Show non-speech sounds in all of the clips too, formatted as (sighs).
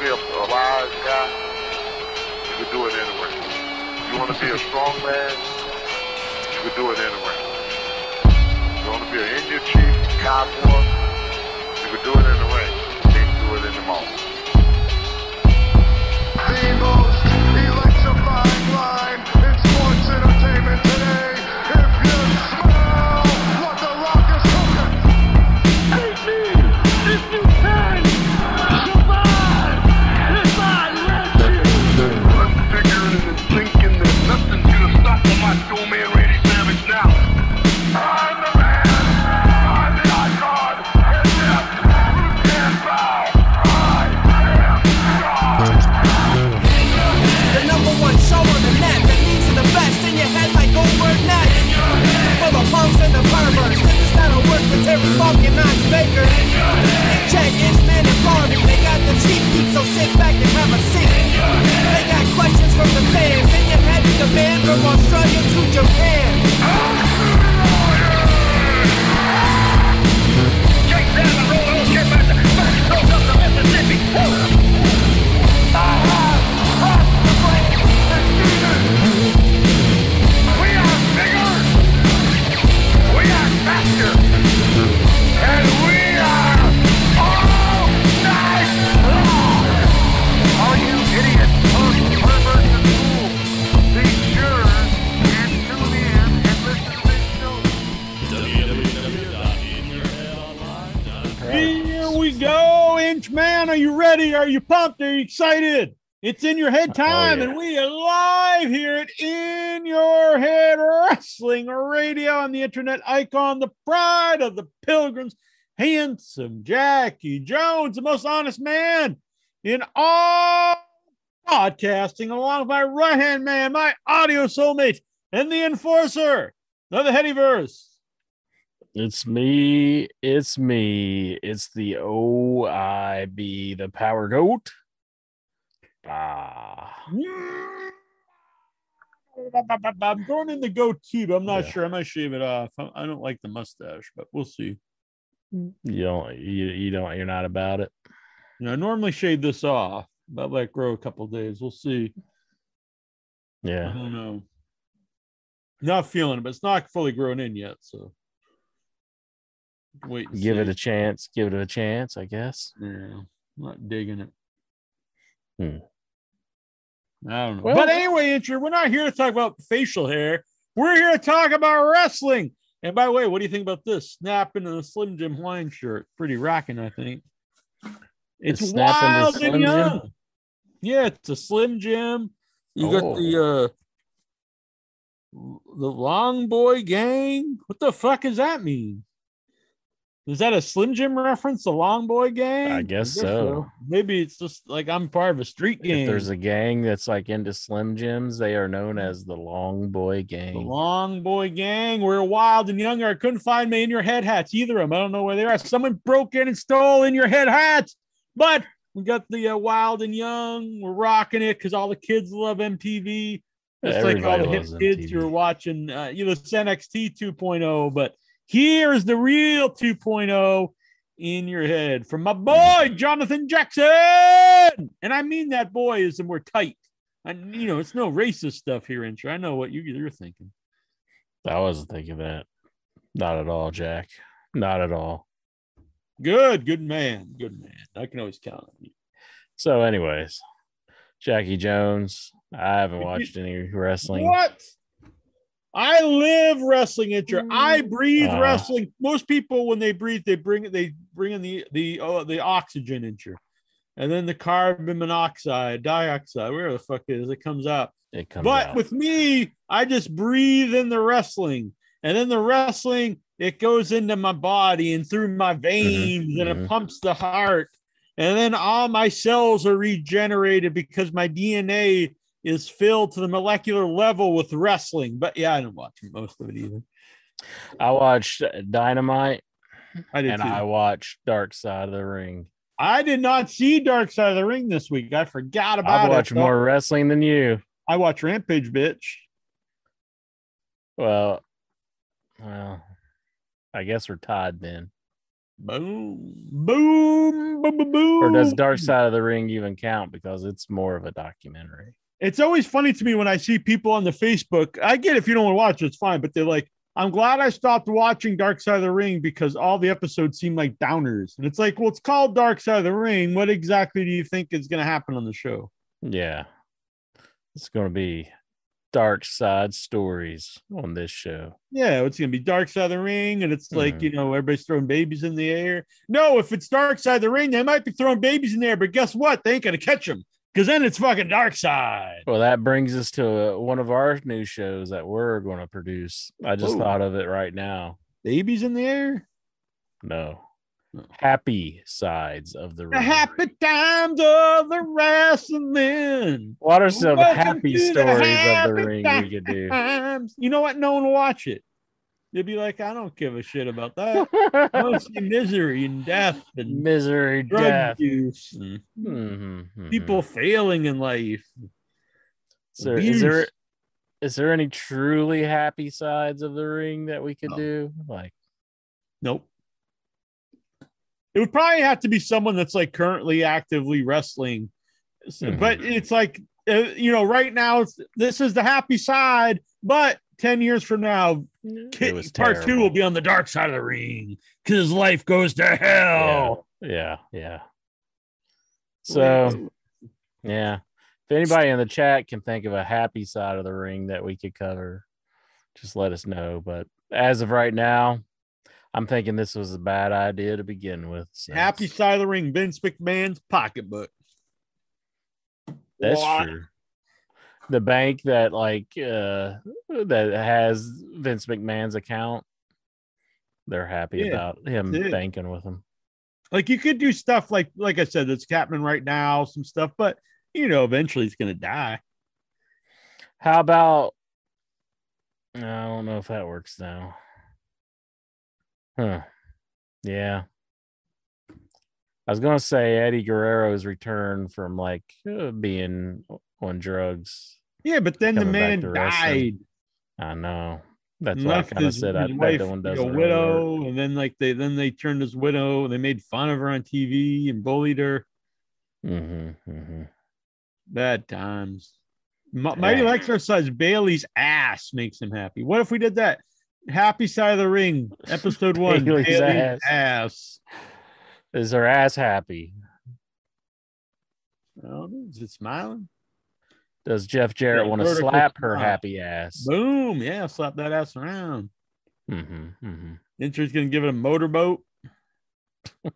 to be a, a wise guy, you can do it anyway. You want to be a strong man, you can do it anyway. You want to be an Indian chief, cowboy, you can do it ring. You can do it in the mall. The most electrifying line in sports entertainment today. Australia to Japan. Ready? Are you pumped? Are you excited? It's in your head uh, oh, time, yeah. and we are live here at In Your Head Wrestling Radio on the internet icon, the pride of the pilgrims, handsome Jackie Jones, the most honest man in all podcasting, along with my right hand man, my audio soulmate, and the enforcer of the Headyverse. It's me. It's me. It's the OIB, the power goat. Ah, I'm throwing in the goatee, but I'm not Yeah. sure. I might shave it off. I I don't like the mustache, but we'll see. you don't, you, you don't, you're not about it. You know, I normally shave this off, but let it grow a couple days. We'll see. Yeah. I don't know. Not feeling it, but it's not fully grown in yet. So wait. and Give it a chance. Give it a chance, I guess. Yeah, I'm not digging it. Hmm. I don't know. Well- but anyway, Incher, we're not here to talk about facial hair. We're here to talk about wrestling. And by the way, what do you think about this? Snap into the Slim Jim Hawaiian shirt. Pretty rocking, I think. It's snap wild Slim and Jim? young. Yeah, it's a Slim Jim. You Oh. got the uh the Long Boy Gang. What the fuck does that mean? Is that a Slim Jim reference? The Long Boy Gang? I guess so. Maybe it's just like I'm part of a street gang. If there's a gang that's like into Slim Jims, they are known as the Long Boy Gang. the Long Boy Gang. We're wild and younger. I couldn't find me in your head hats either of them. I don't know where they are. Someone broke in and stole in your head hats, but we got the uh, Wild and Young. We're rocking it because all the kids love MTV. Just like all the hip kids MTV. you're watching, uh, you know, it's NXT 2.0, but here is the real 2.0 in your head from my boy Jonathan Jackson, and I mean that boy is we're tight. And you know, it's no racist stuff here, intro. I know what you, you're thinking. I wasn't thinking that. Not at all, Jack. Not at all. Good, good man, good man. I can always count on you. So, anyways, Jackie Jones. I haven't watched any wrestling. What? I live wrestling intro. I breathe Uh. wrestling. Most people, when they breathe, they bring they bring in the the uh, the oxygen intro, and then the carbon monoxide, dioxide, where the fuck it is, it comes out. It comes But out. with me, I just breathe in the wrestling, and then the wrestling it goes into my body and through my veins, and mhm. it pumps the heart, and then all my cells are regenerated because my DNA is filled to the molecular level with wrestling. But yeah, I didn't watch most of it either. I watched Dynamite I did and too. I watched Dark Side of the Ring. I did not see Dark Side of the Ring this week. I forgot about I it. I watch more wrestling than you. I watch Rampage, bitch. Well, well, I guess we're tied then. Boom, boom, boom, boom, boom. Or does Dark Side of the Ring even count because it's more of a documentary? It's always funny to me when I see people on the Facebook. I get if you don't want to watch, it's fine, but they're like, I'm glad I stopped watching Dark Side of the Ring because all the episodes seem like downers. And it's like, well, it's called Dark Side of the Ring. What exactly do you think is going to happen on the show? Yeah. It's going to be dark side stories on this show. Yeah, it's going to be Dark Side of the Ring. And it's like, Mhm. you know, everybody's throwing babies in the air. No, if it's Dark Side of the Ring, they might be throwing babies in there, but guess what? They ain't going to catch them because then it's fucking Dark Side. Well, that brings us to uh, one of our new shows that we're going to produce. I just Whoa. thought of it right now. Babies in the air? No. Happy sides of the The happy times of the wrestling. What are some Welcome happy to the stories of the happy ring we could do? You know what? No one will watch it. They'll be like, I don't give a shit about that. I want to see (laughs) misery and death and Misery, drug death. use and Mhm, mhm. people failing in life. Is there, is there is there any truly happy sides of the ring that we could No. do? Like, Nope. It would probably have to be someone that's like currently actively wrestling, So- Mhm. but it's like uh, you know, right now it's, this is the happy side, but ten years from now, it Kid- was part two will be on the dark side of the ring because life goes to yeah, hell. yeah, yeah. So yeah, if anybody in the chat can think of a happy side of the ring that we could cover, just let us know. But as of right now, I'm thinking this was a bad idea to begin with. since- happy side of the ring, Vince McMahon's pocketbook. That's What? true. The bank that like uh that has Vince McMahon's account, they're happy Yeah, about him it. banking with him. Like you could do stuff like like I said, that's happening right now, some stuff, but you know, eventually he's gonna die. How about I don't know if that works now. Huh. Yeah. I was gonna say Eddie Guerrero's return from like uh, being on drugs. Yeah, but then the man died. I know. That's why I kind of said I bet that one doesn't a really widow, and then like they then they turned his widow. They made fun of her on TV and bullied her. Mm-hmm, mm-hmm. Bad times. M- Mighty Yeah. Lexer says Bailey's ass makes him happy. What if we did that? Happy side of the ring, episode (laughs) one. Bailey's Bailey's, ass. ass. Is her ass happy? Don't. Is it smiling? Does Jeff Jarrett want to slap her smile. happy ass? Boom. Yeah, slap that ass around. Mm-hmm, mm-hmm. Incher's gonna give it a motorboat. (laughs)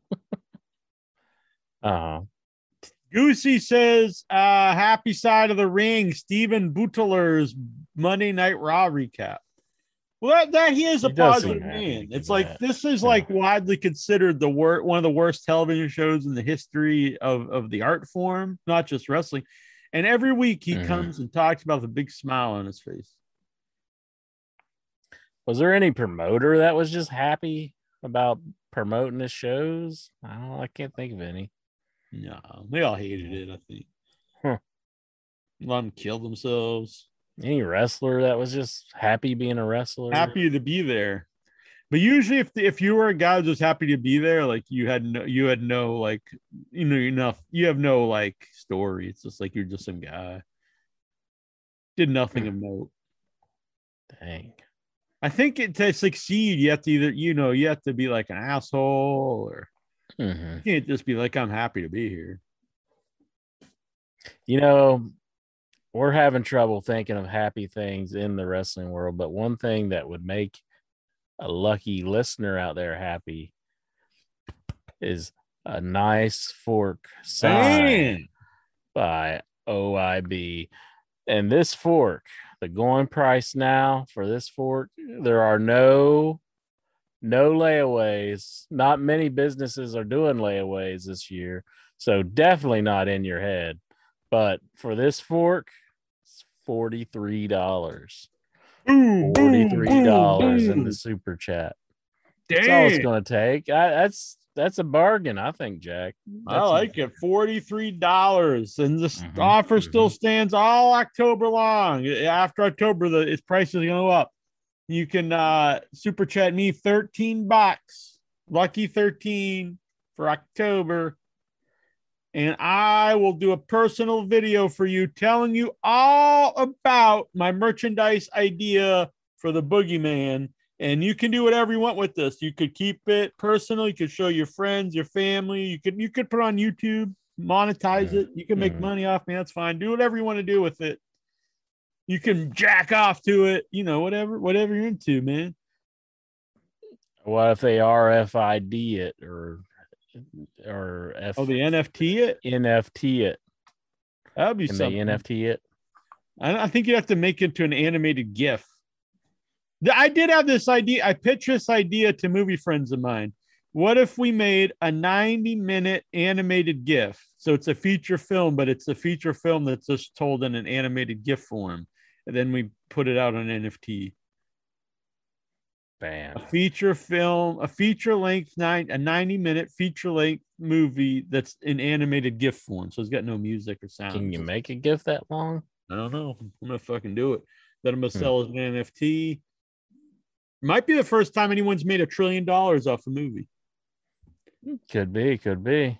Uh-huh. Goosey says, uh, happy side of the ring, Stephen Butler's Monday Night Raw recap. Well, that, that he is a He positive man. It's like that. this is Yeah. like widely considered the wor- one of the worst television shows in the history of, of the art form, not just wrestling. And every week he Mhm. comes and talks about the big smile on his face. Was there any promoter that was just happy about promoting his shows? I don't. I can't think of any. No, they all hated it, I think. Huh. A lot of them killed themselves. Any wrestler that was just happy being a wrestler? happy to be there. But usually, if if you were a guy just happy to be there, like you had no, you had no like, you know, enough, you have no like story. It's just like you're just some guy. Did nothing of note. Dang. I think it, to succeed, you have to either, you know, you have to be like an asshole, or Mhm. you can't just be like, I'm happy to be here. You know, we're having trouble thinking of happy things in the wrestling world, but one thing that would make a lucky listener out there happy is a nice fork signed by OIB. And this fork, the going price now for this fork, there are no no layaways. Not many businesses are doing layaways this year. So definitely not in your head. But for this fork, it's $43. Boom, boom, $43 in the super chat. That's all it's gonna take. I, that's that's a bargain, I think, Jack. I That's a- like it. Forty-three dollars, and this Mhm, offer still mhm. stands all October long. After October, the its price is going to go up. You can uh super chat me thirteen bucks. Lucky 13 for October. And I will do a personal video for you telling you all about my merchandise idea for the boogeyman. And you can do whatever you want with this. You could keep it personal. You could show your friends, your family. You could you could put it on YouTube, monetize it. You can make Mhm. money off me. That's fine. Do whatever you want to do with it. You can jack off to it. You know, whatever whatever you're into, man. What if they RFID it or or F Oh, the NFT it. NFT it? That'd be Can they something. NFT it? I, I think you have to make it to an animated GIF. I did have this idea. I pitched this idea to movie friends of mine. What if we made a 90 minute animated GIF? So it's a feature film, but it's a feature film that's just told in an animated GIF form. And then we put it out on NFT. Bam. A feature film, a feature length nine, a 90 minute feature length movie that's in animated GIF form. So it's got no music or sound. Can you make a GIF that long? I don't know. I'm gonna fucking do it. Then I'm gonna Hmm. sell as an NFT. Might be the first time anyone's made a trillion dollars off a movie. Could be, could be.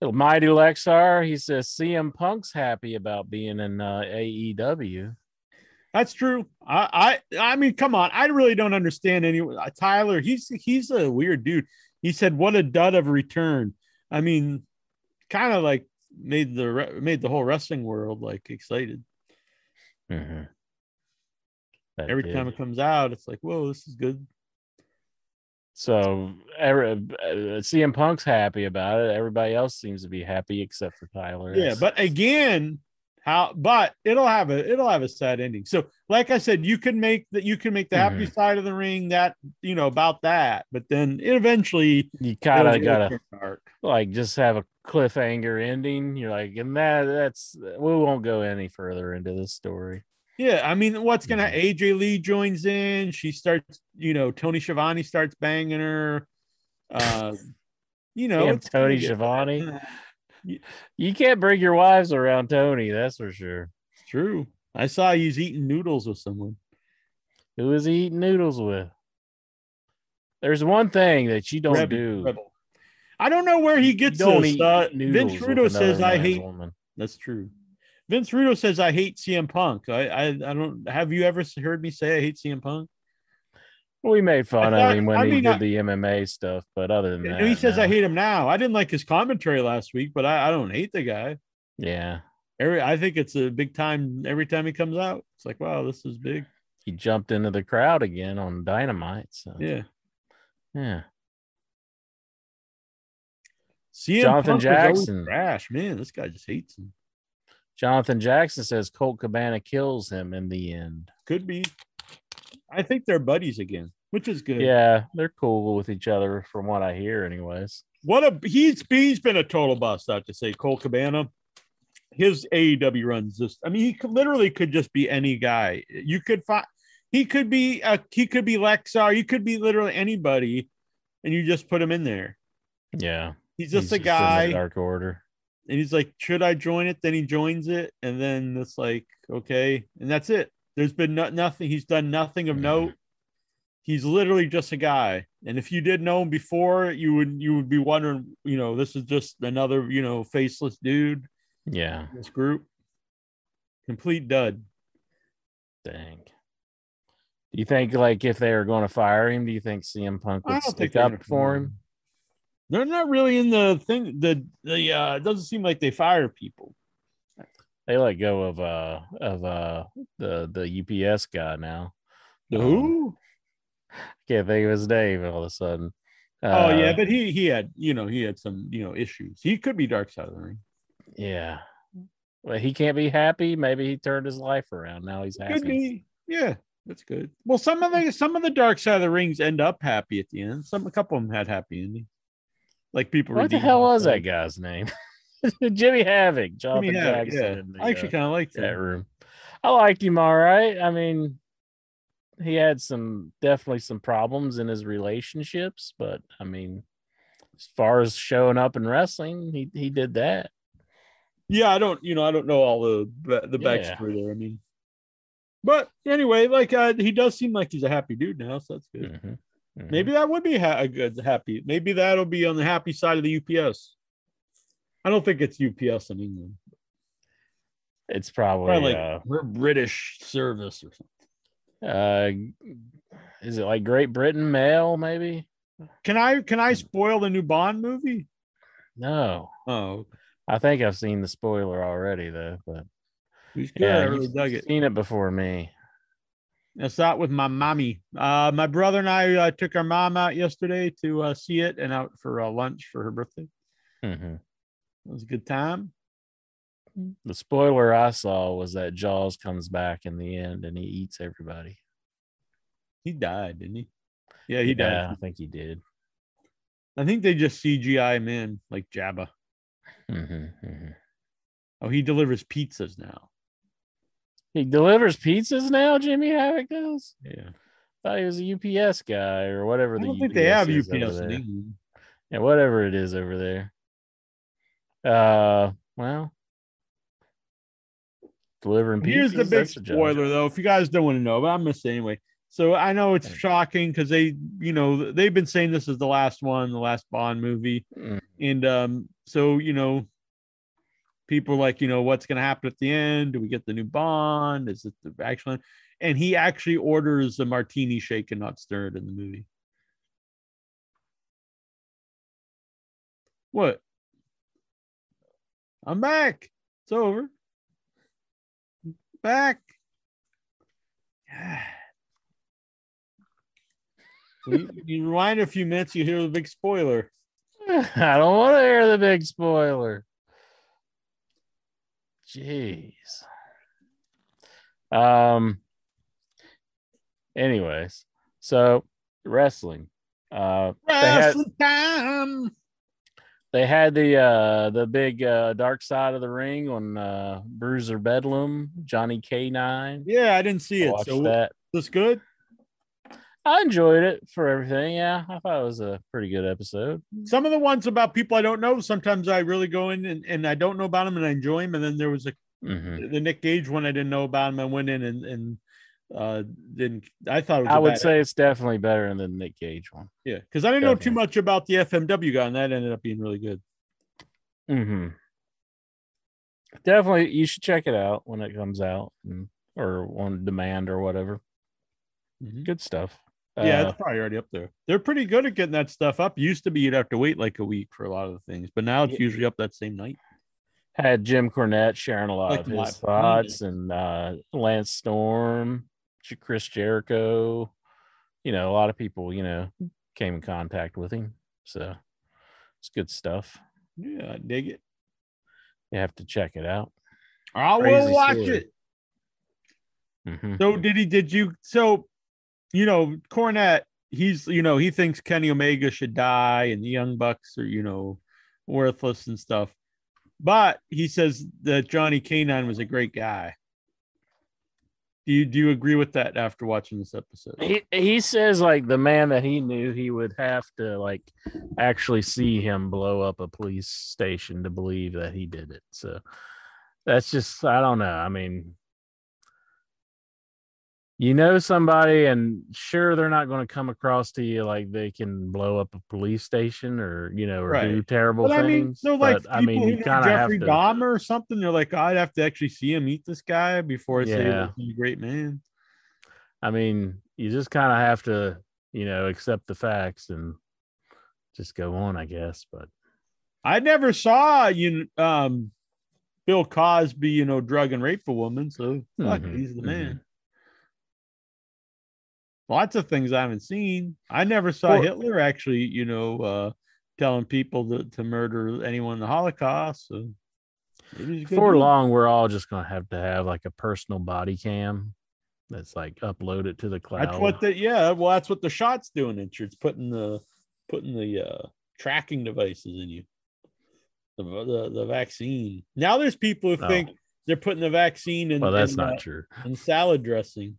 Little Mighty Lexar, he says CM Punk's happy about being in uh, AEW. That's true. I, I, I mean, come on. I really don't understand any. uh, Tyler, he's he's a weird dude. He said, "What a dud of a return." I mean, kind of like made the made the whole wrestling world like excited. Mhm. Every did. time it comes out, it's like, "Whoa, this is good." So every, uh, CM Punk's happy about it. Everybody else seems to be happy except for Tyler. Yeah, but again, how but it'll have a it'll have a sad ending. So, like I said, you can make that you can make the happy Mhm. side of the ring that you know about that, but then it eventually you kind of gotta like just have a cliffhanger ending. You're like, and that that's we won't go any further into this story. Yeah, I mean, what's gonna Mhm. AJ Lee joins in? She starts, you know, Tony Schiavone starts banging her. Uh, you know, Damn, Tony Schiavone. (sighs) (sighs) You can't bring your wives around Tony, that's for sure. It's true. I saw he's eating noodles with someone. Who is he eating noodles with? There's one thing that you don't Rebel- do. Rebel. I don't know where he gets this. Uh, Vince Rudo says I hate woman. That's true. Vince Rudo says I hate CM Punk. I, I I don't have you ever heard me say I hate CM Punk? We made fun thought- of him when I he did I- the MMA stuff, but other than that, he says I hate him now. I didn't like his commentary last week, but I, I don't hate the guy. Yeah, Every I think it's a big time every time he comes out. It's like wow, this is big. he jumped into the crowd again on Dynamite. So Yeah. yeah. CM Jonathan Punk Jackson. trash man. This guy just hates him. Jonathan Jackson says Colt Cabana kills him in the end. Could be. I think they're buddies again, which is good. Yeah, they're cool with each other from what I hear, anyways. What a he's he's been a total bust. I have to say, Colt Cabana. His AEW runs just. I mean, he could, literally could just be any guy. You could find. He could be a. He could be Lexar. You could be literally anybody, and you just put him in there. Yeah, He's just he's a the guy, Dark Order. and he's like, "Should I join it?" Then he joins it, and then it's like, okay, and that's it. There's been no, nothing. He's done nothing of note. He's literally just a guy. And if you did know him before, you would you would be wondering, you know, this is just another, you know, faceless dude Yeah, this group. Complete dud. dang. Do you think like if they were going to fire him, do you think CM Punk would stick up for him? They're not really in the thing. The the uh it doesn't seem like they fire people. They let go of uh of uh the the UPS guy now. The Um, who? Can't think of his name all of a sudden. oh yeah, Uh, but he he had you know he had some you know issues. He could be dark side of the ring. yeah. Well, he can't be happy. Maybe he turned his life around. Now he's happy. Could be. Yeah, that's good. Well, some of the some of the dark side of the rings end up happy at the end. Some a couple of them had happy endings. Like people. What the hell was that guy's name? (laughs) (laughs) Jimmy Havoc, Jonathan Jimmy Havoc, Jackson. yeah. the, I actually uh, kind of liked that. room. I liked him all right. I mean, he had some definitely some problems in his relationships, but I mean, as far as showing up and wrestling, he he did that. Yeah, I don't. You know, I don't know all the the Yeah. backstory there. I mean, but anyway, like uh, he does seem like he's a happy dude now, so that's good. Mhm. Mhm. Maybe that would be ha- a good happy. Maybe that'll be on the happy side of the UPS. I don't think it's UPS in England. it's probably, Probably like uh, we're British service or something. uh, is it like Great Britain Mail? Maybe Can I can I spoil the new Bond movie? no. Oh, I think I've seen the spoiler already though, but he's good. yeah, I really dug it. seen it before me. I saw it with my mommy. Uh, my brother and I uh, took our mom out yesterday to uh, see it and out for uh, lunch for her birthday. hmm It was a good time. The spoiler I saw was that Jaws comes back in the end and he eats everybody. He died, didn't he? Yeah, he Yeah, I think he did. I think they just CGI him in like Jabba. hmm hmm Oh, he delivers pizzas now. He delivers pizzas now. Jimmy Havoc does. Yeah, Thought he was a UPS guy or whatever. I don't think UPS they have is UPS in. England. Yeah, whatever it is over there. Uh, well, delivering. Here's the big spoiler, though. If you guys don't want to know, but I'm gonna say anyway. So I know it's shocking because they, you know, they've been saying this is the last one, the last Bond movie, Mm. and um, so you know, people like, you know, what's gonna happen at the end? Do we get the new Bond? Is it the actual? one? And he actually orders a martini shaken, not stirred, in the movie. What? I'm back. It's over. Back. (sighs) So you, you rewind a few minutes, you hear the big spoiler. (laughs) I don't want to hear the big spoiler. Jeez. Um. Anyways, so wrestling. Uh, they had Wrestling time. They had the uh the big uh dark side of the ring on uh Bruiser Bedlam, Johnny K nine. Yeah, I didn't see it. So that. this good? I enjoyed it for everything. Yeah, I thought it was a pretty good episode. Some of the ones about people I don't know, sometimes I really go in and, and I don't know about them and I enjoy them. And then there was a Mhm. the Nick Gage one I didn't know about him. I went in and and uh didn't I thought I would say it's definitely better than the Nick Gage one. yeah, because I didn't know too much about the FMW guy, and that ended up being really good. mm-hmm Definitely, you should check it out when it comes out, and, or on demand or whatever. Mhm. Good stuff. Yeah, Uh, it's probably already up there. They're pretty good at getting that stuff up. Used to be you'd have to wait like a week for a lot of the things, but now it's Yeah. usually up that same night. had Jim Cornette sharing a lot Like of my- his thoughts, and uh, Lance Storm, Chris Jericho. You know, a lot of people, you know, came in contact with him, so it's good stuff. Yeah, I dig it. You have to check it out. I will watch story. it. hmm So did he? Did you? So, you know, Cornette. He's you know he thinks Kenny Omega should die and the Young Bucks are you know worthless and stuff, but he says that Johnny K-9 was a great guy. Do you do you agree with that after watching this episode? He he says like the man that he knew, he would have to like actually see him blow up a police station to believe that he did it. So that's just I don't know. I mean, you know somebody, and sure they're not going to come across to you like they can blow up a police station or you know or do terrible But I mean, things. so like but I mean, you kind of have Jeffrey to. Dahmer or something, they're like, I'd have to actually see him eat this guy before I say Yeah. he's a great man. I mean, you just kind of have to, you know, accept the facts and just go on, I guess. But I never saw you um Bill Cosby, you know, drug and rape a woman, so fuck, Mhm, he's the mhm. man. Lots of things I haven't seen. I never saw Hitler actually, you know, uh telling people to, to murder anyone in the Holocaust. So maybe he's a good before long, we're all just going to have to have like a personal body cam that's like uploaded to the cloud. That's what the yeah, well, that's what the shot's doing. It's it's putting the putting the uh tracking devices in you. The the, the vaccine. Now there's people who Oh. think they're putting the vaccine in, well, that's in, not uh, true. in salad dressing.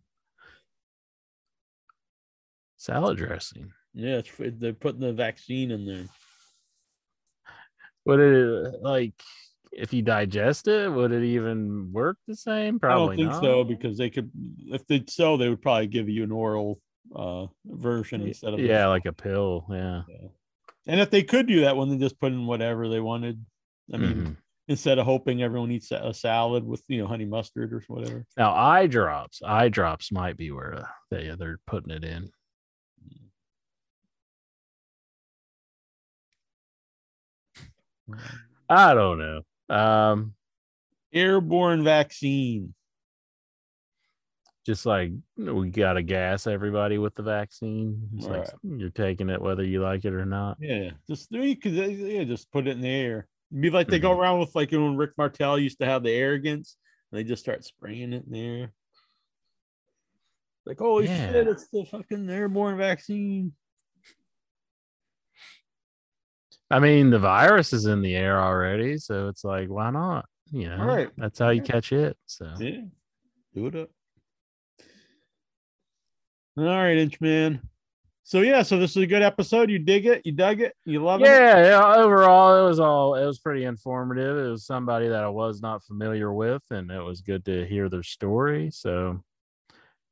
Salad dressing. Yeah, it's, they're putting the vaccine in there. Would it like if you digest it? Would it even work the same? Probably I don't think not. so because they could, if they so, they would probably give you an oral uh version instead of yeah, like a pill. Yeah. And if they could do that one, they just put in whatever they wanted. I mean, Mhm. instead of hoping everyone eats a salad with you know honey mustard or whatever. Now eye drops, eye drops might be where they they're putting it in. I don't know. Um, Airborne vaccine. just like we got to gas everybody with the vaccine. It's like Right. you're taking it whether you like it or not. Yeah, just yeah, just put it in the air. Be like they go Mhm. around with like you know, when Rick Martel used to have the arrogance, and they just start spraying it in the air. Like, holy shit, it's the fucking airborne vaccine. I mean, the virus is in the air already, so it's like, why not? You know, Right. that's how you Yeah. catch it. So Yeah, do it up. All right, Inchman. So yeah, so this is a good episode. You dig it? You dug it? You love it? yeah, yeah, overall, it was all it was pretty informative. It was somebody that I was not familiar with, and it was good to hear their story. So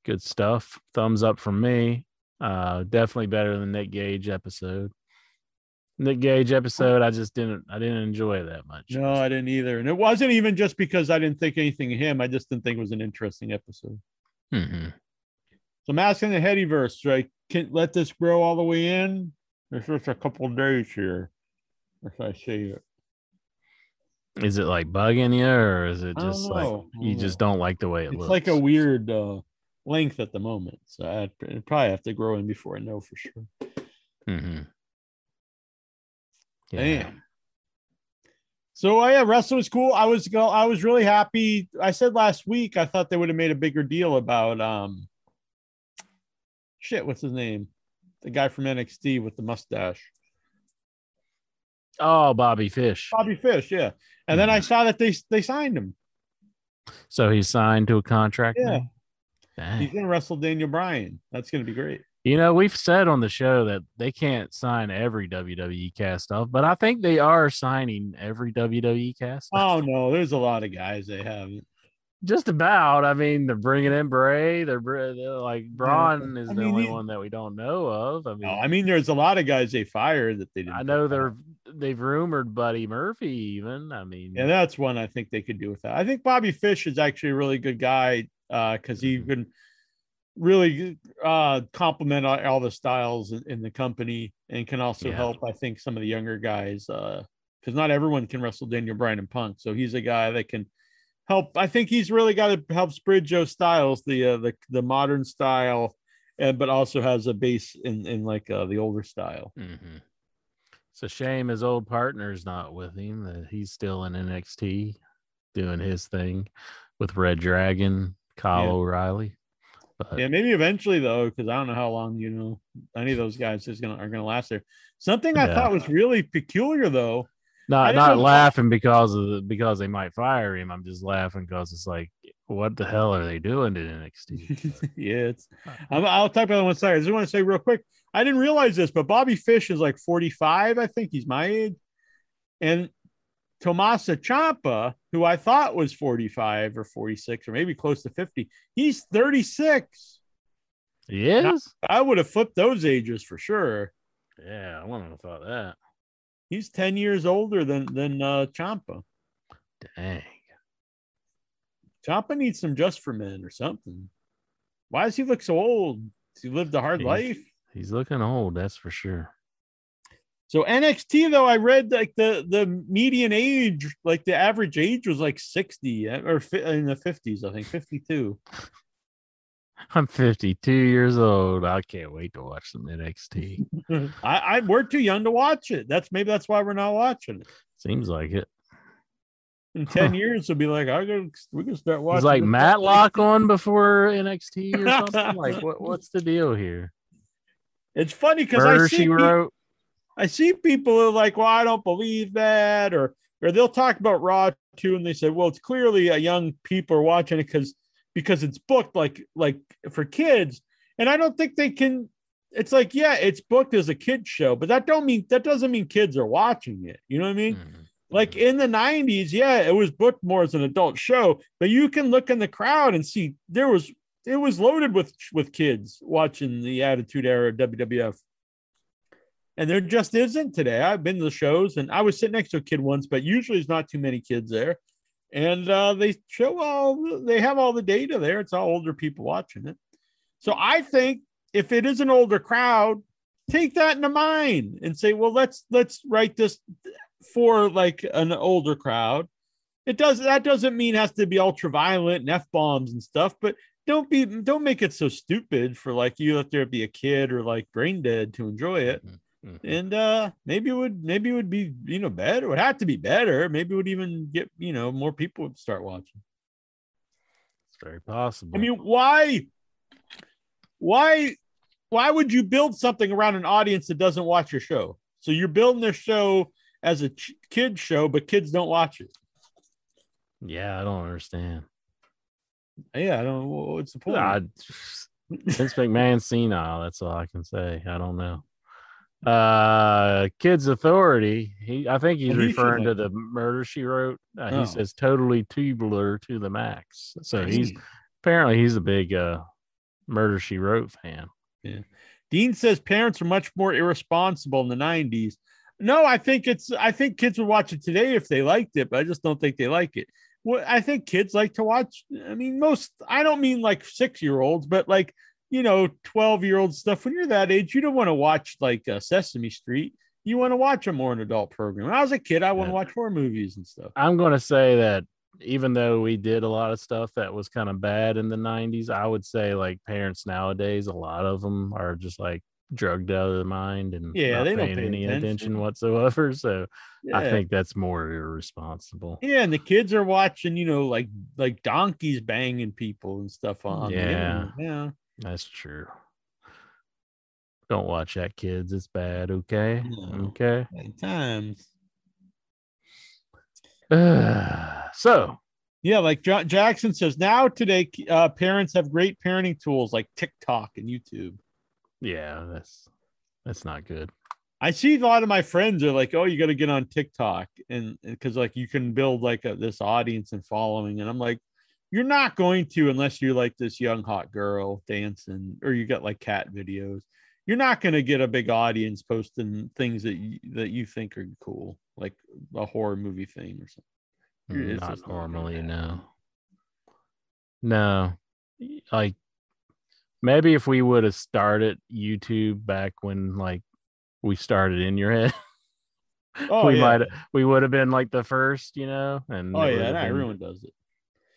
good stuff. Thumbs up from me. Uh, definitely better than Nick Gage episode. Nick Gage episode, I just didn't I didn't enjoy that much. No, I didn't either. And it wasn't even just because I didn't think anything of him. I just didn't think it was an interesting episode. Mm-hmm. So I'm asking the Headyverse, I can't let this grow all the way in? There's just a couple of days here. Should I say it? Is it like bugging you, or is it just like you just don't like the way it It's looks? It's like a weird uh, length at the moment. So I'd, I'd probably have to grow in before I know for sure. Mhm. Yeah. Damn. So uh, yeah, wrestling was cool. I was go. I was really happy. I said last week I thought they would have made a bigger deal about um. Shit, what's his name? The guy from NXT with the mustache, Oh, Bobby Fish. Bobby Fish. Yeah, and then I saw that they they signed him. So he's signed to a contract. Yeah. He's gonna wrestle Daniel Bryan. That's gonna be great. You know, we've said on the show that they can't sign every WWE cast off, but I think they are signing every WWE cast. Oh no, there's a lot of guys they haven't. Just about. I mean, they're bringing in Bray. They're, they're like Braun is I the mean, only one that we don't know of. I mean, No, I mean there's a lot of guys they fired that they didn't. I know they're back. they've rumored Buddy Murphy. Even I mean, Yeah, that's one I think they could do with that. I think Bobby Fish is actually a really good guy because he Mhm. can really uh, complement all, the styles in, the company and can also Yeah. help. I think some of the younger guys because not everyone can wrestle Daniel Bryan and Punk, so he's a guy that can help. I think he's really got to help spread Joe Styles, the uh, the the modern style, and but also has a base in in like uh, the older style. hmm It's a shame his old partner's not with him. That he's still in NXT doing his thing with Red Dragon, Kyle Yeah. O'Reilly. But Yeah, maybe eventually though, because I don't know how long you know any of those guys is gonna are gonna last there. Something I Yeah. thought was really peculiar though. Not not know- laughing because of the, because they might fire him. I'm just laughing because it's like, what the hell are they doing to NXT? (laughs) yeah, it's. I'm, I'll talk about it one second. I just want to say real quick. I didn't realize this, but Bobby Fish is like 45. I think he's my age, and Tommaso Ciampa, who I thought was 45 or 46 or maybe close to 50, he's 36. He is. I would have flipped those ages for sure. Yeah, I wouldn't have thought that. He's 10 years older than than uh, Ciampa. Dang. Ciampa needs some just for men or something. Why does he look so old? Has he lived a hard He's- life? He's looking old, that's for sure. So NXT though, I read like the the median age, like the average age was like 60 uh, or in the 50s, I think 52. (laughs) I'm 52 years old. I can't wait to watch some NXT. (laughs) I, I we're too young to watch it. That's maybe that's why we're not watching it. Seems like it. In 10 (laughs) years, we'll be like, I go we can start watching. Was like. Matlock on before NXT or something? like what what's the deal here? It's funny because I see she wrote. I see people who are like, well, I don't believe that, or or they'll talk about Raw too, and they say, well, it's clearly a young people are watching it because because it's booked like like for kids, and I don't think they can. It's like, yeah, it's booked as a kids show, but that don't mean that doesn't mean kids are watching it. You know what I mean? Mhm. Like in the 90s, yeah, it was booked more as an adult show, but you can look in the crowd and see there was it was loaded with with kids watching the Attitude Era WWF. And there just isn't today. I've been to the shows and I was sitting next to a kid once, but usually there's not too many kids there. And uh, they show all they have all the data there. It's all older people watching it. So I think if it is an older crowd, take that into mind and say, well, let's let's write this for like an older crowd. It does that doesn't mean it has to be ultra violent and f bombs and stuff, but don't be don't make it so stupid for like you have there be a kid or like brain dead to enjoy it. Mhm. And uh maybe it would maybe it would be you know better. It would have to be better. Maybe it would even get you know more people would start watching. It's very possible. I mean, why why why would you build something around an audience that doesn't watch your show? So you're building their show as a ch- kid show, but kids don't watch it. yeah, I don't understand. Yeah, I don't. What's the point? I, Vince McMahon senile. That's all I can say. I don't know. Uh, Kids Authority. He, I think he's he referring to the murder she wrote. Uh, Oh. He says totally tubular to the max. So he's apparently he's a big uh murder she wrote fan. Yeah dean says parents are much more irresponsible in the 90s. No, I think it's I think kids would watch it today if they liked it, but I just don't think they like it. Well, I think kids like to watch. I mean, most I don't mean like six year olds, but like you know, 12 year old stuff. When you're that age, you don't want to watch like uh, Sesame Street. You want to watch a more an adult program. When I was a kid, I want to Yeah. watch horror movies and stuff. I'm going to say that even though we did a lot of stuff that was kind of bad in the 90s, I would say like parents nowadays, a lot of them are just like drugged out of their mind and Yeah, not they don't paying pay any attention. attention whatsoever. (laughs) So I think that's more irresponsible. Yeah, and the kids are watching, you know, like like donkeys banging people and stuff on. Yeah. yeah. That's true. Don't watch that, kids. It's bad. Okay. No. Okay. At times. (sighs) so, Yeah, like John Jackson says, now today uh, parents have great parenting tools like TikTok and YouTube. yeah, that's that's not good. I see a lot of my friends are like, "Oh, you got to get on TikTok," and because like you can build like a, this audience and following, and I'm like, "You're not going to unless you're like this young hot girl dancing, or you got like cat videos. You're not going to get a big audience posting things that you, that you think are cool, like a horror movie thing or something." It's not just not gonna normally, no. No. Like maybe if we would have started YouTube back when like we started in your head, (laughs) Oh we yeah, might we would have been like the first, you know, and oh yeah, been- everyone does it.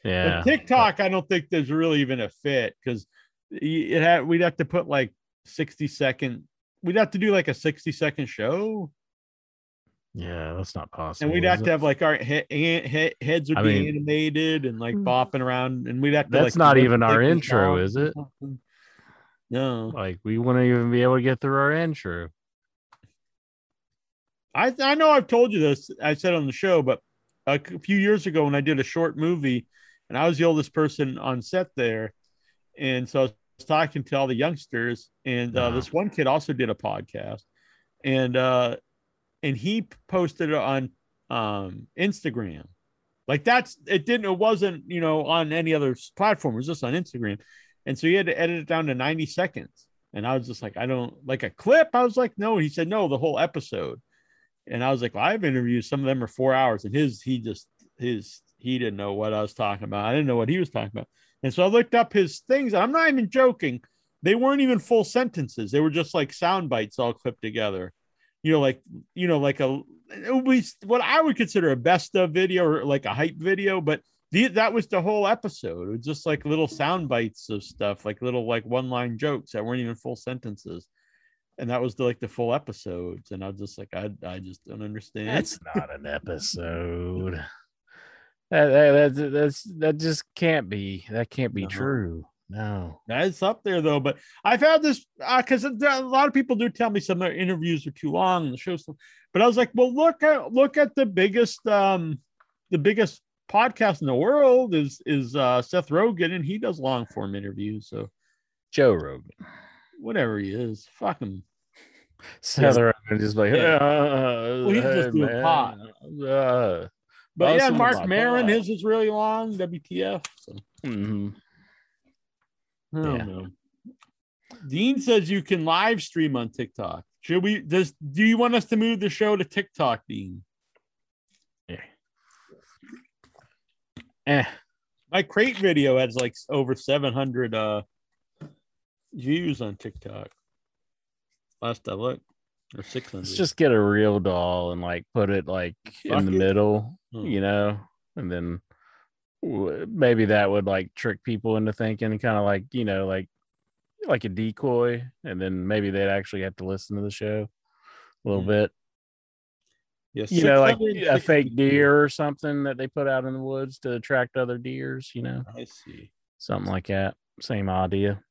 Yeah. But TikTok, I don't think there's really even a fit because it had we'd have to put like 60 second, we'd have to do like a 60 second show, Yeah, that's not possible. and we'd have it? to have like our he- he- he- heads would I be mean- animated and like hmm. bopping around, and we'd have to. That's like, not even our intro, is it? No, like we wouldn't even be able to get through our intro. I I know I've told you this. I said on the show, but a few years ago when I did a short movie, and I was the oldest person on set there, and so I was talking to all the youngsters, and uh, Uh-huh. this one kid also did a podcast, and uh, and he posted it on um Instagram. Like that's it didn't it wasn't you know on any other platform. It was just on Instagram, and so he had to edit it down to ninety seconds. And I was just like, I don't like a clip. I was like, no. He said, no, the whole episode. And I was like, well, I've interviewed some of them are four hours, and his he just his he didn't know what I was talking about. I didn't know what he was talking about. And so I looked up his things. I'm not even joking. They weren't even full sentences. They were just like sound bites all clipped together. You know, like you know, like a it would be what I would consider a best of video or like a hype video, but the, that was the whole episode. It was just like little sound bites of stuff, like little like one line jokes that weren't even full sentences. And that was the, like the full episodes. And I was just like, I, I just don't understand. That's not an episode. That, that, that, that's that just can't be. That can't be No. true. No. That's up there though. But I've had this because a lot of people do tell me some of their interviews are too long and the show's. But I was like, well, look at look at the biggest um the biggest podcast in the world is is uh Seth Rogen and he does long form interviews. So Joe Rogan. whatever he is, fuck him. Seth Rogen just like, Yeah. uh, Well, he's just hey, doing man, pot. uh, But yeah, Marc Maron, his is really long. WTF. So mhm. I don't Yeah. know. Dean says you can live stream on TikTok. Should we? Does do you want us to move the show to TikTok, Dean? Yeah. Eh. My crate video has like over seven hundred uh views on TikTok. Last I looked, or six hundred. Let's just get a real doll and like put it like Fuck in the it. middle, Hmm. you know, and then w- maybe that would like trick people into thinking kind of like, you know, like like a decoy, and then maybe they'd actually have to listen to the show a little Hmm. bit. yes You know, like a fake deer or something that they put out in the woods to attract other deers, you know, I see. something like that. Same idea.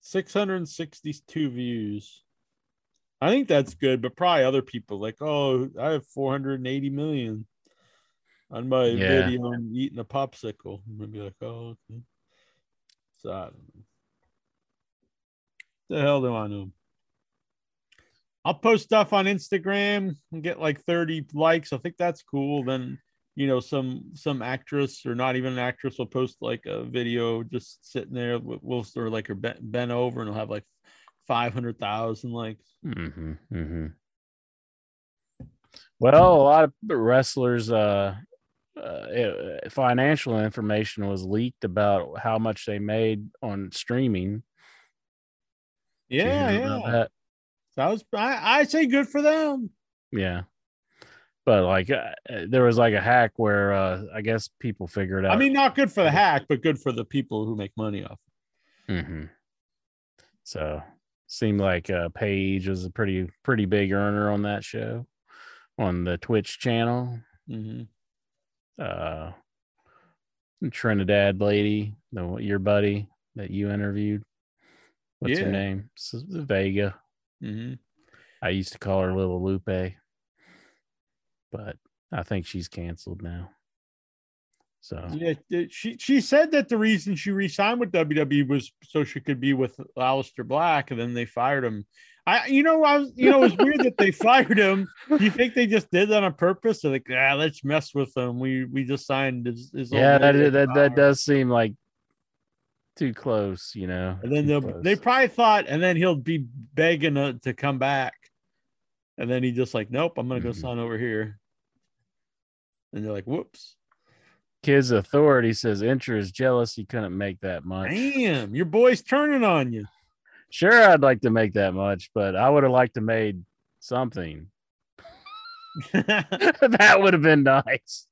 662 views. I think that's good, but probably other people like, oh, I have 480 million on my Yeah. video and eating a popsicle. I'm gonna be like, oh, okay. So I don't know. The hell do I know? I'll post stuff on Instagram and get like 30 likes. I think that's cool. Then you know, some some actress or not even an actress will post like a video just sitting there. We'll of like her bent, bent over and it'll have like 500,000 likes. hmm hmm Well, a lot of wrestlers, uh, uh, it- financial information was leaked about how much they made on streaming. Yeah, yeah. about that? That was I, I say good for them. Yeah. But like, uh, there was like a hack where uh, I guess people figured out. I mean, not good for the hack, but good for the people who make money off. hmm So seemed like uh, Paige was a pretty pretty big earner on that show on the Twitch channel. hmm uh Trinidad lady, the your buddy that you interviewed. What's Yeah. her name? Vega. hmm I used to call her Little Lupe, but I think she's canceled now. So Yeah, she she said that the reason she re-signed with WWE was so she could be with Aleister Black, and then they fired him. I, you know, I was, you know, it's weird that they (laughs) fired him. Do you think they just did that on purpose? They're like, ah, let's mess with him. We we just signed his, his yeah, that is- that that does seem like too close, you know. And then they'll, they probably thought, and then he'll be begging to, to come back, and then he just like, nope, I'm gonna go Mhm. sign over here. And they're like, whoops, Kids Authority says Intra is jealous he couldn't make that much. damn, your boy's turning on you. Sure, I'd like to make that much, but I would have liked to made something. (laughs) (laughs) that would have been nice.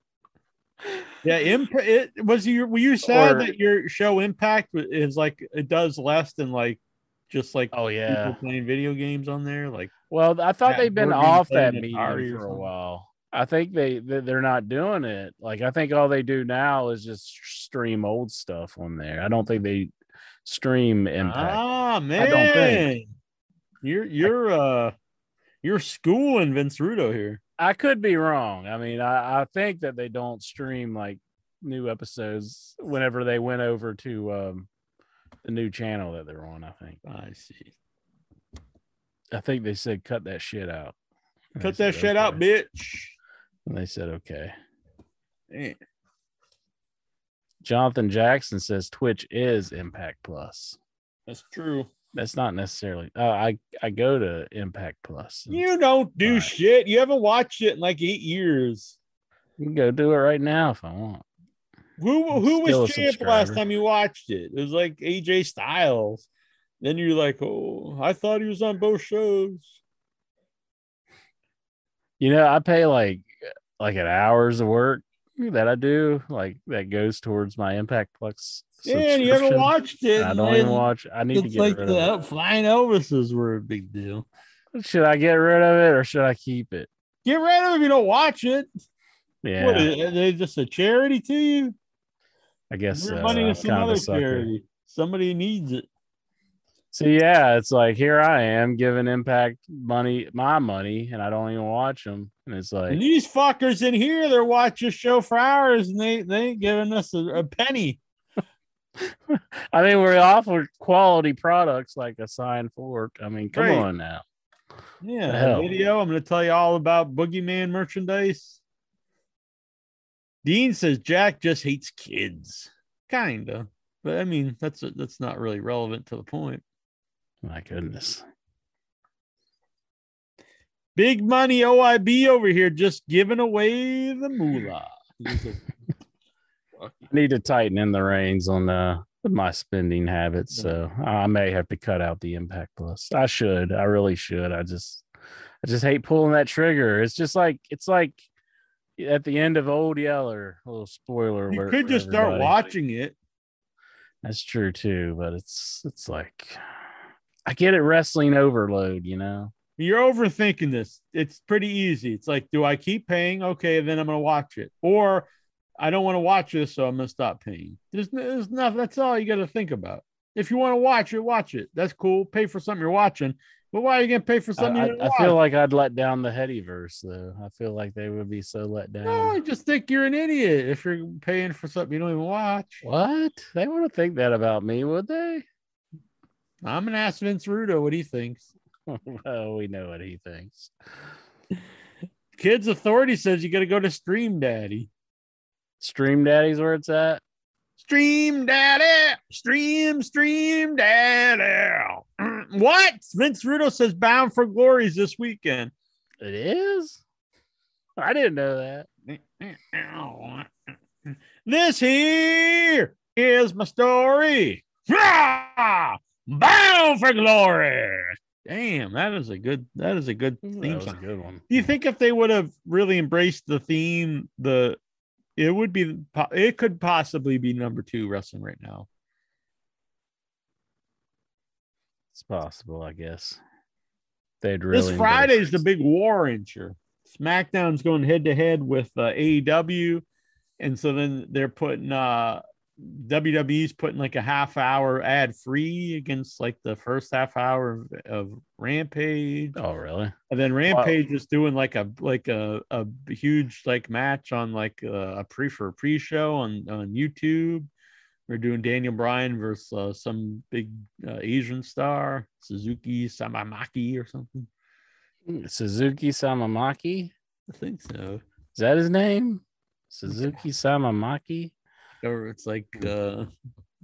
Yeah, imp- it was you. Were you sad Or- that your show Impact is like it does less than like just like Oh yeah. people playing video games on there? Like, Well, I thought they've been off that medium for a while. I think they they- they're not doing it. Like I think all they do now is just stream old stuff on there. I don't think they stream Impact. ah man, don't think. you're you're uh you're schooling Vince Rudo here. I could be wrong. I mean, I, I think that they don't stream like new episodes whenever they went over to um the new channel that they're on. I think. I see. I think they said cut that shit out. Cut that shit out, bitch. And they said okay. Man. Jonathan Jackson says Twitch is Impact Plus. That's true. That's not necessarily. Uh, I I go to Impact Plus. You don't do Right. shit. You haven't watched it in like eight years. you can go do it right now if I want. Who I'm who was champ last time you watched it? It was like AJ Styles. Then you're like, oh, I thought he was on both shows. You know, I pay like like an hours of work that I do, like that goes towards my Impact Plus. Yeah, and you haven't watched it. I don't even watch. I need to get like rid the of uh, flying Elvises were a big deal. Should I get rid of it or should I keep it? Get rid of it if you don't watch it. Yeah, What are they just a charity to you? I guess Give so. money to I'm some other charity. Somebody needs it. So yeah, it's like here I am giving Impact money, my money, and I don't even watch them. And it's like, And these fuckers in here, they're watching a show for hours and they, they ain't giving us a, a penny. (laughs) I mean, we're offer quality products like a sign fork. I mean, come Right. on now. Yeah, The the hell? video. I'm going to tell you all about Boogeyman merchandise. Dean says Jack just hates kids. kinda. But I mean, that's that's not really relevant to the point. My goodness. Big money OIB over here, just giving away the moolah. He's a- I need to tighten in the reins on uh, my spending habits. So I may have to cut out the impact plus. I should. I really should. I just I just hate pulling that trigger. It's just like it's like at the end of Old Yeller, a little spoiler you could for just start watching it. That's true too, but it's it's like I get it wrestling overload, you know. You're overthinking this. It's pretty easy. It's like, do I keep paying? Okay, then I'm gonna watch it. Or I don't want to watch this, so I'm gonna stop paying. There's, there's nothing. That's all you got to think about. If you want to watch it, watch it. That's cool. Pay for something you're watching. But why are you gonna pay for something I, you don't I feel like I'd let down the Headyverse though. I feel like they would be so let down. no, I just think you're an idiot if you're paying for something you don't even watch. What? They wouldn't think that about me, would they? I'm gonna ask Vince Rudo what he thinks. (laughs) well, we know what he thinks. Kids Authority says you got to go to Stream Daddy. Stream Daddy's where it's at. Stream Daddy, stream, stream Daddy. (clears throat) What? Vince Rudo says Bound for Glories this weekend. It is. I didn't know that. (laughs) This here is my story. (laughs) Bound for glory. Damn, that is a good. That is a good That theme was a good one. Do you think if they would have really embraced the theme, the it would be it could possibly be number two wrestling right now. It's possible, I guess. They'd really this embrace Friday's the big war incher. SmackDown's going head to head with uh, AEW, and so then they're putting uh WWE's putting like a half hour ad free against like the first half hour of, of Rampage, Oh, really? and then Rampage is doing like a like a, a huge like match on like uh, a pre for a pre show on on YouTube. We're doing Daniel Bryan versus uh, some big uh, Asian star, Suzuki Samamaki or something. Suzuki Samamaki? I think so. Is that his name? Suzuki Samamaki? Or it's like uh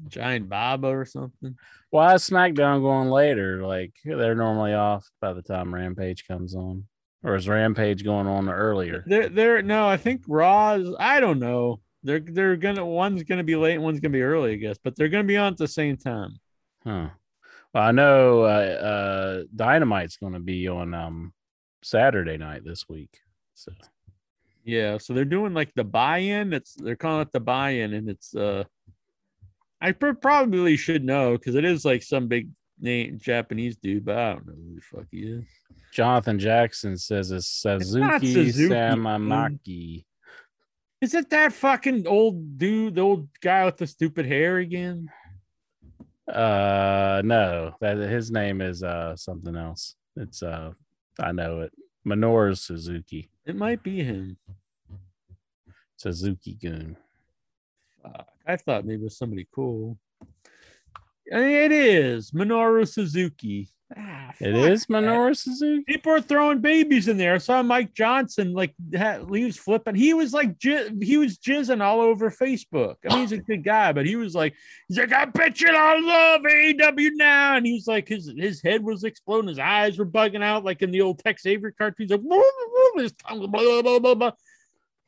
Giant Baba or something. Why is SmackDown going later? Like they're normally off by the time Rampage comes on. Or is Rampage going on earlier? They're they're no, I think Raw's I don't know. They're they're gonna one's gonna be late, one's gonna be early, I guess, but they're gonna be on at the same time. Huh. Well, I know uh, uh Dynamite's gonna be on um Saturday night this week. So Yeah, so they're doing like the buy-in. It's they're calling it the buy-in, and it's uh I pr- probably should know because it is like some big name Japanese dude, but I don't know who the fuck he is. Jonathan Jackson says it's Suzuki Suzuki, Samamaki. Is it that fucking old dude, the old guy with the stupid hair again? Uh no, that his name is uh something else. It's uh I know it. Minoru Suzuki. It might be him. Suzuki Goon. Fuck, I thought maybe it was somebody cool. I mean, it is Minoru Suzuki. Ah, It is that. Minoru Suzuki. People are throwing babies in there. I saw Mike Johnson like he was flipping. He was like ji- he was jizzing all over Facebook. I mean, he's a good guy, but he was like, he's like, I bet you I love AEW now. And he was like, his his head was exploding, his eyes were bugging out, like in the old Tex Avery cartoons. Like, his tongue, blah, blah, blah, blah.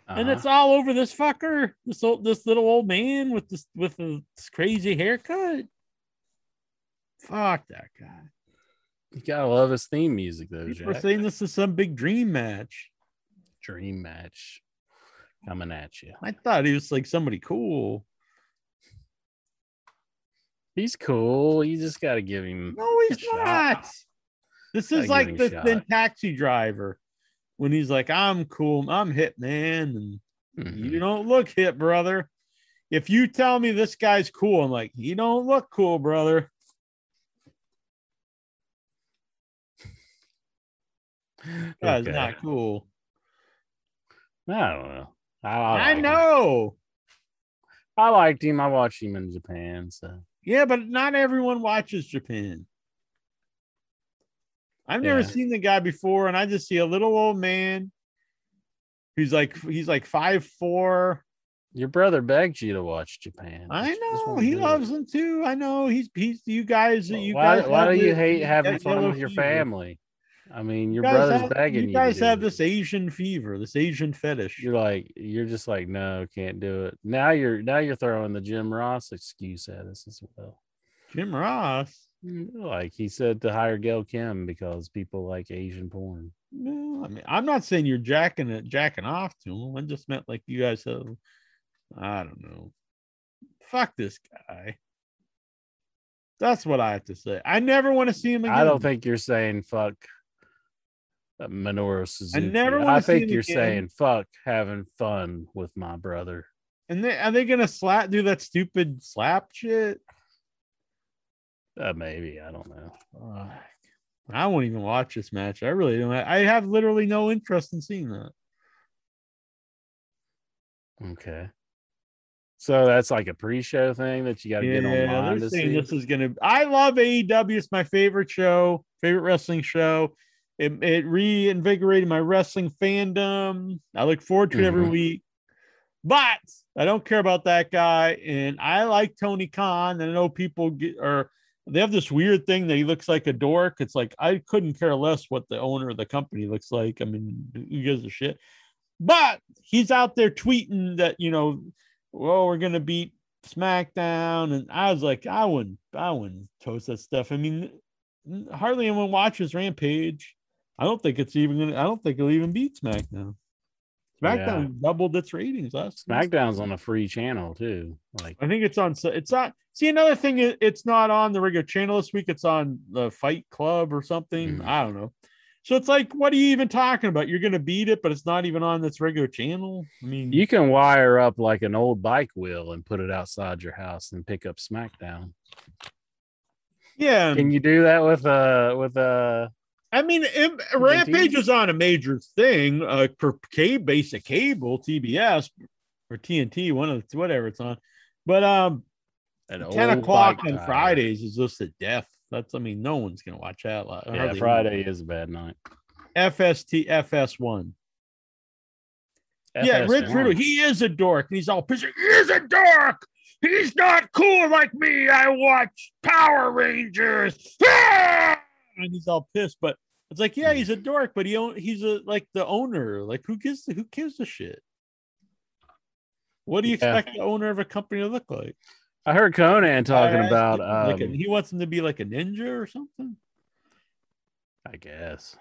And Uh-huh. it's all over this fucker, this old, this little old man with this with this crazy haircut. Fuck that guy. you gotta love his theme music though, People are Jack. saying this is some big dream match. Dream match coming at you. I thought he was like somebody cool. He's cool. You just gotta give him. No, he's a shot. not. This is like the thin taxi driver when he's like, I'm cool, I'm hip, man. And Mhm. you don't look hip, brother. If you tell me this guy's cool, I'm like, you don't look cool, brother. That's Okay. not cool. I don't know. I, I, I like him. know. I liked him. I watched him in Japan. So Yeah, but not everyone watches Japan. I've never Yeah. seen the guy before, and I just see a little old man who's like he's like five four, Your brother begged you to watch Japan. I but you just know he it. loves them too. I know he's he's you guys. You why, guys. why do you hate having fun with your fever. family? I mean, your You brother's have- begging you. You guys have this Asian fever, this Asian fetish. You're like, you're just like, no, can't do it. Now you're now you're throwing the Jim Ross excuse at us as well. Jim Ross. Like he said to hire Gail Kim because people like Asian porn. No, I mean, I'm not saying you're jacking it, jacking off to him. I just meant like you guys have. I don't know. Fuck this guy. That's what I have to say. I never want to see him again. I don't think you're saying fuck uh, Minoru Suzuki. I never I wanna see him. I think him you're again. saying fuck having fun with my brother. And they, are they gonna slap do that stupid slap shit? Uh, maybe I don't know. Fuck. I won't even watch this match. I really don't. I have literally no interest in seeing that. Okay. So that's like a pre-show thing that you got to get online to see. this is gonna. I love AEW. It's my favorite show, favorite wrestling show. It, it reinvigorated my wrestling fandom. I look forward to it every Mhm. week. But I don't care about that guy, and I like Tony Khan. And I know people get or they have this weird thing that he looks like a dork. It's like I couldn't care less what the owner of the company looks like. I mean, who gives a shit? But he's out there tweeting that you know, well, we're gonna beat SmackDown, and I was like, I wouldn't, I wouldn't toast that stuff. I mean, hardly anyone watches Rampage. I don't think it's even gonna. I don't think it'll even beat SmackDown. SmackDown doubled its ratings last. SmackDown's on a free channel too. Like I think it's on. It's on. See, another thing, it's not on the regular channel this week. It's on the Fight Club or something. Mhm. I don't know. So it's like, what are you even talking about? You're going to beat it, but it's not even on this regular channel. I mean, you can wire up like an old bike wheel and put it outside your house and pick up SmackDown. yeah. Can you do that with a with uh I mean, it, Rampage is on a major thing uh, for K basic cable, TBS or TNT, one of the, whatever it's on. But um, ten o'clock on? Fridays is just a death. That's I mean, no one's gonna watch that. Yeah, Friday is a bad night. FST FS1. Yeah, Rich FS1. Riddle, he is a dork. He's all pissed. He is a dork. He's not cool like me. I watch Power Rangers. Ah! And he's all pissed. But it's like, yeah, he's a dork, but he own, he's a like the owner. Like, who gives who gives a shit? What do you Yeah. expect the owner of a company to look like? I heard Conan talking about like a- um, he wants him to be like a ninja or something. I guess.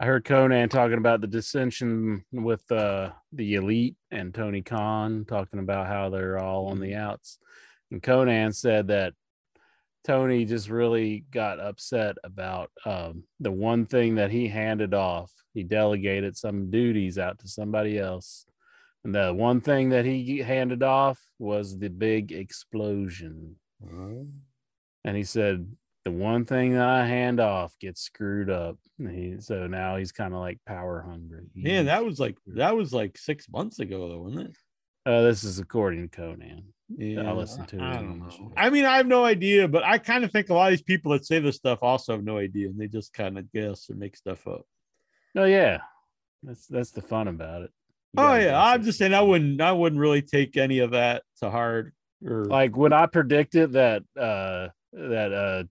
I heard Conan talking about the dissension with uh, the elite and Tony Khan talking about how they're all on the outs. And Conan said that Tony just really got upset about um, the one thing that he handed off. He delegated some duties out to somebody else. And the one thing that he handed off was the big explosion. And he said, the one thing that I hand off gets screwed up. And he, so now he's kind of like power hungry. Man, that was like that was like six months ago, though, wasn't it? Uh, this is according to Conan. Yeah, listened to it I don't know. I mean, I have no idea, but I kind of think a lot of these people that say this stuff also have no idea, and they just kind of guess and make stuff up. Oh yeah, that's that's the fun about it. You Oh yeah, I'm it. just saying I wouldn't, I wouldn't really take any of that to heart. Or like when I predicted that uh that uh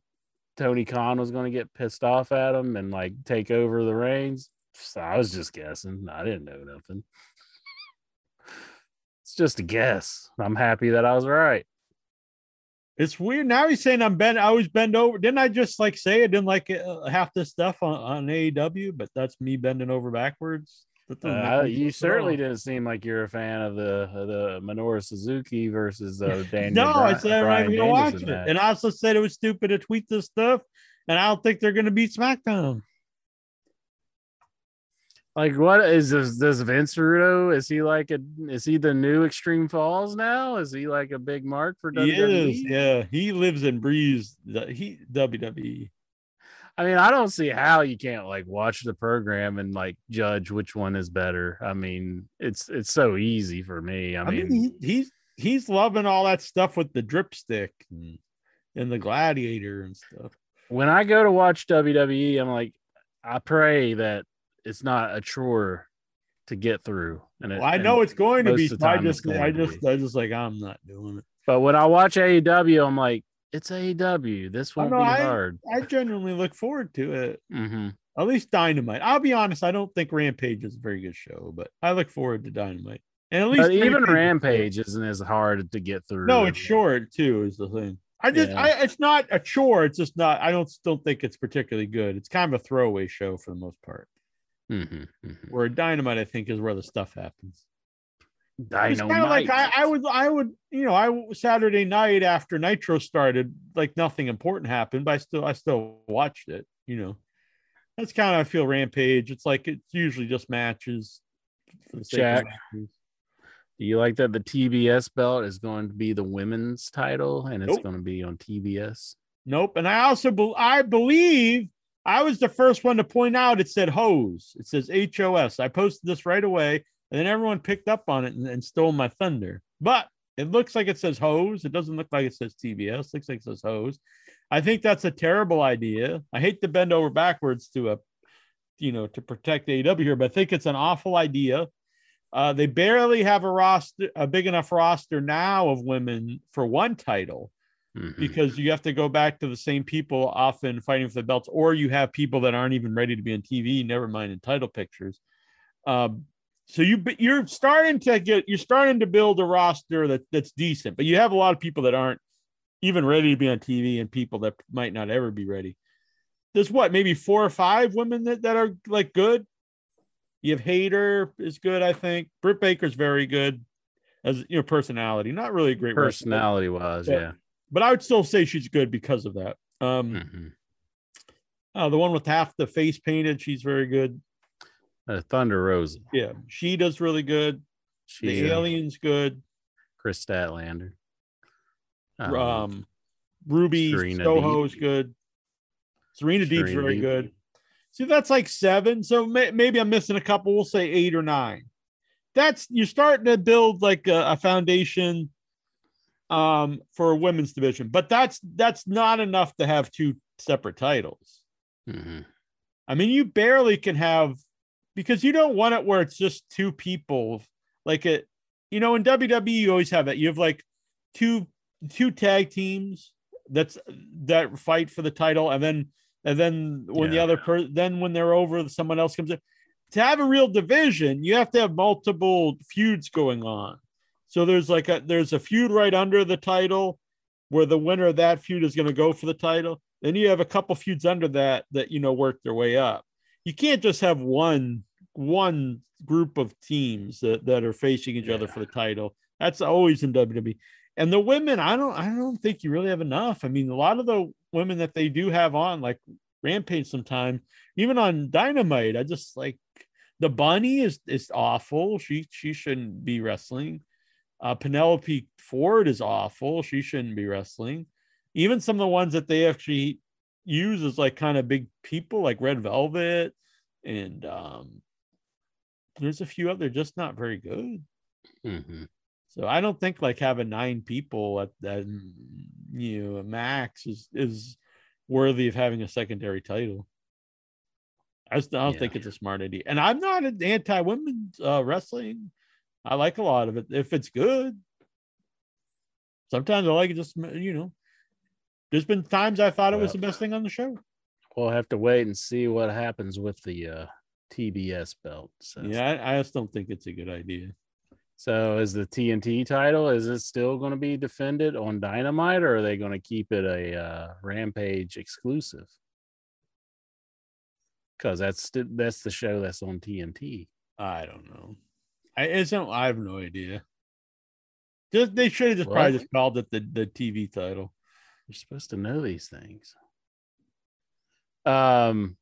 Tony Khan was going to get pissed off at him and like take over the reins. I was just guessing. I didn't know nothing. It's just a guess. I'm happy that I was right. it's weird. Now he's saying I'm bent. I always bend over. Didn't I just like say I didn't like uh, half this stuff on, on AEW? But that's me bending over backwards. That doesn't make Uh, you sense at all. certainly didn't seem like you're a fan of the of the Minoru Suzuki versus uh, (laughs) Daniel. No, I said I'm not Bryan gonna watch it, match. and I also said it was stupid to tweet this stuff, and I don't think they're gonna beat SmackDown. Like, what is this? Does Vince Russo is he like a is he the new Extreme Falls now? Is he like a big mark for He WWE? is, yeah. He lives and breathes. The, he. WWE. I mean, I don't see how you can't like watch the program and like judge which one is better. I mean, it's it's so easy for me. I, I mean, mean, he, he's he's loving all that stuff with the dripstick and, and the gladiator and stuff. when I go to watch WWE, I'm like, I pray that it's not a chore to get through. And it, Well, I know and- it's going to be. of the so I just, I just. I just like I'm not doing it. but when I watch AEW, I'm like, it's AEW. This Oh, won't no, be I- hard. I genuinely look forward to it. hmm At least Dynamite. I'll be honest. I don't think Rampage is a very good show, but I look forward to Dynamite. And at least But even Rampage isn't as hard to get through. No, it's short too. Is the thing. I just, Yeah. I, it's not a chore. It's just not. I don't don't think it's particularly good. It's kind of a throwaway show for the most part. Mhm, mhm. Where Dynamite, I think, is where the stuff happens. It's Dynamite. kind of like I, I would, I would, you know, I Saturday night after Nitro started, like nothing important happened, but I still, I still watched it. You know, that's kind of I feel Rampage. It's like it's usually just matches. for the sake of Jack. matches. Do you like that the TBS belt is going to be the women's title and it's Nope. going to be on TBS? Nope. And I also, be, I believe I was the first one to point out it said hose. It says H O S. I posted this right away, and then everyone picked up on it and, and stole my thunder. But it looks like it says hose. It doesn't look like it says TBS. It looks like it says hose. I think that's a terrible idea. I hate to bend over backwards to a, you know, to protect AEW here, but I think it's an awful idea. Uh, they barely have a roster, a big enough roster now of women for one title Mhm. because you have to go back to the same people often fighting for the belts, or you have people that aren't even ready to be on TV, never mind in title pictures. Um, so you you're starting to get you're starting to build a roster that that's decent, but you have a lot of people that aren't even ready to be on TV and people that might not ever be ready. There's what maybe four or five women that, that are like good. You have Hater is good, I think. Britt Baker's very good as you know personality, not really a great wrestler Personality wise, yeah. But I would still say she's good because of that. Um, Mhm. uh, the one with half the face painted, she's very good. Uh, Thunder Rosa. Yeah, she does really good. She's the uh, alien's good. Kris Statlander. Um, Um, Ruby Serena Soho's Deeb. good. Serena Deeb's very Deeb. good. See, that's like seven. So may, maybe I'm missing a couple. We'll say eight or nine. That's you're starting to build like a, a foundation um for a women's division, but that's that's not enough to have two separate titles. mhm. I mean, you barely can have because you don't want it where it's just two people. Like it, you know, in WWE, you always have that. You have like two two tag teams that's that fight for the title, and then and then when the other person, then when they're over, someone else comes in. To have a real division, you have to have multiple feuds going on. So there's like a there's a feud right under the title where the winner of that feud is going to go for the title. Then you have a couple feuds under that that you know work their way up. You can't just have one one group of teams that, that are facing each other for the title. That's always in WWE. And the women, I don't I don't think you really have enough. I mean, a lot of the women that they do have on, like Rampage sometime, even on Dynamite, I just like the bunny is is awful. She she shouldn't be wrestling. Uh, Penelope Ford is awful. She shouldn't be wrestling. Even some of the ones that they actually use as like kind of big people, like Red Velvet, and um, there's a few other just not very good. Mhm. So I don't think like having nine people at that you know max is is worthy of having a secondary title. I just don't Yeah. think it's a smart idea. And I'm not an anti women's uh, wrestling. I like a lot of it if it's good. Sometimes I like it just you know. There's been times I thought it was the best thing on the show. We'll have to wait and see what happens with the uh, TBS belt. So, Yeah, I, I just don't think it's a good idea. so is the TNT title is it still going to be defended on Dynamite, or are they going to keep it a uh, Rampage exclusive? Because that's that's the show that's on TNT. I don't know. I it's not, I have no idea. Just they should have just probably just called it the, the TV title. You're supposed to know these things. Um,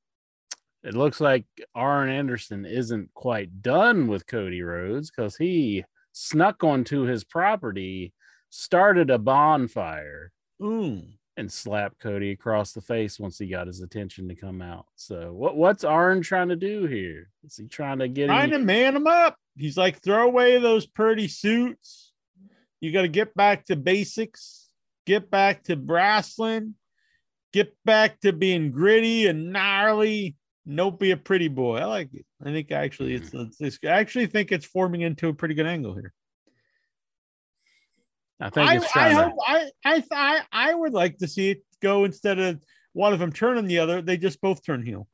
it looks like Arn Anderson isn't quite done with Cody Rhodes because he snuck onto his property, started a bonfire, Ooh. And slap Cody across the face once he got his attention to come out. So, what what's Arn trying to do here? Is he trying to get Trying to man him up. He's like, throw away those pretty suits. You got to get back to basics, get back to wrestling, get back to being gritty and gnarly. Nope, be a pretty boy. I like it. I think actually it's, hmm. it's, it's I actually think it's forming into a pretty good angle here. I think I, it's I hope I I I I would like to see it go instead of one of them turning the other, they just both turn heel.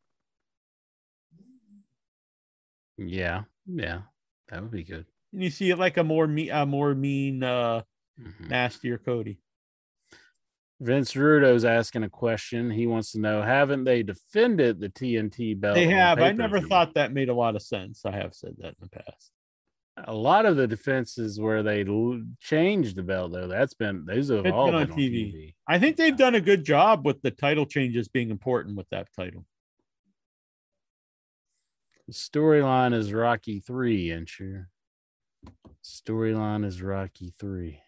yeah, yeah, that would be good. And you see it like a more me a more mean uh Mhm. nastier Cody. Vince Rudo's asking a question. He wants to know: Haven't they defended the TNT belt? They have. I never thought that made a lot of sense. I have said that in the past. A lot of the defenses where they l- changed the belt though. That's been those have It's all been been on on TV. TV. I think they've done a good job with the title changes being important with that title. The storyline is Rocky three, and sure. Storyline is Rocky three.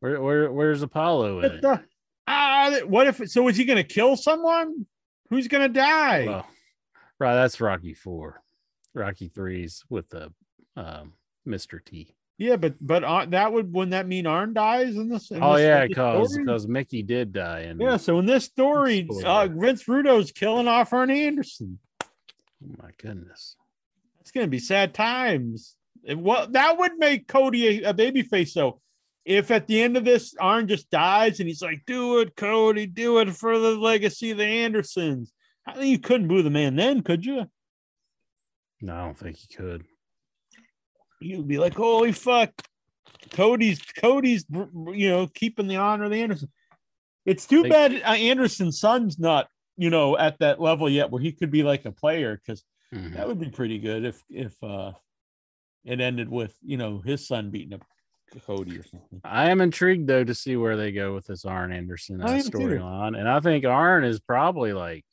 Where where where's Apollo in it? the- ah, what if so is he gonna kill someone? Who's gonna die? Well, right, that's Rocky four. Rocky three's with the um, Mr. T. yeah, but but uh, that would wouldn't that mean Arn dies in this? in Oh this- yeah, because because Mickey did die and yeah. So in this story, uh, Vince Rudo's killing off Arn Anderson. oh my goodness. It's gonna be sad times. And Well, that would make Cody a, a babyface. So, if at the end of this Arn just dies and he's like, "Do it, Cody, do it for the legacy of the Andersons," I think you couldn't boo the man then, could you? No, I don't think he could. You'd be like, "Holy fuck, Cody's Cody's you know keeping the honor of the Anderson." It's too They- bad uh, Anderson's son's not you know at that level yet where he could be like a player because Mhm. That would be pretty good if if uh it ended with you know his son beating up Cody or something. I am intrigued though to see where they go with this Arn Anderson uh, I am too. storyline, and I think Arn is probably like,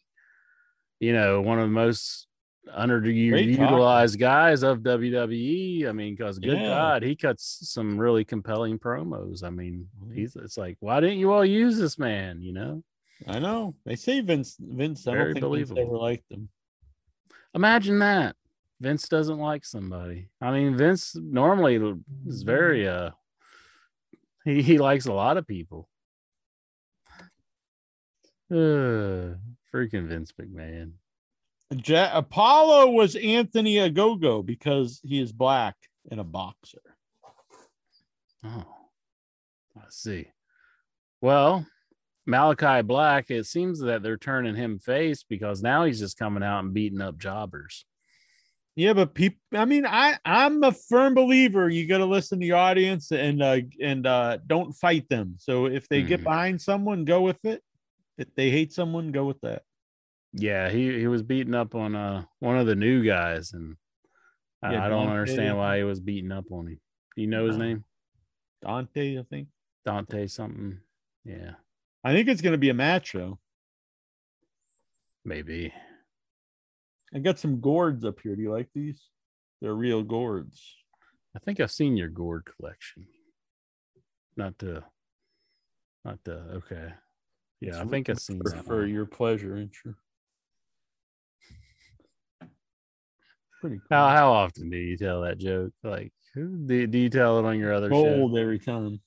you know, one of the most underutilized guys of WWE. I mean, because good Yeah. God, he cuts some really compelling promos. I mean, Mhm. he's it's like, why didn't you all use this man? You know, I know they say Vince Vince. I Very don't think Vince ever liked him. imagine that Vince doesn't like somebody. I mean, Vince normally is very uh, he he likes a lot of people. Uh, (sighs) freaking Vince McMahon. Ja- Apollo was Anthony Ogogo because he is black and a boxer. Oh, I see. Well, Malachi Black, it seems that they're turning him face because now he's just coming out and beating up jobbers. Yeah, but people. I mean, I I'm a firm believer. You got to listen to the audience and uh and uh don't fight them. So if they get Mhm. behind someone, go with it. If they hate someone, go with that. Yeah, he, he was beating up on uh one of the new guys, and I, Yeah, I don't understand why he was beating up on him. You know his No. name? Dante, I think. Dante something. Yeah, I think it's going to be a match though. maybe. I got some gourds up here. Do you like these? They're real gourds. I think I've seen your gourd collection. Not the, not the. Okay, yeah, I think I've seen for, that. for your pleasure, ain't you? Pretty cool. How how often do you tell that joke? Like, who do, do you tell it on your other show? gold every time.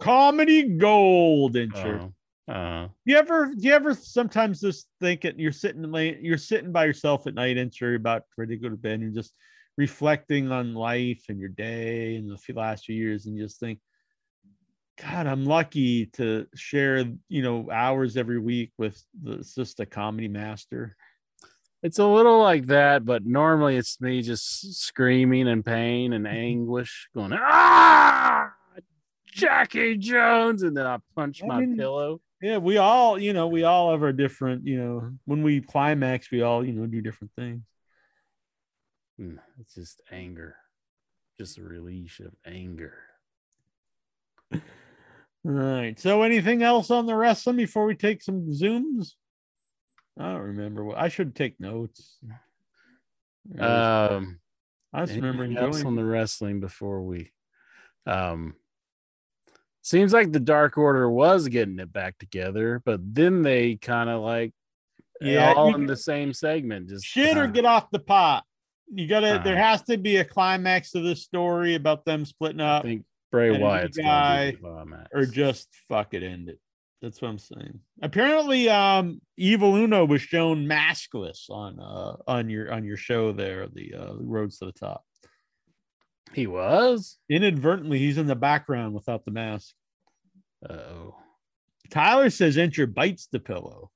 Comedy gold, ain't you? Uh, uh, You ever, do you ever sometimes just think it? You're sitting late, you're sitting by yourself at night, and you're about ready to go to bed, and you're just reflecting on life and your day and the last few years, and you just think, God, I'm lucky to share, you know, hours every week with the it's just a comedy master. it's a little like that, but normally it's me just screaming in pain and Mm-hmm. anguish, going ah, Jackie Jones, and then I punch I my mean, pillow. Yeah, we all, you know, we all have our different, you know, when we climax, we all, you know, do different things. Mm, It's just anger, just a release of anger. All right. So, anything else on the wrestling before we take some zooms? I don't remember. what I should take notes. Um, I just remember else on the wrestling before we um seems like the dark order was getting it back together but then they kind of like Yeah, all in the same segment just Shit or get off the pot. You gotta. There Uh-huh. has to be a climax to this story about them splitting i up, think bray and a new wyatt's guy, gonna be the climax. or just fuck it, end it. That's what I'm saying. Apparently, um, Evil Uno was shown maskless on uh on your on your show there, the uh Roads to the Top. He was. Inadvertently, he's in the background without the mask. Oh, Tyler says enter bites the pillow.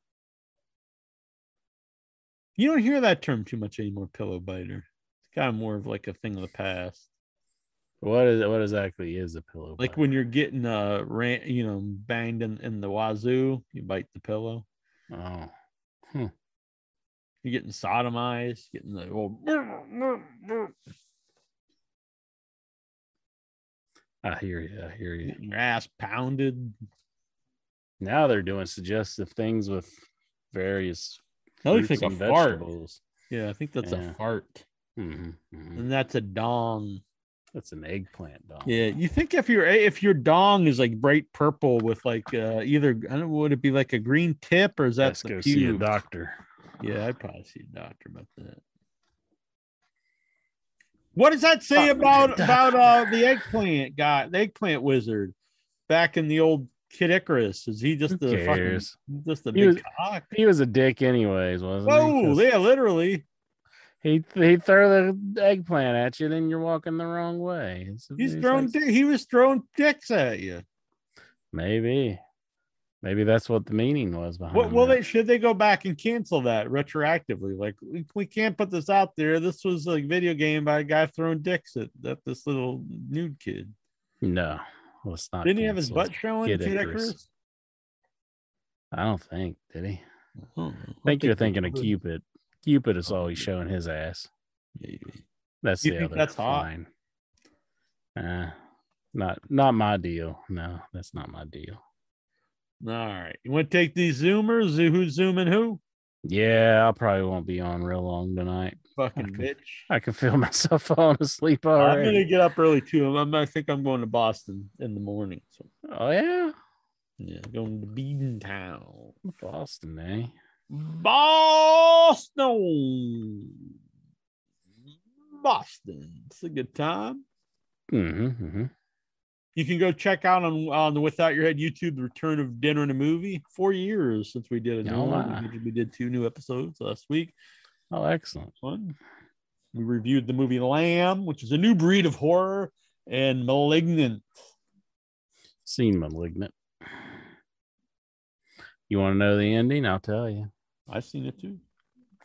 You don't hear that term too much anymore, pillow biter. It's kind of more of like a thing of the past. What is what exactly is a pillow? Like bite? when you're getting uh ran, you know, banged in, in the wazoo, you bite the pillow. oh, You're getting sodomized, getting the old I hear you. I hear you. getting your ass pounded. Now they're doing suggestive things with various looks fruits like a and fart. Yeah, I think that's Yeah. a fart. Mhm, mhm. And that's a dong. That's an eggplant dong. Yeah, you think if your if your dong is like bright purple with like uh either I don't know would it be like a green tip or is that Let's the go see a doctor. Yeah, I'd probably see a doctor about that. What does that say about about uh the eggplant guy, the eggplant wizard back in the old Kid Icarus? Is he just Who a fucking just a He big was- cock? He was a dick, anyways, wasn't he? Whoa, 'Cause yeah, literally. He he throw the eggplant at you, then you're walking the wrong way. It's- He's it's throwing like- di- he was throwing dicks at you. maybe, maybe that's what the meaning was behind. What well they should they go back and cancel that retroactively? Like we, we can't put this out there. This was a video game by a guy throwing dicks at, at this little nude kid. No, let's not. Didn't he have his butt showing? Kid Icarus. I don't think did he. Oh, I think you're thinking of Cupid. Cupid is Oh, always yeah. showing his ass. Maybe. That's You the think other that's hot? fine. Uh, not not my deal. No, that's not my deal. All right. You want to take these zoomers? Who's zooming who? Yeah, I probably won't be on real long tonight. Fucking Okay. bitch. I can feel (laughs) myself falling asleep already. I'm gonna get up early too. I'm, I think I'm going to Boston in the morning. So Oh yeah, yeah, going to Beaton Town. Boston, eh? Boston. Boston. It's a good time. Mm-hmm, mm-hmm. You can go check out on on the Without Your Head YouTube the return of dinner and a movie. Four years since we did a new Oh, one. We did- We did two new episodes last week. Oh, excellent. Fun. We reviewed the movie Lamb, which is a new breed of horror, and Malignant. Seen Malignant. You want to know the ending? I'll tell you. I've seen it too.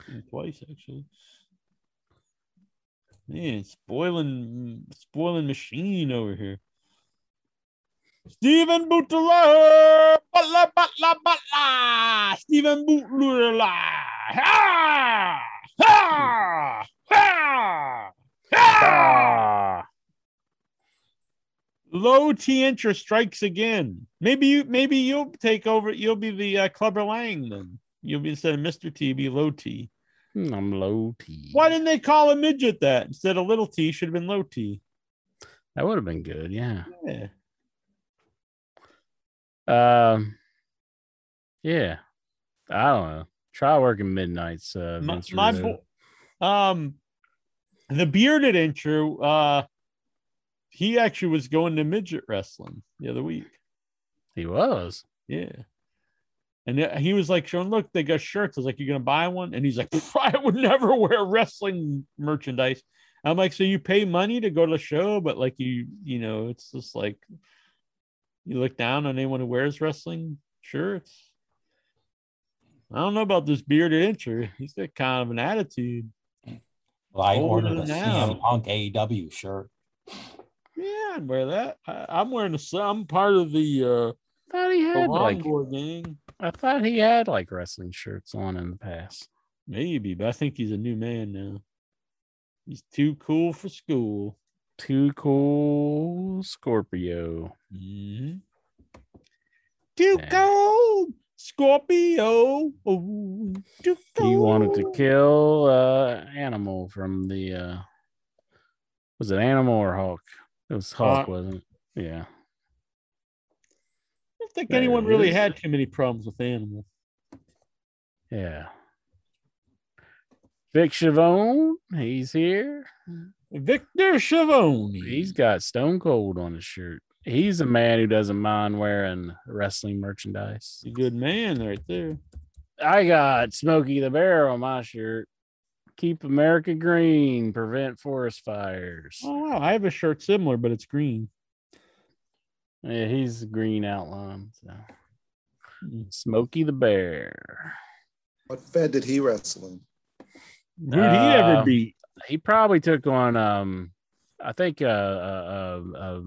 Seen it twice actually. Man, spoiling spoiling machine over here. Stephen Butler, Butler, Butler, Butler, Stephen Butler, ha, ha, ha, ha. Low T interest strikes again. Maybe you, maybe you'll take over. You'll be the uh, Clubber Lang then. You'll be instead of Mr. T, be Low T. I'm low T. Why didn't they call a midget that instead of little T? Should have been low T. That would have been good. Yeah. Yeah. Um. Yeah. I don't know. Try working midnights. Uh, My, my bo- um, the bearded intro. Uh, he actually was going to midget wrestling the other week. he was. Yeah. And he was like showing, look, they got shirts. I was like, "You're gonna buy one? And he's like, (laughs) I would never wear wrestling merchandise. I'm like, so you pay money to go to the show, but like you, you know, it's just like you look down on anyone who wears wrestling shirts. I don't know about this bearded incher. He's got kind of an attitude. Well, I Older ordered a now. CM Punk AEW shirt. Yeah, I'd wear that. I, I'm wearing a. I'm part of the uh thought he had like. gang. I thought he had like wrestling shirts on in the past. Maybe, but I think he's a new man now. He's too cool for school. Too cool, Scorpio. Mhm. Too Yeah. cold, Scorpio. Oh, too cold. He wanted to kill uh animal from the uh was it animal or hawk? It was hawk, Uh, wasn't it? Yeah. Think There anyone really is. had too many problems with animals. Yeah. Vic Chavone, he's here. Victor Schiavone. He's got Stone Cold on his shirt. He's a man who doesn't mind wearing wrestling merchandise. He's a good man right there. I got Smokey the Bear on my shirt. Keep America green, prevent forest fires. Oh wow, I have a shirt similar, but it's green. Yeah, he's green outline. So. Hmm. Smokey the Bear. What Fed did he wrestle in? Who'd he ever Um, beat? He probably took on um I think uh uh, uh, uh,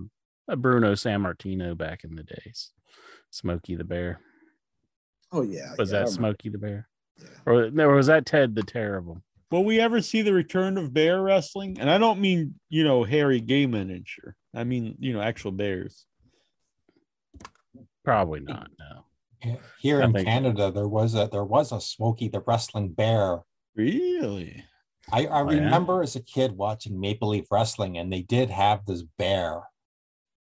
uh Bruno Sammartino back in the days. Smokey the Bear. Oh yeah, Was yeah, that remember. Smokey the Bear? Yeah. Or no, was that Ted the Terrible? Will we ever see the return of bear wrestling? And I don't mean you know hairy gay miniature. I mean you know actual bears. Probably not. No. Here I in think- Canada, there was a there was a Smokey the Wrestling Bear. Really? I, I Oh, yeah? remember as a kid watching Maple Leaf Wrestling, and they did have this bear.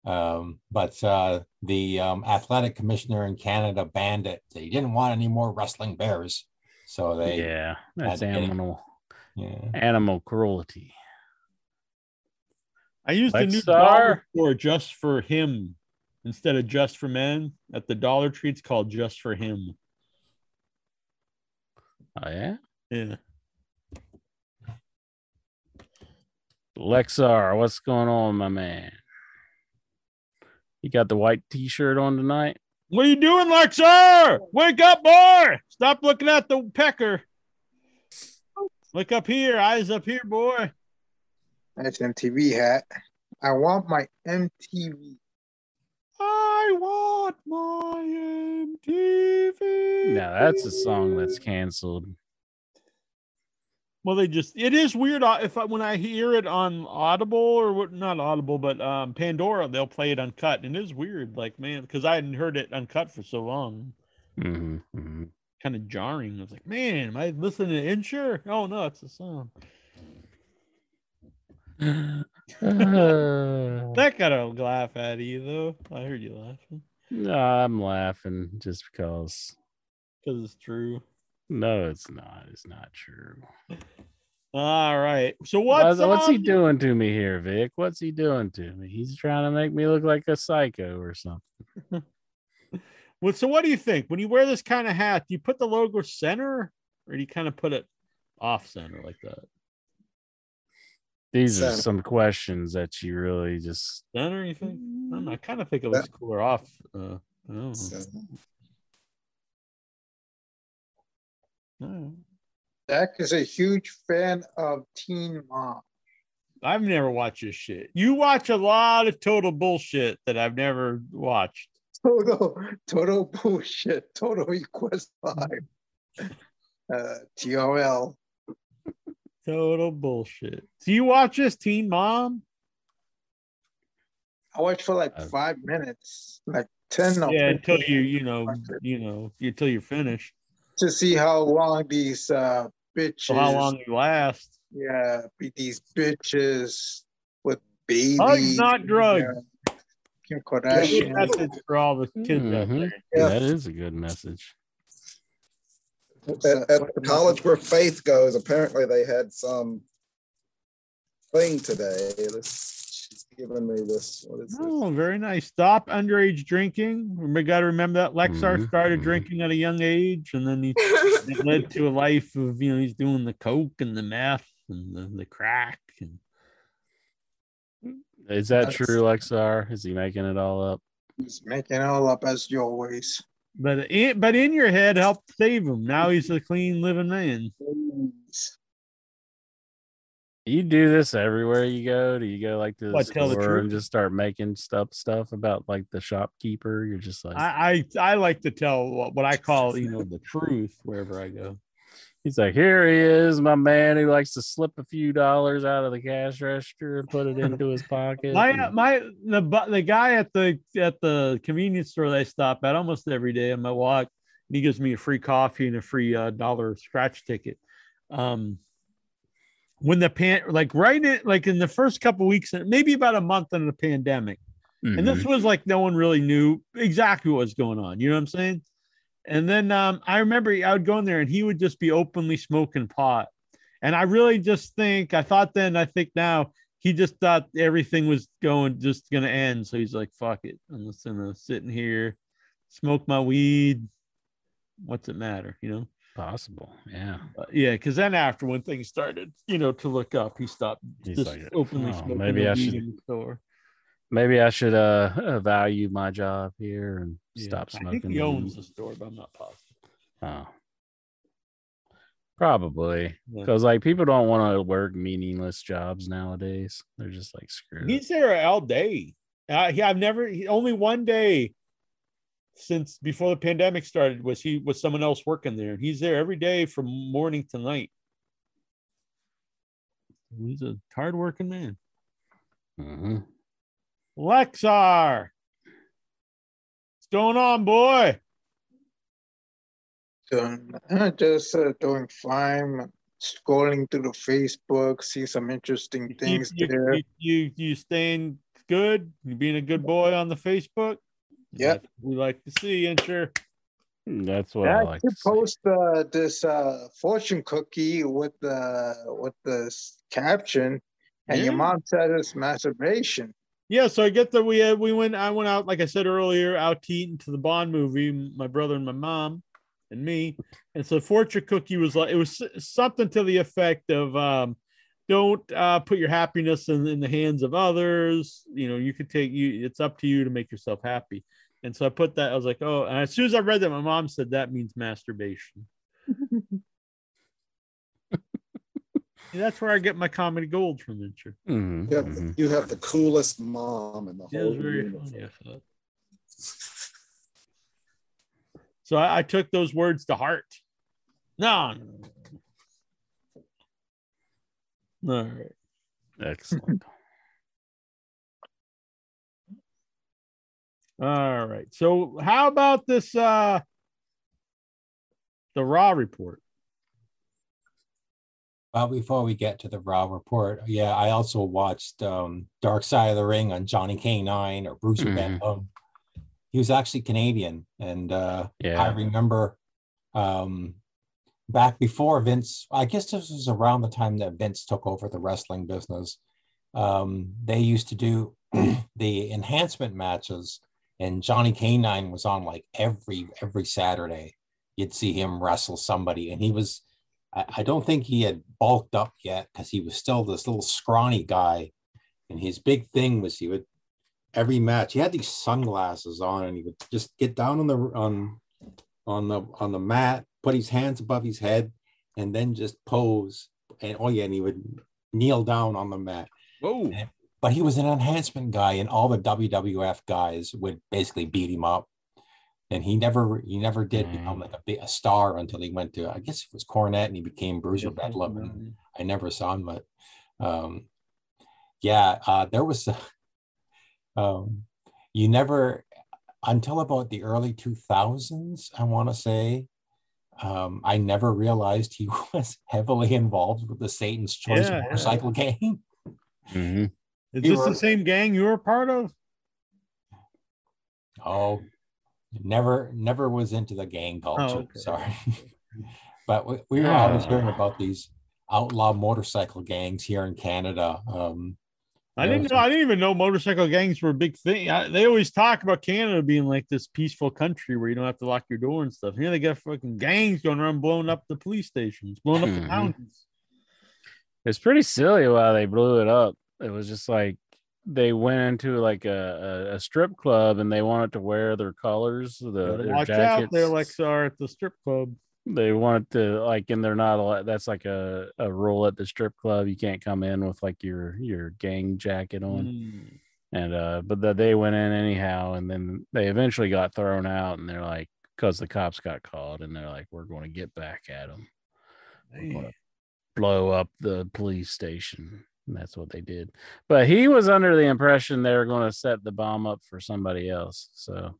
Um, but uh, the um, athletic commissioner in Canada banned it. They didn't want any more wrestling bears, so they yeah, that's animal yeah. animal cruelty. I used a new Lexar? dollar store just for him instead of just for men at the Dollar Tree. It's called just for him. Oh yeah. Yeah. Lexar, what's going on, my man? You got the white t-shirt on tonight? What are you doing, Lexar? Wake up, boy! Stop looking at the pecker. Look up here, eyes up here, boy. That's MTV hat. I want my MTV. I want my MTV. No, that's a song that's canceled. Well, they just it is weird uh, if I, when I hear it on Audible or what not Audible, but um Pandora, they'll play it uncut, and it is weird. Like man, because I hadn't heard it uncut for so long, hmm hmm kind of jarring. I was like, man, am I listening to Insure? Oh no, it's a song. (laughs) That got a laugh out of you though. I heard you laughing no, I'm laughing just because. because it's true. No, it's not. It's not true. All right. So What's, what's what's he doing to me here, Vic? What's he doing to me? He's trying to make me look like a psycho or something. (laughs) Well, so what do you think when you wear this kind of hat? Do you put the logo center, or do you kind of put it off center like that? These are some questions that you really just. Center, you think? I, don't know, I kind of think it looks cooler off. Uh, I don't know. So, All right. Dak is a huge fan of Teen Mom. I've never watched this shit. You watch a lot of total bullshit that I've never watched. Total, total bullshit. Total request five. Uh, TOL. Total bullshit. Do you watch this Teen Mom? I watched for like Uh, five minutes, like ten. yeah, until you, you know, you know, until you're finished. to see how long these uh bitches. So how long you last? Yeah, be these bitches with babies. Drugs, not drugs. Yeah. Kim Good Kardashian. message for all the kids out Mhm. there. Yeah. That is a good message. What's at, at the the college where Faith goes, apparently they had some thing today. This she's giving me this. What is this? Oh, very nice. Stop underage drinking. We got to remember that Lexar Mhm, started mhm. drinking at a young age, and then he (laughs) it led to a life of you know he's doing the coke and the meth and the, the crack. And Is that That's- true, Lexar? Is he making it all up? He's making it all up as you always. But in, but in your head helped save him. Now he's a clean living man. You do this everywhere you go. Do you go like to the What, tell the store and just start making stuff stuff about like the shopkeeper? You're just like I, I I like to tell what, what I call you know the truth wherever I go. He's like, here he is, my man who likes to slip a few dollars out of the cash register and put it (laughs) into his pocket. My and- my the the guy at the at the convenience store that I stop at almost every day on my walk, and he gives me a free coffee and a free uh, dollar scratch ticket. Um, when the pan like right in like in the first couple weeks, maybe about a month into the pandemic, and this Mhm. was like no one really knew exactly what was going on. You know what I'm saying? And then um, I remember I would go in there and he would just be openly smoking pot. And I really just think I thought then, I think now he just thought everything was going just gonna end. So he's like, fuck it. I'm just gonna sit in here, smoke my weed. What's it matter, you know? Possible. Yeah. Uh, yeah, because then after when things started, you know, to look up, he stopped He's just like, openly "Oh, smoking maybe I weed should- in the store. Maybe I should uh (laughs) value my job here and Yeah, stop I smoking. think he owns the store, but I'm not positive. Oh. Probably. Yeah. Because like people don't want to work meaningless jobs nowadays. They're just like screw it. He's there all day. Uh, he, I've never he, only one day since before the pandemic started was he was someone else working there. And He's there every day from morning to night. He's a hard working man. Mhm. Lexar, what's going on, boy? Doing, uh, just uh, doing fine. Scrolling through the Facebook, see some interesting You things you, there. You, you you staying good? You being a good boy on the Facebook? Yep. That's what we like to see, and sure. That's what Yeah, I I like. should to post uh, this uh, fortune cookie with the with the caption, and your mom said it's masturbation. Yeah, so I get that we had we went I went out like I said earlier out to eat into the Bond movie, my brother and my mom and me. And so fortune cookie was like it was something to the effect of um don't uh, put your happiness in, in the hands of others. You know, you could take you it's up to you to make yourself happy. And so I put that, I was like, oh, and as soon as I read that, my mom said that means masturbation. (laughs) Yeah, that's where I get my comedy gold from, Incher. Mhm, You have, mhm. you have the coolest mom in the Yeah, it whole was very universe. funny. I. So I, I took those words to heart. No. no. All right. Excellent. All right. So how about this uh the raw report? Well, before we get to the Raw report, yeah, I also watched um, Dark Side of the Ring on Johnny K-9 or Mhm. Bentham. He was actually Canadian, and uh, I remember um, back before Vince. I guess this was around the time that Vince took over the wrestling business. Um, they used to do (clears throat) the enhancement matches, and Johnny K-9 was on like every every Saturday. You'd see him wrestle somebody, and he was I, I don't think he had bulked up yet because he was still this little scrawny guy. And his big thing was he would every match he had these sunglasses on and he would just get down on the on on the on the mat, put his hands above his head, and then just pose. And oh yeah, and he would kneel down on the mat. Whoa. But he was an enhancement guy, and all the WWF guys would basically beat him up. And he never he never did become like a, a star until he went to I guess it was Cornette and he became Bruiser Bedlam. And I never saw him, but um, yeah, uh, there was (laughs) um, you never until about the early 2000s, I want to say. Um, I never realized he (laughs) was heavily involved with the Satan's Choice Yeah, yeah. motorcycle gang. Mhm. (laughs) Is this were- the same gang you were part of? Oh, never, never was into the gang culture. okay. Sorry, (laughs) but we, we were always hearing about these outlaw motorcycle gangs here in Canada. Um, I didn't was know. I didn't even know motorcycle gangs were a big thing. I, they always talk about Canada being like this peaceful country where you don't have to lock your door and stuff. Here they got fucking gangs going around blowing up the police stations, blowing up the mountains. It's pretty silly why they blew it up. It was just like they went into like a, a, strip club and they wanted to wear their colors, the their watch jackets. out there, Lexar, at the strip club. they wanted to like, and they're not allowed. That's like a, a rule at the strip club. You can't come in with like your your gang jacket on. Mm. And uh, but that they went in anyhow, and then they eventually got thrown out, and they're like, because the cops got called, and they're like, we're going to get back at them. Blow up the police station. And that's what they did. But he was under the impression they were going to set the bomb up for somebody else. So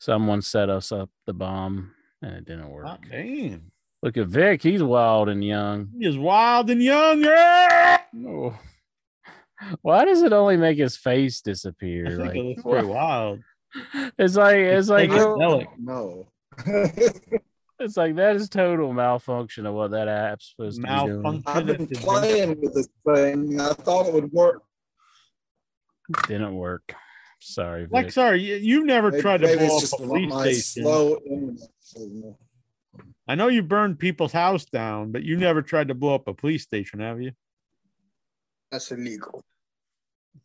someone set us up the bomb and it didn't work. Hot damn. Look at Vic. He's wild and young. He is wild and young. Yeah. Oh. Why does it only make his face I disappear? think Like, it looks pretty wild. (laughs) it's like it's like Psychedelic. No. (laughs) it's like that is total malfunction of what that app's supposed to be doing. I've been playing with this thing. I thought it would work. Didn't work. Sorry. Vic. Lexar, you, you've never Maybe, tried to blow up a police station. slow internet. I know you burned people's house down, but you never tried to blow up a police station, have you? That's illegal.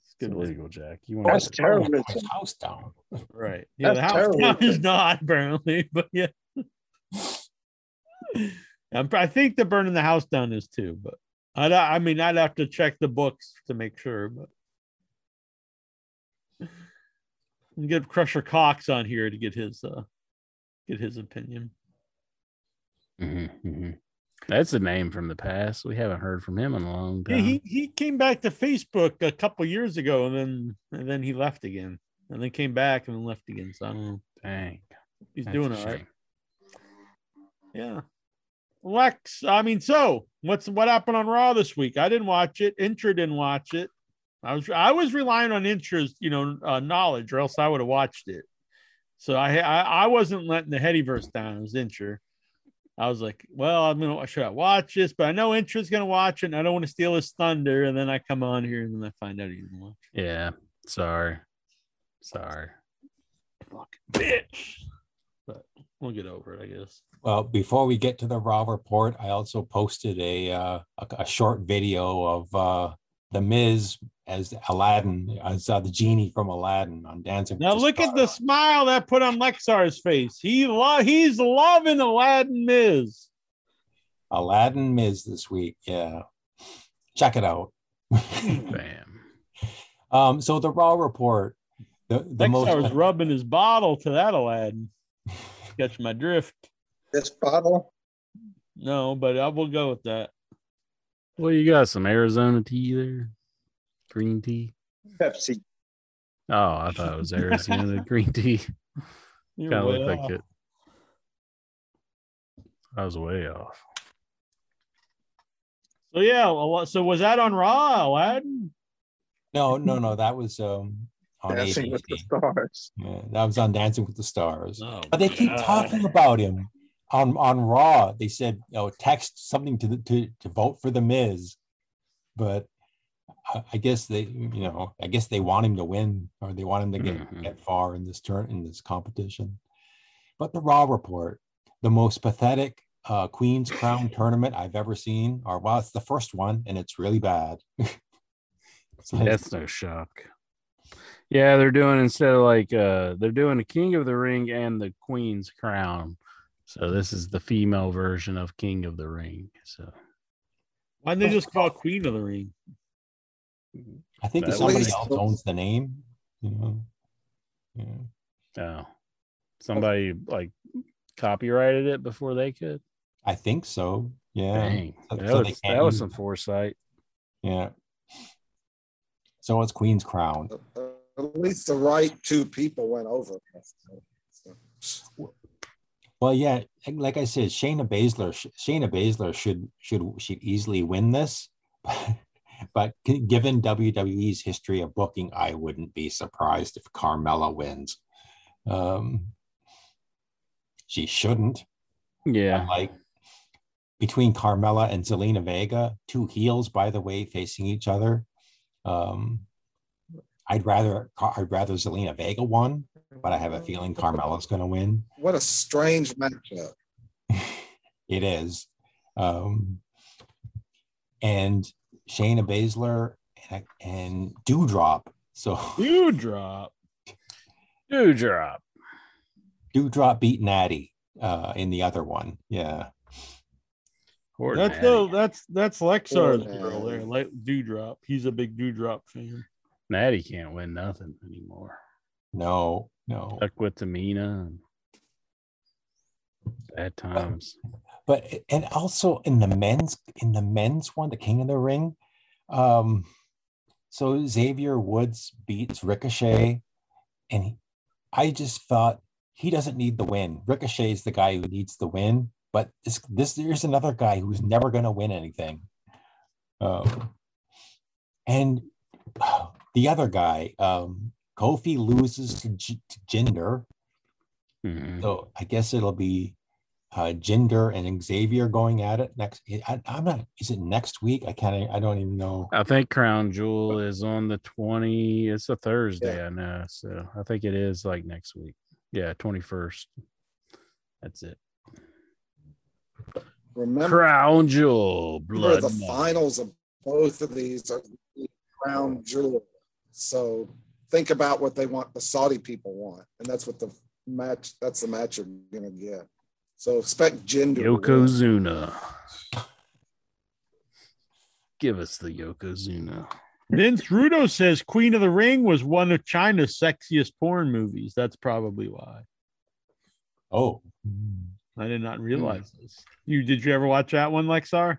It's good illegal, Jack. You That's want terrorism. His house down. Right. (laughs) Yeah, the That's house terrible. down is not apparently, (laughs) but yeah. I'm, I think the burning the house down is too, but I I mean I'd have to check the books to make sure, but get Crusher Cox on here to get his uh get his opinion. Mhm, mhm. That's a name from the past. We haven't heard from him in a long Yeah, time. he he came back to Facebook a couple years ago and then and then he left again. And then came back and then left again. So I don't know. Dang. He's that's doing all right. shame. Yeah. Lex, I mean, so what's what happened on Raw this week? I didn't watch it. Intra didn't watch it. I was I was relying on Intra's, you know, uh, knowledge, or else I would have watched it. So I, I I wasn't letting the Headyverse down. It was Intra. I was like, well, I'm gonna should I watch this? But I know Intra's gonna watch it, and I don't want to steal his thunder. And then I come on here and then I find out he didn't watch. Yeah. Sorry. Sorry. Fucking bitch. But we'll get over it, I guess. Well, before we get to the Raw report, I also posted a uh, a, a short video of uh, the Miz as Aladdin, as uh, the genie from Aladdin on Dancing. Now look at the smile that put on Lexar's face. He lo- he's loving Aladdin Miz. Aladdin Miz this week. Yeah, check it out. (laughs) Bam. um, so the Raw report, the the Lexar was most rubbing his bottle to that Aladdin. (laughs) Catch my drift. This bottle, No, but I will go with that. Well, you got some Arizona tea there. Green tea. Pepsi. Oh, I thought it was Arizona green tea. (laughs) You're Kind of way looked like it. I was way off. So yeah, so was that on Raw, Aladdin? no, no, no, that was um on Dancing with the stars. Yeah, that was on Dancing with the Stars. Oh, But they keep God. talking about him on on Raw. They said, you know, text something to the, to to vote for the Miz, but I, I guess they, you know, I guess they want him to win or they want him to get Mhm. get far in this turn in this competition. But the Raw report, the most pathetic uh, Queen's Crown (laughs) tournament I've ever seen, or well, it's the first one and it's really bad. (laughs) That's no shock. Yeah, they're doing instead of like uh they're doing the King of the Ring and the Queen's Crown. So this is the female version of King of the Ring. So why didn't they just call Queen of the Ring? I think At somebody least- else owns the name. You know, yeah. oh somebody like copyrighted it before they could. I think so. Yeah. Dang. So- That so was, that was some foresight. Yeah. So it's Queen's Crown. At least the right two people went over. So, Well, yeah, like I said, Shayna Baszler, Shayna Baszler should should should easily win this, (laughs) but given WWE's history of booking, I wouldn't be surprised if Carmella wins. Um, she shouldn't. Yeah. Like between Carmella and Zelina Vega, two heels, by the way, facing each other. Um, I'd rather I'd rather Zelina Vega won, but I have a feeling Carmella's going to win. what a strange matchup. (laughs) It is. Um, and Shayna Baszler and, and Doudrop. So Doudrop. Doudrop. Doudrop beat Natty uh, in the other one. Yeah. Poor That's Natty. the that's that's Lexar's Poor girl there, Natty. like Doudrop. He's a big Doudrop fan. Natty can't win nothing anymore. No, no. Stuck with Tamina bad times. But and also in the men's in the men's one, the King of the Ring. Um, so Xavier Woods beats Ricochet, and he, I just thought he doesn't need the win. Ricochet is the guy who needs the win, but this this there's another guy who's never going to win anything. Um, and the other guy, um, Kofi loses to, J- to Jinder, Mhm. so I guess it'll be uh, Jinder and Xavier going at it next. I, I'm not. Is it next week? I can't. I don't even know. I think Crown Jewel is on the 20. It's a Thursday, I know. So I think it is like next week. Yeah, 21st. That's it. Remember, Crown Jewel. remember Blood the finals of both of these are crown jewel. So think about what they want, the Saudi people want, and that's what the match. That's the match you're gonna get. So expect Jinder. to win. Yokozuna. Give us the Yokozuna. Vince Rudo says Queen of the Ring was one of China's sexiest porn movies. That's probably why. Oh, I did not realize hmm. this. You did you ever watch that one, Lexar?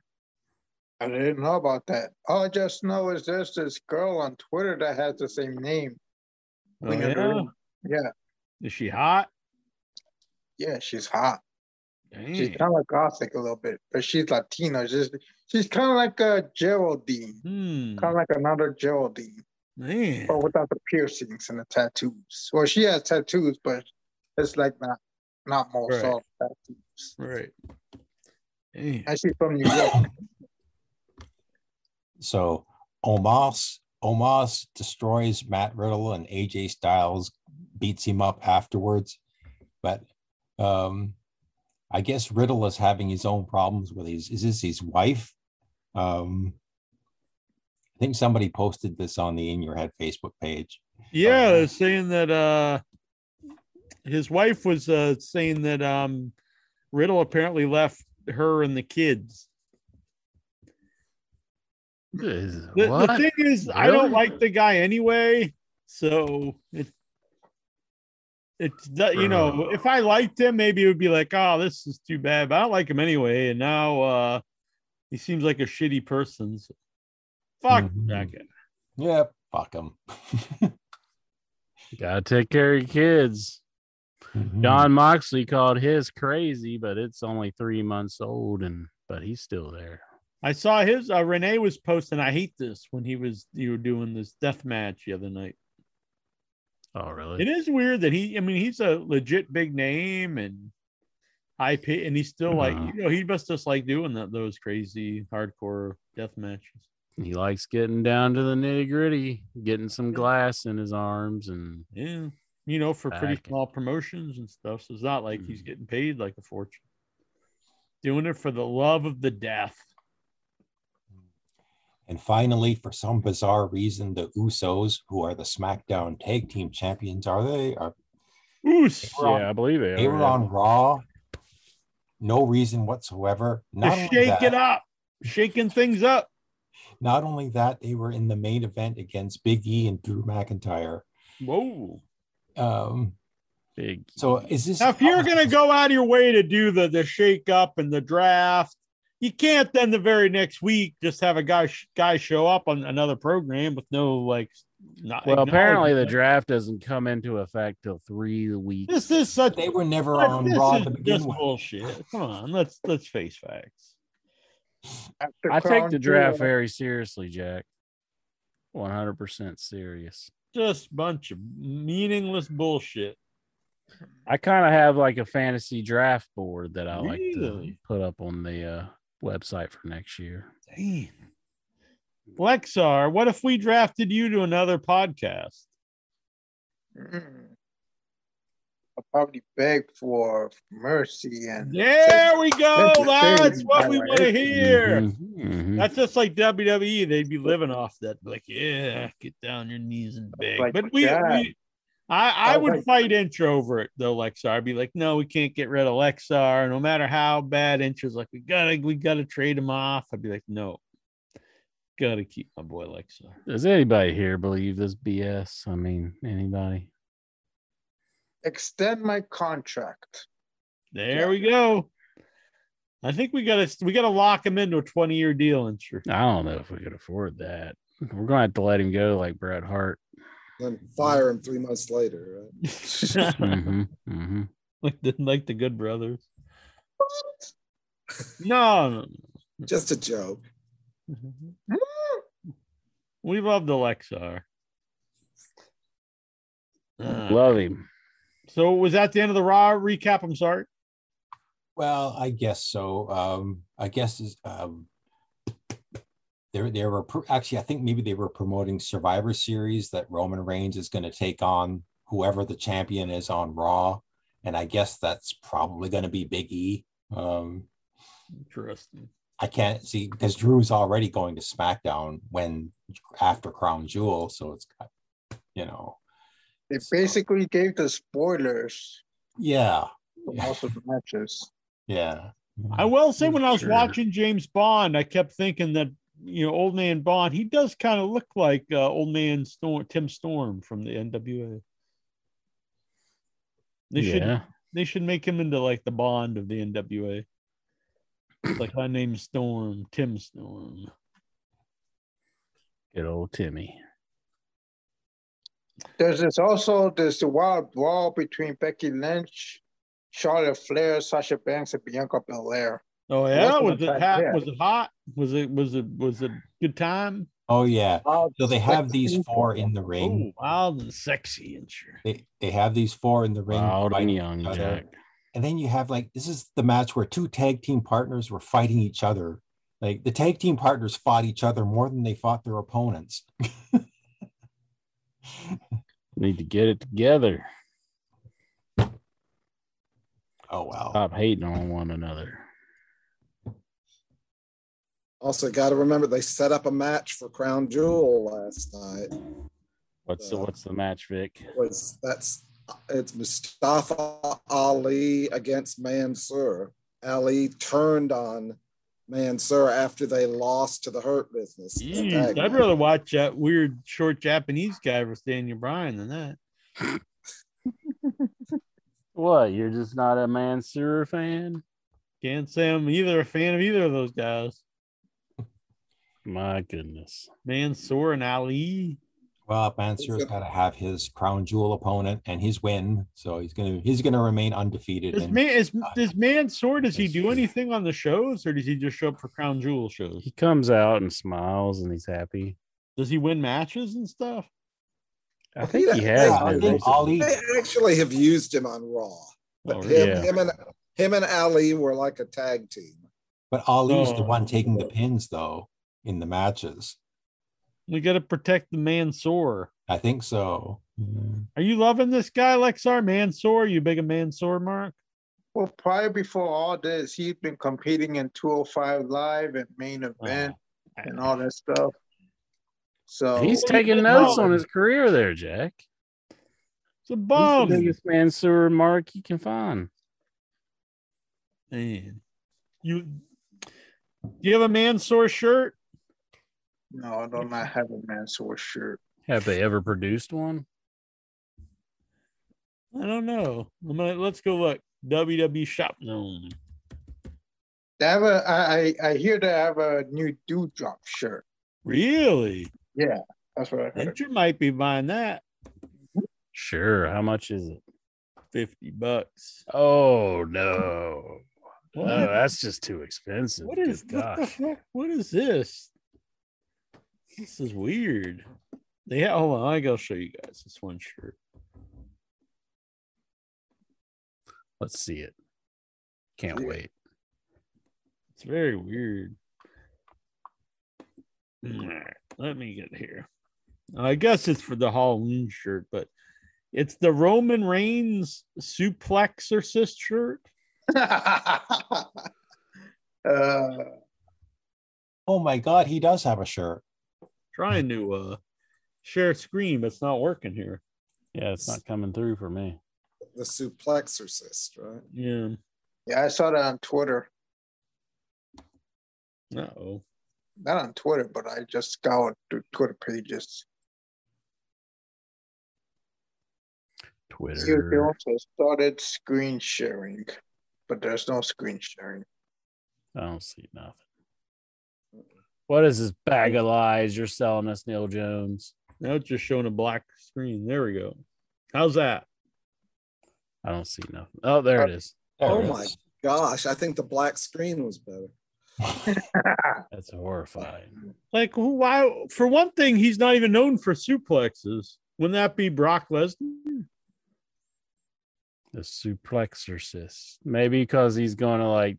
I didn't know about that. All I just know is there's this girl on Twitter that has the same name. Oh, Queen yeah? Yeah, Is she hot? yeah, she's hot. She's kind of like gothic a little bit, but she's Latino. She's she's kind of like a Geraldine, Hmm. kind of like another Geraldine, Man. but without the piercings and the tattoos. Well, she has tattoos, but it's like not not more Right. soft tattoos. Right. Dang. And she's from New York. (coughs) so Omos Omos destroys Matt Riddle and AJ Styles beats him up afterwards, but um, I guess Riddle is having his own problems with his. Is this his wife? Um, I think somebody posted this on the In Your Head Facebook page. Yeah, they're saying that uh his wife was uh saying that um Riddle apparently left her and the kids. Is- The, the thing is, I don't like the guy anyway, so it it's you know, if I liked him, maybe it would be like, oh, this is too bad. But I don't like him anyway, and now uh he seems like a shitty person. So fuck Mhm. that guy. Yeah, fuck him. (laughs) Gotta take care of your kids. Mhm. Jon Moxley called his crazy, but it's only three months old, and but he's still there. I saw his uh, Renee was posting. I hate this when he was you were doing this death match the other night. Oh, really? It is weird that he. I mean, he's a legit big name and pay, and he's still like Uh-huh. you know he must just like doing that those crazy hardcore death matches. He likes getting down to the nitty gritty, getting some glass in his arms, and Yeah, you know, for pretty small promotions and stuff. So it's not like he's Mhm. getting paid like a fortune. Doing it for the love of the death. And finally, for some bizarre reason, the Usos, who are the SmackDown Tag Team Champions, are they? Are Oos. were on- yeah, I believe it. they were on Raw. No reason whatsoever. Not To shake that, it up, shaking things up. not only that, they were in the main event against Big E and Drew McIntyre. Whoa. Um, big. so is this Now, if you're gonna go out of your way to do the the shake up and the draft, you can't then the very next week just have a guy guy show up on another program with no like. Not Well, apparently the draft doesn't come into effect till three weeks. This is such. they were never But on this Raw is to begin just with? bullshit. Come on, let's let's face facts. After I take the draft Jewel, very seriously, Jack. One hundred percent serious. Just bunch of meaningless bullshit. I kind of have like a fantasy draft board that I like to put up on the uh, website for next year. Damn. Lexar, what if we drafted you to another podcast? mm, I'll probably beg for mercy and There we go. That's the That's thing, what we want to hear. Mhm, mhm. That's just like WWE. They'd be living off that. Like, yeah, get down your knees and beg. Like but we, we I, I Oh, would like- fight intro over it though, Lexar. I'd be like, no, we can't get rid of Lexar. No matter how bad intro's like, we gotta, we gotta trade him off. I'd be like, no, gotta keep my boy Lexar. Does anybody here believe this BS? I mean, anybody? extend my contract. There we go. I think we gotta, we gotta lock him into a twenty year deal, intro. I don't know if we could afford that. We're gonna have to let him go like Bret Hart. Then fire him three months later. Right? (laughs) hmm hmm like the like the Good Brothers. No, no, Just a joke. (laughs) we love the Lexar. Uh, Love him. so was that the end of the Raw recap? I'm sorry. Well, I guess so. Um, I guess is um, they they were pro- actually I think maybe they were promoting Survivor Series that Roman Reigns is going to take on whoever the champion is on Raw, and I guess that's probably going to be Big E. Um, Interesting. I can't see because Drew's already going to SmackDown when after Crown Jewel, so it's got you know They basically gave the spoilers yeah for most of the matches. yeah. I will say when I was Sure. watching James Bond, I kept thinking that you know old man Bond, he does kind of look like uh, old man Storm, Tim Storm from the NWA. They should they should make him into like the Bond of the NWA. like my name's Storm, Tim Storm. Good old Timmy. There's this also this wild brawl between Becky Lynch, Charlotte Flair, Sasha Banks, and Bianca Belair. Oh yeah, was it hot? yeah. Was it hot? Was it was it was it good time? Oh yeah. So they have these four in the Oh, ring. wild and sexy and sure. They they have these four in the ring. Wild and young. Jack. And then you have like this is the match where two tag team partners were fighting each other. Like the tag team partners fought each other more than they fought their opponents. (laughs) Need to get it together. Oh wow. Stop hating on one another. Also, got to remember they set up a match for Crown Jewel last night. What's the Uh, what's the match, Vic? Was that's it's Mustafa Ali against Mansoor. Ali turned on Mansoor after they lost to the Hurt Business. Jeez, I'd rather watch that weird short Japanese guy versus Daniel Bryan than that. (laughs) What? You're just not a Mansoor fan? Can't say I'm either a fan of either of those guys. My goodness. Mansoor and Ali. Well, Mansoor's got to have his crown jewel opponent and his win, so he's gonna he's gonna remain undefeated. Is and- man is uh, does Mansoor does he do true. anything on the shows or does he just show up for Crown Jewel shows? He comes out and smiles and he's happy. Does he win matches and stuff? I think he Yeah, has. yeah, I think. Ali. They actually have used him on Raw. But Oh, him, yeah. him and him and Ali were like a tag team. But Ali's the Oh. one taking the pins though in the matches. We got to protect the Mansoor. I think so. Yeah. Are you loving this guy, Lexar Mansoor? You big a Mansoor, Mark? Well, prior before all this, he'd been competing in 205 Live and main event and all that stuff. So He's What do you taking notes on his career there, Jack. It's a He's the biggest Mansoor mark you can find. Man, you do you have a Mansoor shirt? No, I do not have a Mansoor shirt. Have they ever produced one? I don't know. I'm gonna let's go look. WW Shop Zone. They have a, I, I I hear they have a new Doudrop shirt. Really? Yeah, that's what I heard. Venture might be buying that. Sure. How much is it? 50 bucks. Oh no. What? No, that's just too expensive. What is what the gosh. fuck? What is this? This is weird. Yeah, ha- hold on, I gotta show you guys this one shirt. Let's see it. Can't Yeah. wait. It's very weird. Alright, let me get here. I guess it's for the Halloween shirt, but it's the Roman Reigns suplexorcist shirt. (laughs) uh, Oh my God, he does have a shirt. Trying to uh share screen, but it's not working here. Yeah, it's not coming through for me. The suplexorcist, right? Yeah. yeah, I saw that on Twitter. Uh oh. Not on Twitter, but I just scoured through Twitter pages. You they also started screen sharing, but there's no screen sharing. I don't see nothing. What is this bag of lies you're selling us, Neil Jones? Now it's just showing a black screen. There we go. How's that? I don't see nothing. Oh, there it is. Oh there oh it my is. gosh, I think the black screen was better. (laughs) That's horrifying. Like, who- why? For one thing, he's not even known for suplexes. Wouldn't that be Brock Lesnar? The suplexorcist. Maybe because he's gonna like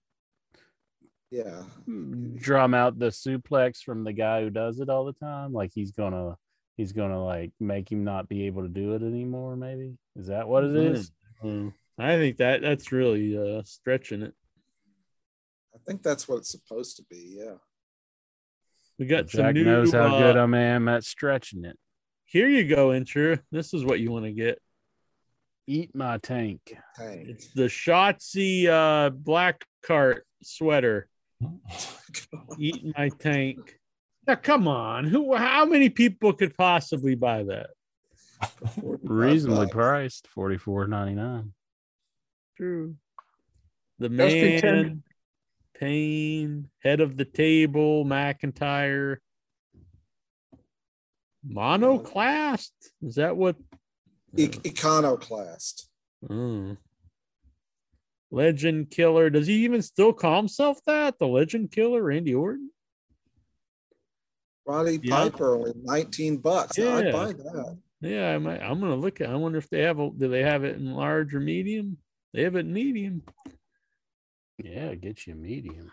Yeah. drum out the suplex from the guy who does it all the time. Like he's gonna he's gonna like make him not be able to do it anymore. Maybe is that what it is? Mm. I think that that's really uh, stretching it. I think that's what it's supposed to be. Yeah. We got some Jack new. knows how uh, good I am at stretching it. Here you go, Incher. This is what you want to get. Eat my tank. Tank. It's the Shotzi uh, black cart sweater. Eat my tank. Now, come on. Who? How many people could possibly buy that? Reasonably priced, forty four ninety nine. True. The Let's do 10. man, Payne, head of the table, McIntyre, monoclast. Is that what? E- Econoclast. Mm. Legend killer. Does he even still call himself that? The legend killer, Randy Orton? Roddy Yeah. Piper only 19 bucks. Now, I'd Yeah. buy that. Yeah, I might, I'm gonna look at. I wonder if they have. A, do they have it in large or medium? They have it in medium. Yeah, get you a medium.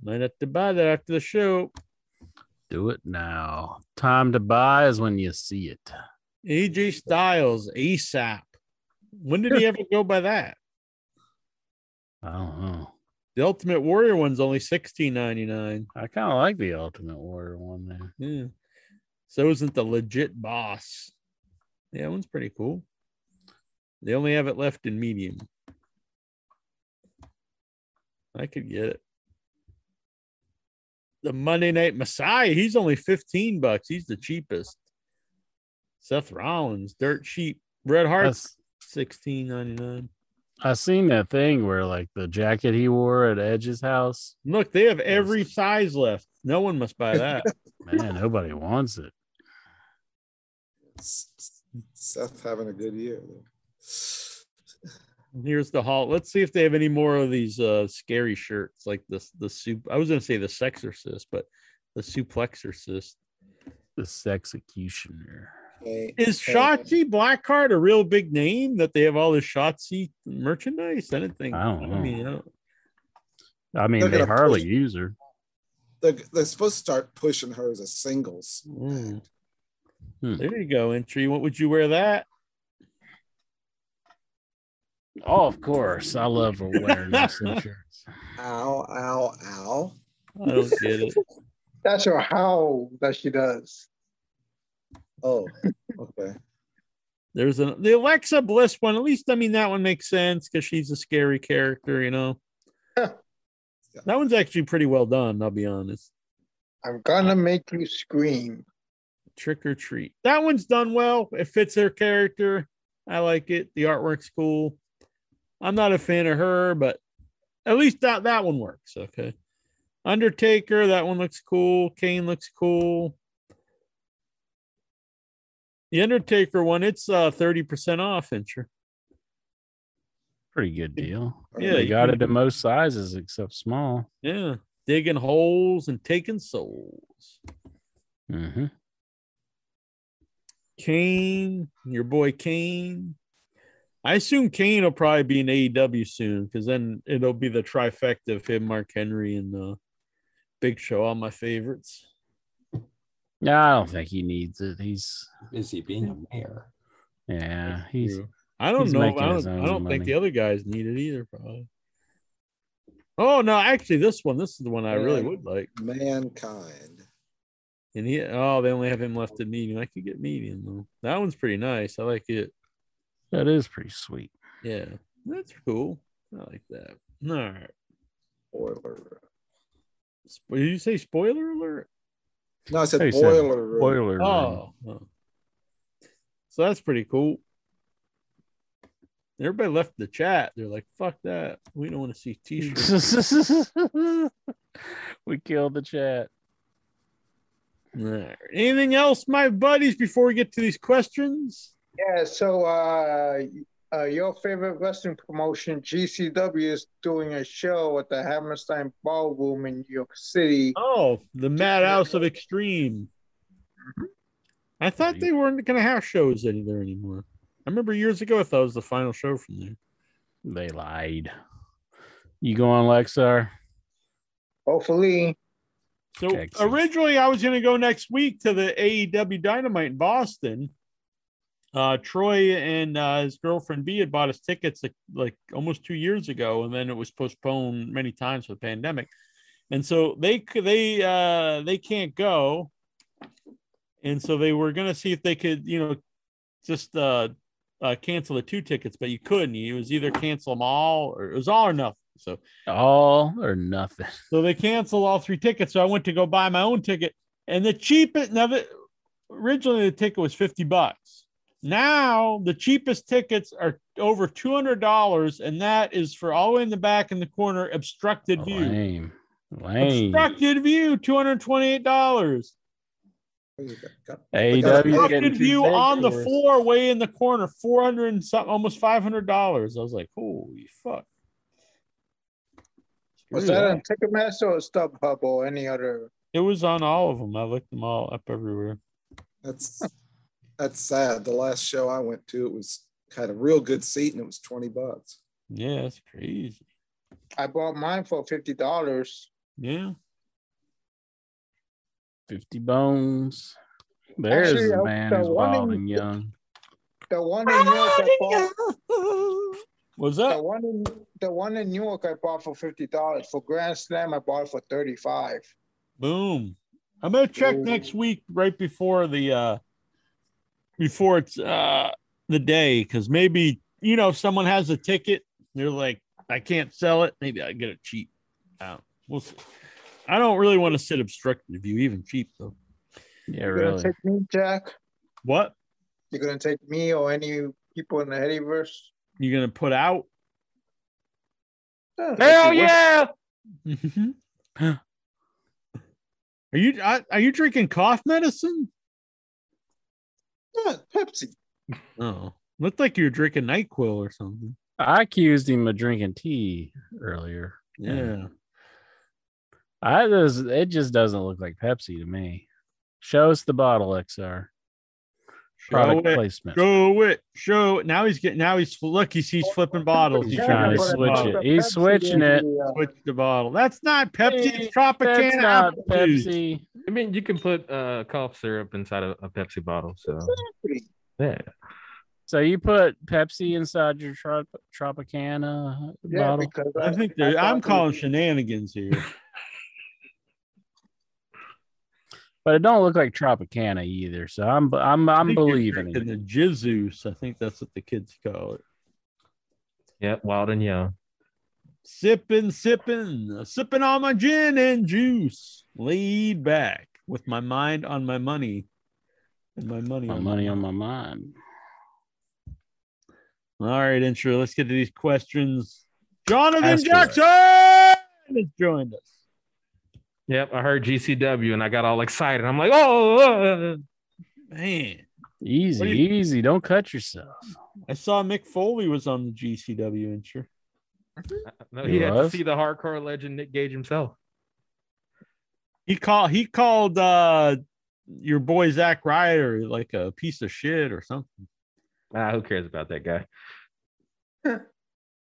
Might have to buy that after the show. Do it now. Time to buy is when you see it. AJ Styles ASAP. When did he (laughs) ever go by that? I don't know. The Ultimate Warrior one's only sixteen ninety nine. I kind of like the Ultimate Warrior one there. Yeah. So isn't the legit boss? Yeah, one's pretty cool. They only have it left in medium. I could get it. The Monday Night Messiah, he's only 15 bucks. He's the cheapest. Seth Rollins, dirt cheap. Bret Hart, That's, 16.99. I seen that thing where like the jacket he wore at Edge's house. Look, they have every size left. No one must buy that. (laughs) Man, nobody wants it. Seth having a good year. Here's the haul. Let's see if they have any more of these uh scary shirts like this the soup. I was gonna say the sexorcist, but the suplexorcist. The Sexecutioner. Okay. Is Okay. Shotzi Blackheart a real big name that they have all this Shotzi merchandise? I didn't think. I don't know. mean, I don't- I mean, They're they gonna hardly push- use her. They're, they're supposed to start pushing her as a singles. Mm. Hmm. There you go, entry. What would you wear that? Oh, of course. I love her wearing (laughs) wrestling shirts. Ow, ow, ow. I don't get it. (laughs) That's her how that she does. Oh, okay. (laughs) There's an the Alexa Bliss one. At least I mean that one makes sense because she's a scary character, you know. that one's actually pretty well done, I'll be honest. I'm gonna make you scream. Trick or treat. That one's done well. It fits her character. I like it. The artwork's cool. I'm not a fan of her, but at least that that one works. Okay. Undertaker, that one looks cool. Kane looks cool. The Undertaker one, it's uh 30% off, Incher. Pretty good deal. Yeah, they got it in most sizes except small. Yeah. Digging holes and taking souls. Mm-hmm. Kane, your boy Kane. I assume Kane will probably be in AEW soon because then it'll be the trifecta of him, Mark Henry, and uh, Big Show, all my favorites. Yeah, I don't think he needs it. He's Busy being a mayor. yeah, he's I don't he's know. I don't, I don't think the other guys need it either, probably. Oh no, actually, this one, this is the one I really would like. Mankind. And he, oh, they only have him left in medium. I could get medium though. That one's pretty nice. I like it. that is pretty sweet. Yeah, that's cool. I like that. All right. Spoiler. Did you say spoiler alert? No, I said Hey, said boiler room. Boiler room. Oh, oh. so that's pretty cool. Everybody left the chat. They're like, "Fuck that! We don't want to see t-shirts." (laughs) we killed the chat. All right. Anything else, my buddies? Before we get to these questions, Yeah, so uh, uh, your favorite wrestling promotion, GCW, is doing a show at the Hammerstein Ballroom in New York City. oh, the Madhouse of Extreme. I thought they weren't going to have shows any there anymore. I remember years ago I thought it was the final show from there. They lied. You go on Lexar? Hopefully, So Excellent. originally I was going to go next week to the AEW Dynamite in Boston. Uh, Troy and uh, his girlfriend B had bought us tickets like, like almost two years ago, and then it was postponed many times for the pandemic. And so they they uh, they can't go, and so they were going to see if they could you know just uh, uh, cancel the two tickets, but you couldn't. It was either cancel them all or it was all or nothing. So All or nothing. (laughs) so they canceled all three tickets. So I went to go buy my own ticket, and the cheapest. Now, the, originally the ticket was fifty bucks. Now the cheapest tickets are over two hundred dollars, and that is for all the way in the back in the corner, obstructed oh, view. Lame. Lame. Obstructed view, two hundred twenty-eight dollars. You got- got- AEW 's Obstructed view big on the floor, way in the corner, four hundred and something, almost five hundred dollars. I was like, holy fuck. was that that. on Ticketmaster or StubHub or any other? It was on all of them. I looked them all up everywhere. That's (laughs) that's sad. The last show I went to, it was had a real good seat and it was 20 bucks. Yeah, that's crazy. I bought mine for fifty dollars. Yeah. 50 bones. There's Actually, a I- man the who's one wild in- and young. The one in New York, I bought, Was the that? one in the one in New York, I bought for fifty dollars. For Grand Slam, I bought it for thirty-five. Boom. I'm gonna check Ooh. next week right before the uh before it's uh the day because maybe you know if someone has a ticket, they're like, I can't sell it, maybe I get it cheap. Out. We'll see. I don't really want to sit obstructed view, even cheap though. Yeah, You're gonna really. take me, Jack? What? You're gonna take me or any people in the Headyverse? You're gonna put out? Yeah, Hell if you want- yeah. (laughs) Are you are are you drinking cough medicine? Yeah, Pepsi. Oh, looked like you were drinking Nyquil or something. I accused him of drinking tea earlier. Yeah. I just, it just doesn't look like Pepsi to me. Show us the bottle, XR. Product Show it. placement. Show it. Show it. Now he's getting. Now he's look. He's sees flipping bottles. He's He's trying to trying to switch switch it. it. He's switching it. Switch the bottle. That's not Pepsi. It's Tropicana. That's not juice. Pepsi. I mean, you can put uh, cough syrup inside a, a Pepsi bottle. So yeah, So you put Pepsi inside your trop- Tropicana Yeah, bottle? because I think I I'm calling shenanigans here. (laughs) But it don't look like Tropicana either. So I'm I'm I I'm believing drinking it. the Jizus. I think that's what the kids call it. yeah, wild and young. Sipping, sipping, sipping on my gin and juice. Laid back with my mind on my money. And my money My on money my on my mind. All right, intro. Let's get to these questions. Jonathan Ask. Jackson has joined us. Yep, I heard GCW and I got all excited. I'm like, oh, uh, Man, Easy, you- easy. Don't cut yourself. I saw Mick Foley was on the GCW intro. no, He he had was? to see the hardcore legend Nick Gage himself. He called he called uh your boy Zack Ryder like a piece of shit or something. Ah, who cares about that guy? (laughs)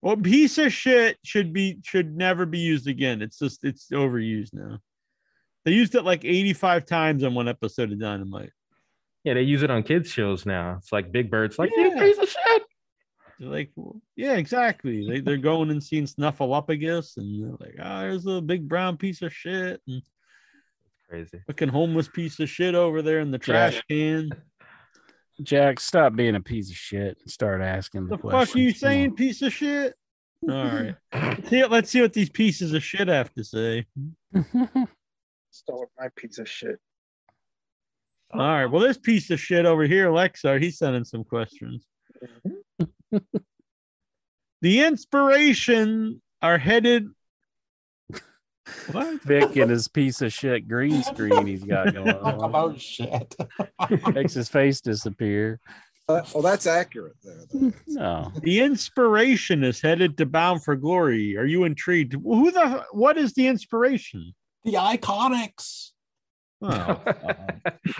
Well, piece of shit should be should never be used again. It's just it's overused now. They used it like 85 times on one episode of Dynamite. Yeah, they use it on kids shows now. It's like Big Bird's like, you Yeah. piece of shit. They're like, well, yeah, exactly. They they're going and seeing Snuffleupagus, and they're like, oh, there's a big brown piece of shit, and Crazy. fucking homeless piece of shit over there in the trash can. Jack, stop being a piece of shit and start asking the, question. What The fuck are you questions. Come on. saying, piece of shit? All right. Let's (laughs) see, let's see what these pieces of shit have to say. (laughs) Start with my piece of shit. All right. Well, this piece of shit over here, Lexar, he's sending some questions. (laughs) the inspiration are headed. What? Vic and his piece of shit green screen he's got (laughs) going Talk on. about shit. (laughs) Makes his face disappear. Uh, well, that's accurate there. though. No. The inspiration is headed to Bound for Glory. Are you intrigued? Who the? What is the inspiration? The IIconics. Oh, (laughs)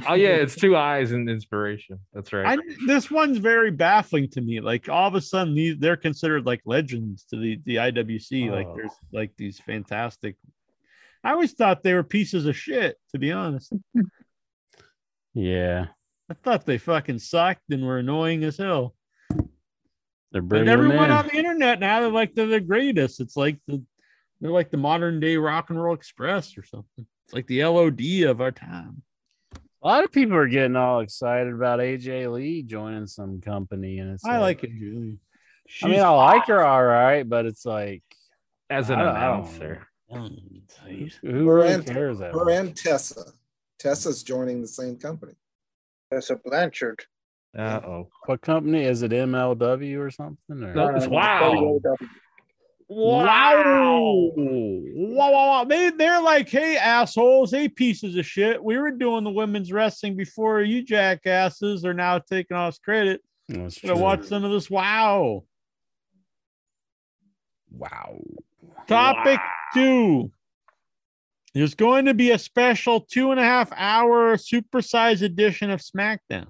oh yeah, it's two eyes and inspiration. That's right. I, this one's very baffling to me. Like all of a sudden, these they're considered like legends to the the IWC. Like Oh. there's like these fantastic. I always thought they were pieces of shit. To be honest, Yeah, I thought they fucking sucked and were annoying as hell. they're But bringing everyone in. on the internet now they're like they're the greatest. It's like the they're like the modern day rock and roll express or something. It's like the LOD of our time. A lot of people are getting all excited about AJ Lee joining some company, and it's I like it, Julie. I mean, I like her all right, but it's like As an I don't- announcer. Who Her really and, cares her much? and Tessa. Tessa's joining the same company. That's a Blanchard. Uh oh. What company is it? MLW or something? Or? No, it's wow. Wow. Wow, wow, wow. They, they're like, hey, assholes, hey, pieces of shit. We were doing the women's wrestling before you jackasses are now taking us credit. That's Gonna true. watch some of this. Wow. Wow. Topic two. There's going to be a special two and a half hour supersized edition of SmackDown.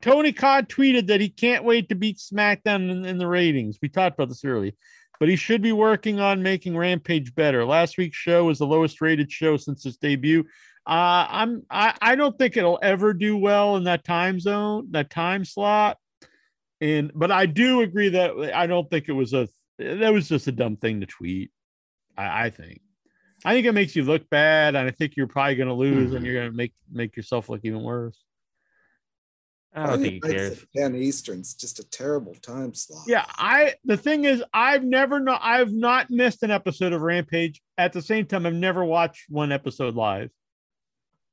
Tony Khan tweeted that he can't wait to beat SmackDown in, in the ratings. We talked about this earlier, but he should be working on making Rampage better. Last week's show was the lowest rated show since its debut. Uh, I'm I, I don't think it'll ever do well in that time zone, that time slot. And but I do agree that I don't think it was a that was just a dumb thing to tweet. I, I think. I think it makes you look bad, and I think you're probably going to lose, and you're going to make make yourself look even worse. I don't think he Friday cares. nights 10 Eastern's just a terrible time slot. Yeah, I. The thing is, I've never no, I've not missed an episode of Rampage. At the same time, I've never watched one episode live.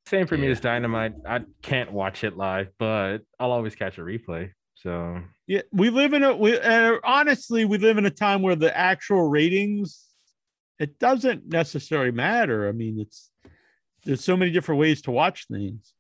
Same for me Yeah. as Dynamite. I can't watch it live, but I'll always catch a replay. So Yeah, we live in a we uh, honestly we live in a time where the actual ratings it doesn't necessarily matter. I mean, it's there's so many different ways to watch things.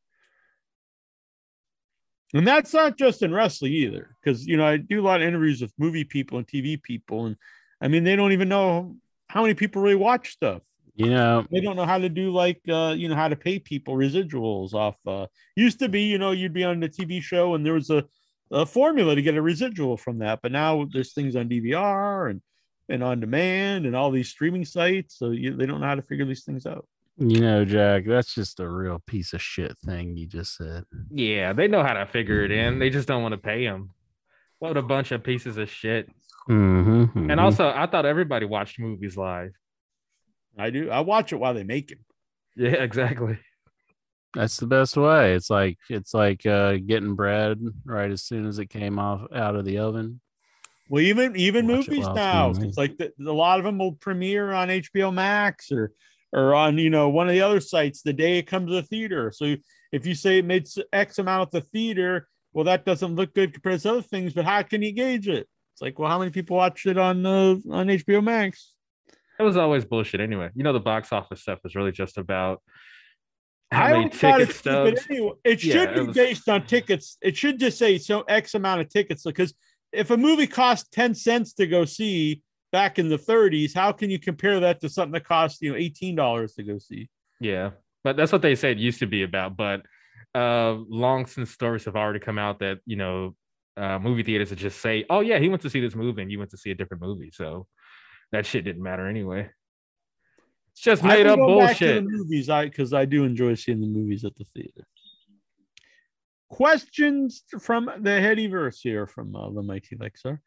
And that's not just in wrestling either, because you know I do a lot of interviews with movie people and TV people, and I mean they don't even know how many people really watch stuff. You know, They don't know how to do like uh, you know how to pay people residuals off. Uh, used to be you know you'd be on the TV show and there was a, a formula to get a residual from that, but now there's things on DVR and and on demand and all these streaming sites, so you, they don't know how to figure these things out. You know, Jack, that's just a real piece of shit thing you just said. yeah, they know how to figure it in. They just don't want to pay him. What a bunch of pieces of shit. Mm-hmm, And also, I thought everybody watched movies live. I do. I watch it while they make it. Yeah, exactly. that's the best way. It's like it's like uh, getting bread right as soon as it came off out of the oven. Well, even even Watch movies while now, it's like the, a lot of them will premiere on HBO Max or or on you know one of the other sites the day it comes to the theater. So if you say it made X amount at the theater, well, that doesn't look good compared to other things. But how can you gauge it? It's like, well, how many people watched it on uh, on HBO Max? It was always bullshit anyway. You know, the box office stuff is really just about how I many ticket stupid anyway. It Yeah, should it be was- based on tickets. It should just say so X amount of tickets because if a movie costs 10 cents to go see back in the 30s, how can you compare that to something that costs you know $18 to go see? Yeah, but that's what they said it used to be about. But uh, long since stories have already come out that you know uh, movie theaters would just say, "Oh yeah, he went to see this movie, and you went to see a different movie," so that shit didn't matter anyway. It's just made up go back to bullshit. movies, I because I do enjoy seeing the movies at the theater. Questions from the Headyverse here from uh, the Mighty Lexar.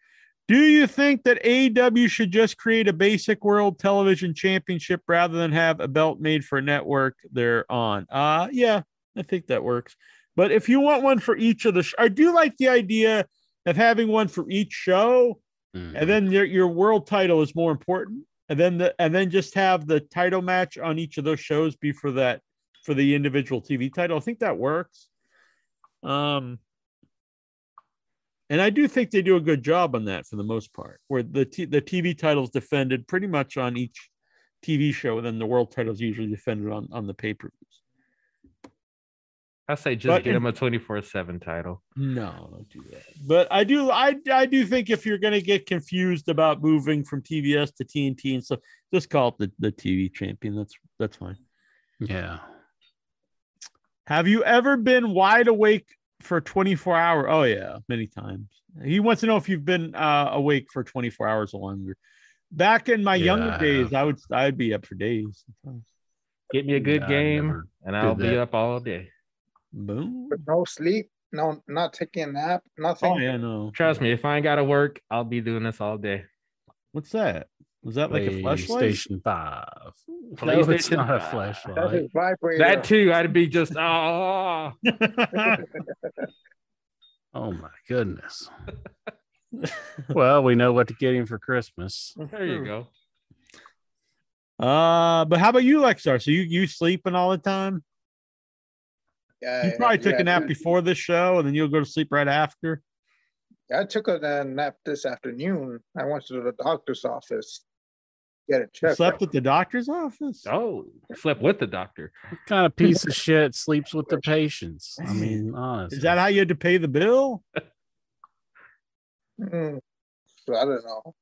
Do you think that AEW should just create a basic world television championship rather than have a belt made for a network they're on? Uh yeah, I think that works. But if you want one for each of the, sh- I do like the idea of having one for each show Mm. and then your your world title is more important and then the and then just have the title match on each of those shows be for that for the individual tv title i think that works um and i do think they do a good job on that for the most part where the t- the tv title is defended pretty much on each tv show and then the world title is usually defended on on the pay-per-views I say just But get in- him a twenty four seven title. No, don't do that. But I do, I, I do think if you're going to get confused about moving from TBS to TNT and stuff, just call it the, the TV champion. That's that's fine. Yeah. Have you ever been wide awake for 24 hours? Oh yeah, many times. He wants to know if you've been uh, awake for 24 hours or longer. Back in my Yeah, younger I days, have. I would I'd be up for days. sometimes. Get me a good Yeah, game, and I'll did be up all day. Boom. But no sleep, no, not taking a nap, nothing. Oh yeah, no. Trust me, if I ain't gotta work, I'll be doing this all day. What's that? Was that like a flashlight? PlayStation 5. No, it's not a 5. That's flashlight. That too, I'd be just (laughs) ah. (laughs) Oh my goodness. well, we know what to get him for Christmas. there you go. uh, but how about you, Lexar? So you you sleeping all the time? Yeah, You probably took yeah, a nap dude. before this show, and then you'll go to sleep right after. I took a nap this afternoon. I went to the doctor's office, get a You check. slept at the doctor's office. Oh, slept with the doctor. What kind of piece of shit sleeps with the patients? I (laughs) mean, honestly. Is that how you had to pay the bill? Mm, I don't know.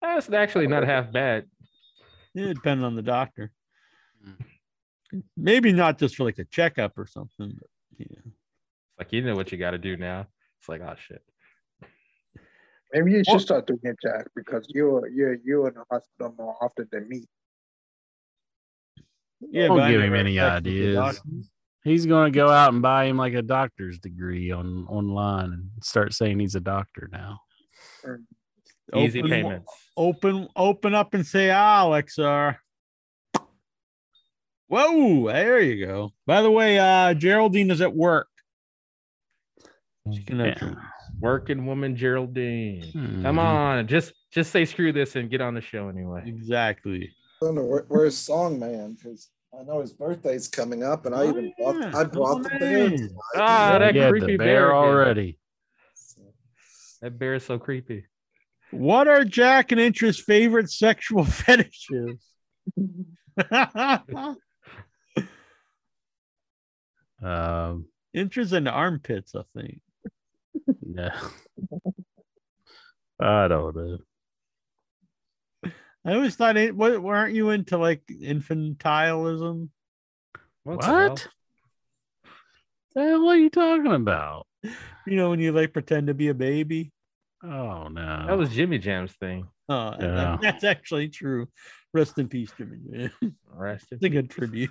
That's actually not half bad. Yeah, depending on the doctor. Maybe not just for like a checkup or something. But yeah. Like you know what you got to do now. It's like oh shit. Maybe you should start doing it, Jack, because you're you're you're in the hospital more often than me. Yeah, Don't give him any had sex with the ideas. He's going to go out and buy him like a doctor's degree on online and start saying he's a doctor now. Easy Open- payments. Open, open up and say, ah, Lexar. Whoa, there you go. By the way, uh, Geraldine is at work. She can Yeah. Working woman Geraldine. Hmm. Come on, just just say screw this and get on the show anyway. Exactly. I don't know where, where's Song Man because I know his birthday's coming up, and I even Oh, brought yeah. I brought Oh, the bear. man. tonight. Ah, that Yeah, creepy the bear bear already. That bear is so creepy. What are Jack and Inch's favorite sexual (laughs) fetishes? (laughs) (laughs) Um, Inch's into armpits, I think. No. I don't know. I always thought it. What weren't you into like infantilism? What? the? What? The hell are you talking about? You know when you like pretend to be a baby. Oh no. That was Jimmy Jam's thing. Oh, Yeah. (laughs) that's actually true. Rest in peace, Jimmy. Jam. Arrested. It's a good tribute.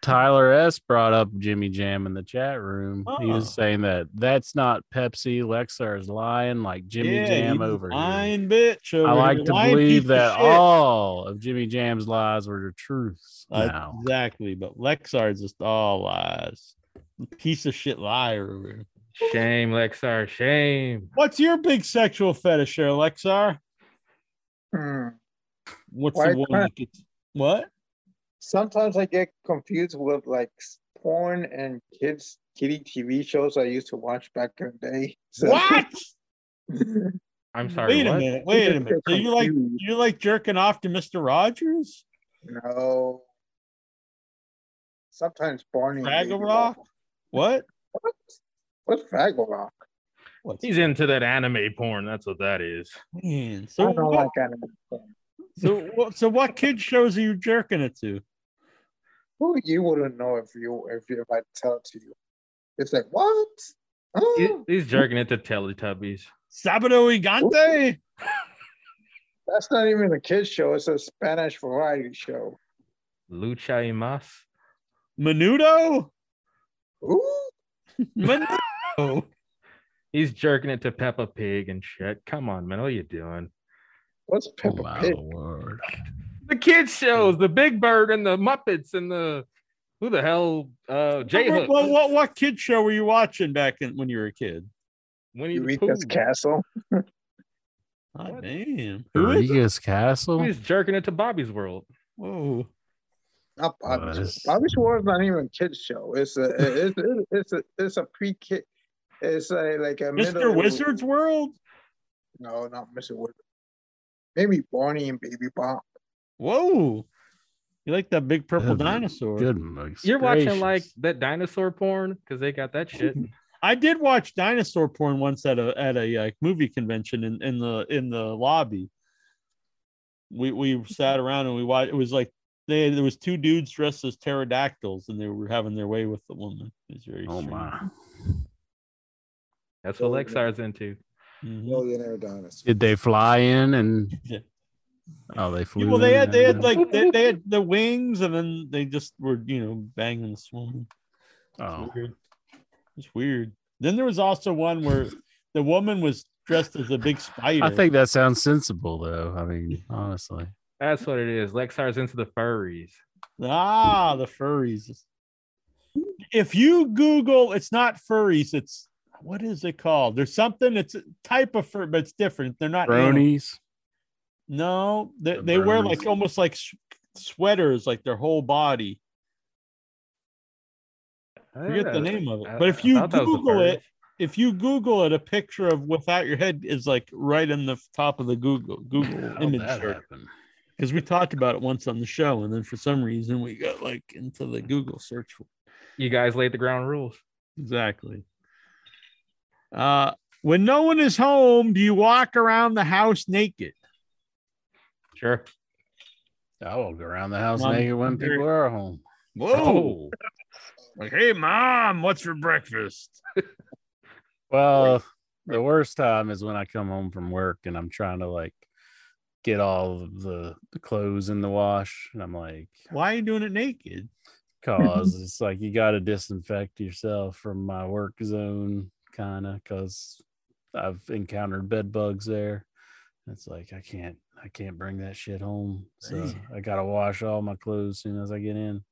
Tyler S brought up Jimmy Jam in the chat room. He Oh. was saying that that's not Pepsi. Lexar is lying like Jimmy Yeah, Jam you over here. lying bitch. I like here. to Lying believe piece of that shit. all of Jimmy Jam's lies were the truths. Uh, now. exactly, but Lexar's just all lies. Piece of shit liar. over here. Shame, Lexar. Shame. What's your big sexual fetish, there, Lexar? Hmm. What's Why the one? gets- What? Sometimes I get confused with like porn and kids kitty TV shows I used to watch back in the day. (laughs) So- What? (laughs) I'm sorry. Wait a what? minute. Wait a minute. get So you like confused. you like jerking off to Mister Rogers? no. Sometimes Barney. Fraggle Rock? What? What? What's Fraggle Rock? What's He's into that anime porn. That's what that is. man? So I don't what, like anime porn. so so what kid shows are you jerking it to? Who you wouldn't know if you if you if I tell it to you. It's like what? He- Oh, He's jerking into Teletubbies. Sabado Gigante? that's not even a kids show. It's a Spanish variety show. Lucha y mas. Menudo? Ooh, Menudo. (laughs) He's jerking it to Peppa Pig and shit. Come on, man. What are you doing? what's Oh Peppa my Pig? word. The kids shows, the Big Bird and the Muppets and the who the hell uh J What, Hook. what, what, what kid show were you watching back in, when you were a kid? Winnie the Eureka's Pooh. Castle. Oh, (laughs) What? damn. Who is it? Eureka's Castle? He's jerking it to Bobby's World. Whoa. Not Bobby's Uh, World. Bobby's World is not even a kids show. It's a it's it's, it's a it's a pre kid. It's a like a Mr. middle- Wizard's World? No, not Mr. Wizard. Maybe Barney and Baby Bob. Whoa. You like that big purple Goodness- dinosaur? Goodness You're watching like that dinosaur porn because they got that shit. (laughs) I did watch dinosaur porn once at a at a like, movie convention in, in the in the lobby. We we sat around and we watched. It was like they there was two dudes dressed as pterodactyls, and they were having their way with the woman. It's very Oh strange. my! That's what Lexar's into. Mhm. Millionaire dinosaur. Did they fly in and? Yeah. Oh, they flew. Well, they had they had like they, they had the wings, and then they just were you know banging this woman. Oh, Weird. It's weird. Then there was also one where the woman was dressed as a big spider. I think that sounds sensible, though. I mean, honestly, That's what it is. Lexar's into the furries. ah the furries. If you Google, it's not furries. It's what is it called? There's something. It's a type of fur, but it's different. They're not. animals. No, they, The they wear like almost like sweaters, like their whole body. I forget the name of it. I- But if you thought that was the Google it, if you Google it, a picture of without your head is like right in the top of the Google Google How'd image search. Because we talked about it once on the show, and then for some reason we got like into the Google search for You guys laid the ground rules. exactly. Uh when no one is home, do you walk around the house naked? Sure. I walk around the house Mom, naked when I'm people are home. Whoa! Oh. Like, hey mom, what's for breakfast? (laughs) Well, the worst time is when I come home from work and I'm trying to like get all of the, the clothes in the wash, and I'm like, Why are you doing it naked? cause (laughs) it's like you got to disinfect yourself from my work zone, kind of, cause I've encountered bed bugs there. It's like I can't, I can't bring that shit home, so Dang. I gotta wash all my clothes as soon as I get in.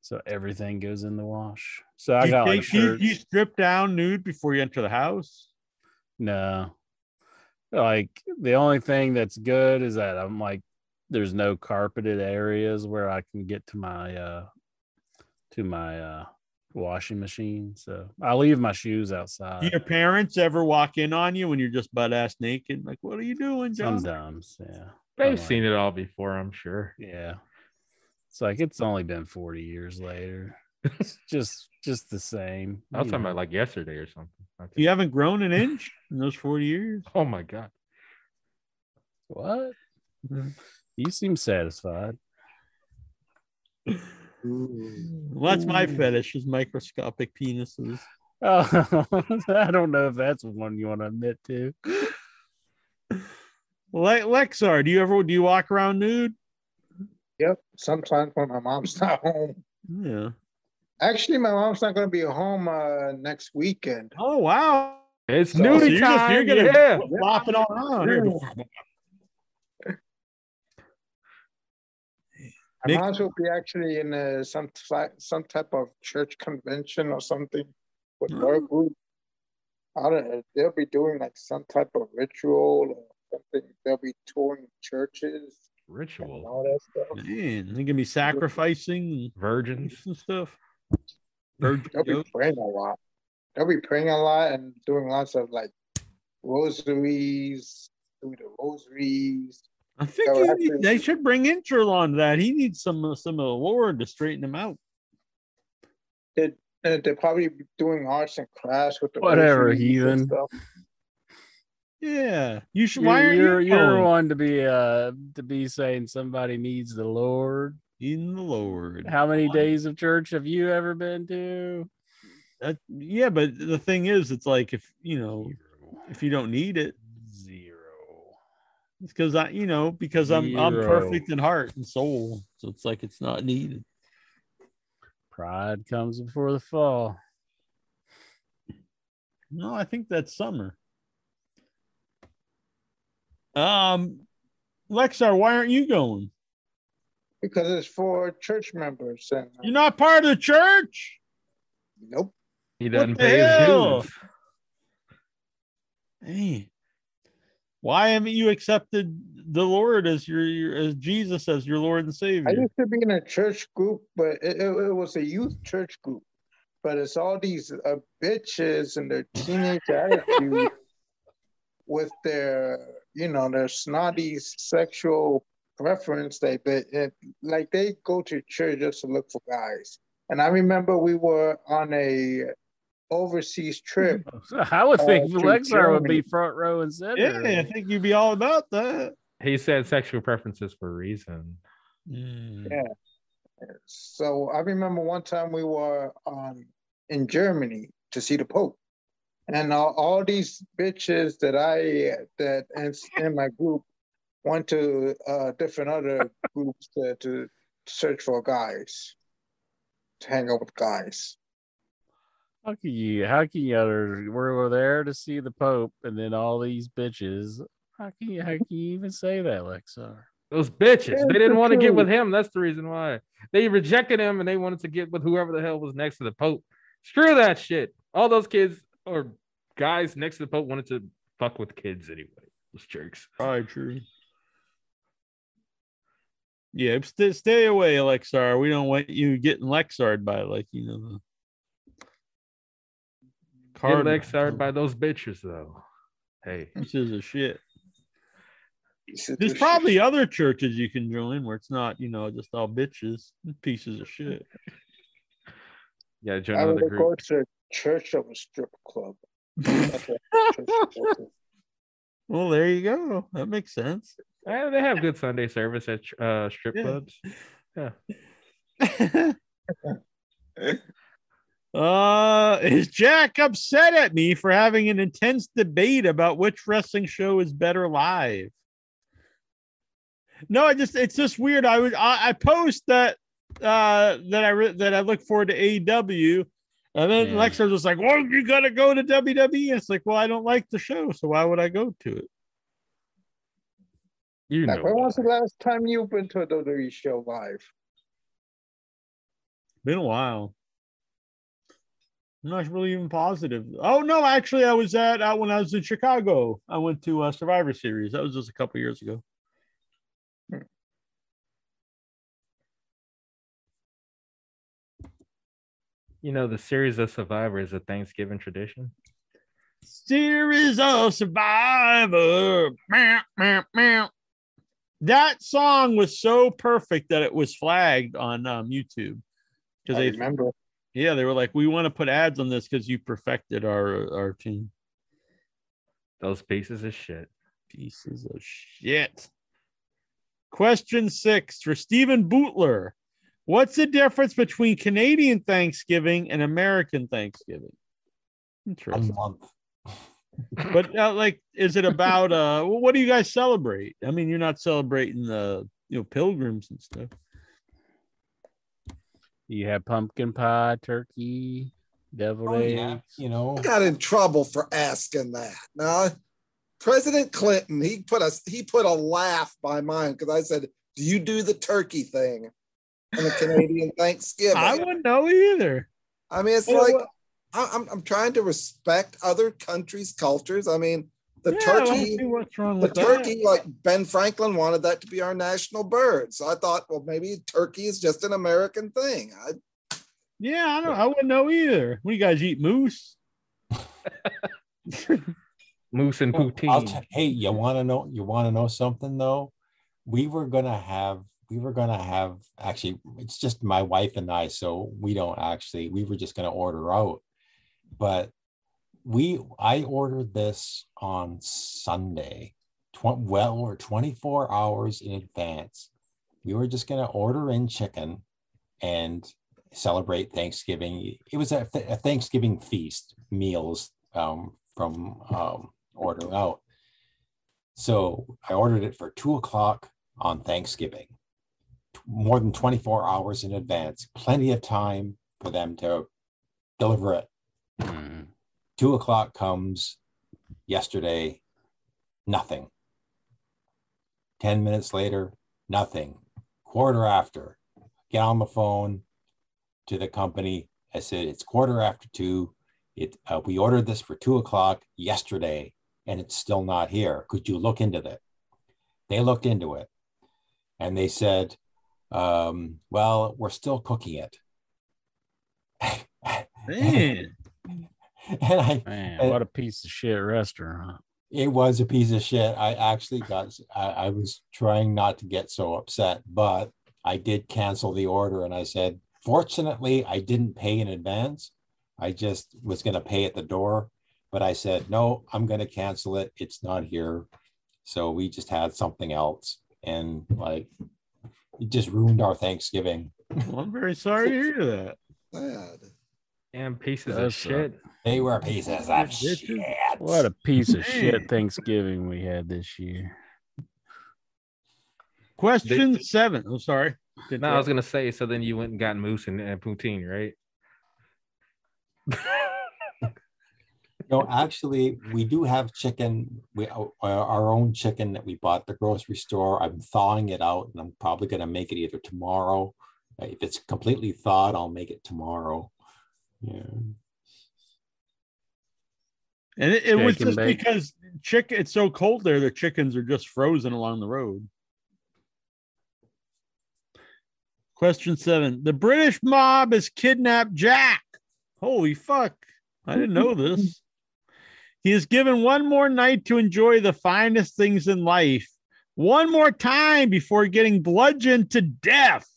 So everything goes in the wash. So I you, got like take- you- you strip down nude before you enter the house? No. Like the only thing that's good is that I'm like there's no carpeted areas where I can get to my uh to my uh washing machine. So I leave my shoes outside. Do your parents ever walk in on you when you're just butt ass naked? Like, what are you doing, John? Sometimes, yeah. They've I'm seen it all before, I'm sure. Yeah. It's like it's only been 40 years later. It's (laughs) just just the same. I was you talking know. about like yesterday or something. You haven't grown an inch in those 40 years. Oh my god. what? Mm-hmm. You seem satisfied. (laughs) Well, that's my fetish is microscopic penises. Oh, (laughs) I don't know if that's one you want to admit to. Le- Lexar, do you ever do you walk around nude? Yep. Sometimes when my mom's (laughs) not home. Yeah. Actually, my mom's not going to be home uh, next weekend. Oh wow. It's So- nudie So you're, just, time. you're gonna yeah. flop it all around. My Nick- mom's will be actually in uh, some type, some type of church convention or something with her Oh. group. I don't know. They'll be doing like some type of ritual or something. They'll be touring churches and Ritual. all that stuff. Man, they're gonna be sacrificing Virgins. and stuff. Virgin They'll be praying a lot. They'll be praying a lot and doing lots of like rosaries, doing the rosaries. I think So he actually- need- they should bring Intral on to that. He needs some some of the Lord to straighten him out. They, uh, they're probably doing arts and crafts with the Whatever, heathen. Yeah, you should. You're, Why are you're, you you're one to be uh to be saying somebody needs the Lord. in the Lord? How many days of church have you ever been to? That, yeah, but the thing is, it's like if you know if you don't need it, Zero. it's because I, you know, because I'm I'm perfect in heart and soul, so it's like it's not needed. Pride comes before the fall. No, I think that's summer. Um, Lexar, why aren't you going? Because it's for church members and You're not part of the church. nope. He doesn't the pay his hell? dues. Hey, why haven't you accepted the Lord as your, your as Jesus as your Lord and Savior? I used to be in a church group, but it, it, was a youth church group. But it's all these uh, bitches and their teenage attitude (laughs) with their, you know, their snotty sexual preference. They, they it, like they go to church just to look for guys. And I remember we were on a overseas (laughs) trip. I would think Uh, Lexar would be front row and center. Yeah, I think you'd be all about that. He said sexual preferences for a reason. Mm. Yeah. So I remember one time we were um, in Germany to see the Pope, and all, all these bitches that I that and in my group went to uh, different other groups to, to search for guys, to hang out with guys. How can you? How can you? Other, we're there to see the Pope, and then all these bitches. How can you? How can you even say that, Lexar? Those bitches. They didn't want to get with him. That's the reason why. They rejected him and they wanted to get with whoever the hell was next to the Pope. Screw that shit. All those kids or guys next to the Pope wanted to fuck with kids anyway. Those jerks. Probably true. Yeah, stay, stay away, Lexar. We don't want you getting Lexard by like you know the Get Cardinal. By those bitches though. Hey, pieces of shit. There's probably shit. other churches you can join where it's not, you know, just all bitches, pieces of shit. (laughs) yeah, join I another would go to a church of a strip club. (laughs) That's what church to go to. Well, there you go. That makes sense. Eh, they have good Sunday service at uh, strip Yeah. clubs. (laughs) uh, is Jack upset at me for having an intense debate about which wrestling show is better live? No, I just it's just weird. I would I, I post that uh that I re- that I look forward to AEW, and then Yeah. Lexar was like, "Well, you gotta go to WWE." It's like, well, I don't like the show, so why would I go to it? You know. Like, when was the last time you've been to a WWE show live? Been a while. I'm not really even positive. Oh no, actually, I was at uh, when I was in Chicago. I went to uh, Survivor Series. That was just a couple years ago. You know, the series of Survivor is a Thanksgiving tradition. Series of Survivor. Meow, meow, meow. That song was so perfect that it was flagged on um, YouTube because I they, remember. Yeah, they were like, "We want to put ads on this because you perfected our our team." Those pieces of shit. Pieces of shit. Question six for Stephen Bootler. What's the difference between Canadian Thanksgiving and American Thanksgiving? A Interesting. month. (laughs) (laughs) But uh, like, is it about uh what do you guys celebrate? I mean, you're not celebrating the you know pilgrims and stuff. You have pumpkin pie, turkey, deviled Oh, eggs. yeah. You know, I got in trouble for asking that. Now, President Clinton, he put us, he put a laugh by mine because I said, "Do you do the turkey thing on the Canadian (laughs) Thanksgiving?" I wouldn't know either. I mean, it's Well, like I- I'm, I'm trying to respect other countries' cultures. I mean, the Yeah, turkey, see what's wrong the with that. turkey, like Ben Franklin wanted that to be our national bird. So I thought, well, maybe turkey is just an American thing. I, Yeah, I don't. I wouldn't know either. What do you guys eat moose? (laughs) Moose and I'll poutine. t- hey, you want to know? You want to know something though? We were gonna have. We were gonna have. Actually, it's just my wife and I, so we don't actually. We were just gonna order out, but we. I ordered this on Sunday, tw- well, or twenty four hours in advance. We were just gonna order in chicken, and celebrate Thanksgiving. It was a, a Thanksgiving feast meals um, from um, ordering out. So I ordered it for two o'clock on Thanksgiving, more than 24 hours in advance, plenty of time for them to deliver it. Mm. Two o'clock comes yesterday, nothing. 10 minutes later, nothing. Quarter after, get on the phone to the company. I said, it's quarter after two. It, uh, we ordered this for two o'clock yesterday and it's still not here. Could you look into that? They looked into it and they said, um, well, we're still cooking it. (laughs) Man, (laughs) and I, Man, what a piece of shit restaurant. it was a piece of shit. I actually got, I, I was trying not to get so upset, but I did cancel the order and I said, fortunately, I didn't pay in advance. I just was going to pay at the door, but I said, no, I'm going to cancel it. It's not here. So we just had something else. And like, it just ruined our Thanksgiving. Well, I'm very sorry to hear that. Sad. And pieces That's of shit. They were pieces of shit. What a piece of shit Thanksgiving we had this year. Question seven. Oh, sorry. Did No, I was gonna say. So then you went and got moose and, and poutine, right? (laughs) No, actually, we do have chicken. We our our own chicken that we bought at the grocery store. I'm thawing it out, and I'm probably gonna make it either tomorrow. Uh, If it's completely thawed, I'll make it tomorrow. Yeah. And it, it was just bake. because chicken. It's so cold there. The chickens are just frozen along the road. Question seven: The British mob has kidnapped Jack. Holy fuck! I didn't know (laughs) this. He is given one more night to enjoy the finest things in life. One more time before getting bludgeoned to death.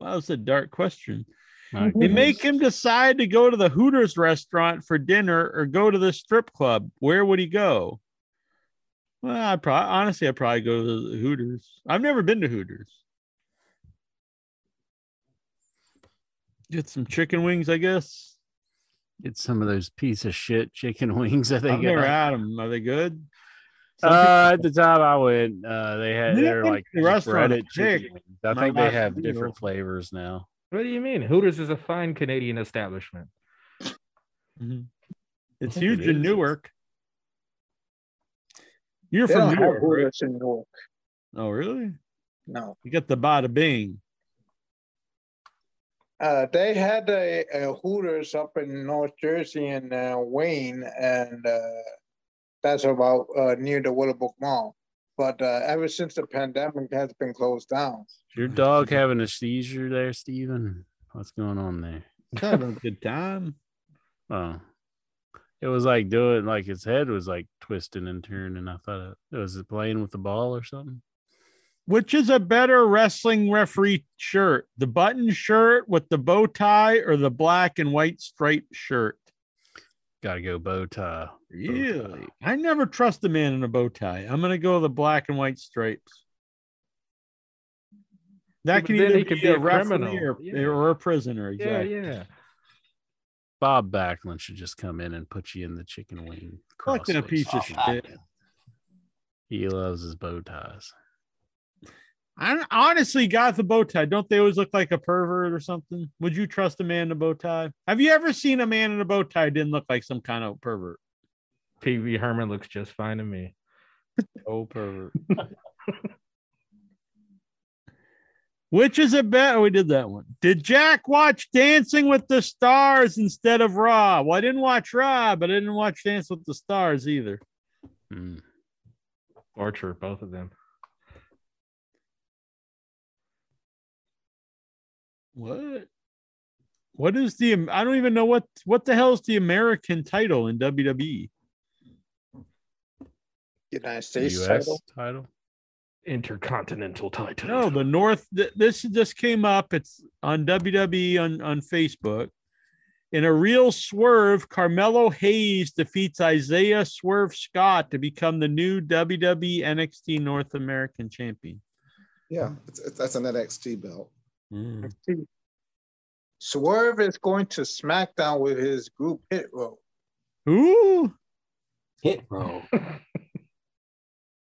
Wow, that's a dark question. My They make him decide to go to the Hooters restaurant for dinner or go to the strip club. Where would he go? Well, I probably honestly, I'd probably go to the Hooters. I've never been to Hooters. Get some chicken wings, I guess. get some of those piece of shit chicken (laughs) wings that they I've never had them. Are they good? Some Uh, at the time I went, uh, they had they're like the restaurant breaded chicken. I think they have different flavors now. What do you mean? Hooters is a fine Canadian establishment. Mhm. It's huge it in. Newark. You're They from don't have Newark, right? Hooters in Newark. Oh, really? No. You got the bada bing. Uh, they had a, a Hooters up in North Jersey and uh, Wayne, and uh, that's about uh, near the Willowbrook Mall. But uh, ever since the pandemic has been closed down. Your dog having a seizure there, Steven? What's going on there? Having a good time. (laughs) Oh, it was like doing like his head was like twisting and turning. I thought it was it playing with the ball or something. Which is a better wrestling referee shirt? The button shirt with the bow tie or the black and white striped shirt? Got to go bow tie. Really? I never trust a man in a bow tie. I'm going to go the black and white stripes. That can either he be could be a a criminal. or, Yeah. or a prisoner. Yeah, Exactly. yeah. Bob Backlund should just come in and put you in the chicken wing. Fucking a piece of oh, shit. He loves his bow ties. I honestly got the bow tie. Don't they always look like a pervert or something? Would you trust a man in a bow tie? Have you ever seen a man in a bow tie didn't look like some kind of pervert? Pee Wee Herman looks just fine to me. Oh, pervert. (laughs) Which is a bet? Oh, we did that one. Did Jack watch Dancing with the Stars instead of Raw? Well, I didn't watch Raw, but I didn't watch Dance with the Stars either. Hmm. Orchard, both of them. What? What is the? I don't even know what what the hell is the American title in? WWE. United States U.S. title. title. Intercontinental title. No, the North. th- This just came up. It's on WWE on on Facebook. In a real swerve, Carmelo Hayes defeats Isaiah Swerve Scott to become the new WWE NXT North American champion. Yeah, it's, it's, that's an NXT belt. Mm. Swerve is going to SmackDown with his group Hit Row. Who? Hit row. (laughs)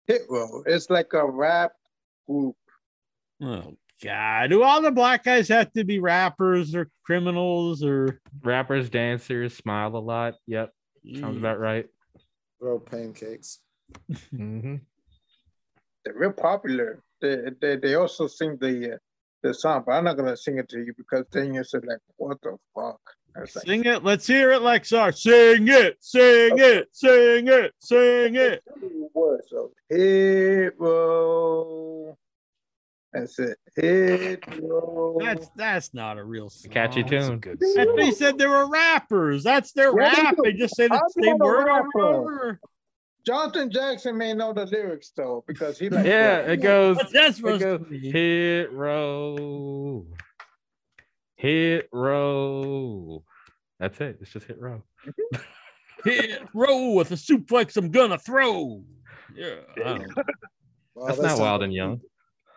Hit Row. It's like a rap group. Oh God! Do all the black guys have to be rappers or criminals or? Rappers, dancers, smile a lot. Yep. Sounds about right. Throw pancakes. (laughs) mm-hmm. They're real popular. They they, they also sing the uh, the song, but I'm not gonna sing it to you because then you say like, what the fuck? I was like, Sing it. Let's hear it, Lexar. Sing it. Sing it. Sing it. Sing it. words of Hit Row. That's it. Hit Row. That's that's not a real song. Catchy tune. Good That they said they were rappers. That's their Yeah, rap. do. They just say the I'm same word over and over. Jonathan Jackson may know the lyrics though because he like Yeah, it goes. What's that It supposed to goes be? hit row. Hit row. That's it. It's just hit row. (laughs) Hit row with a suplex I'm gonna throw. Yeah. I don't. Wow, (laughs) That's they not wild like and young.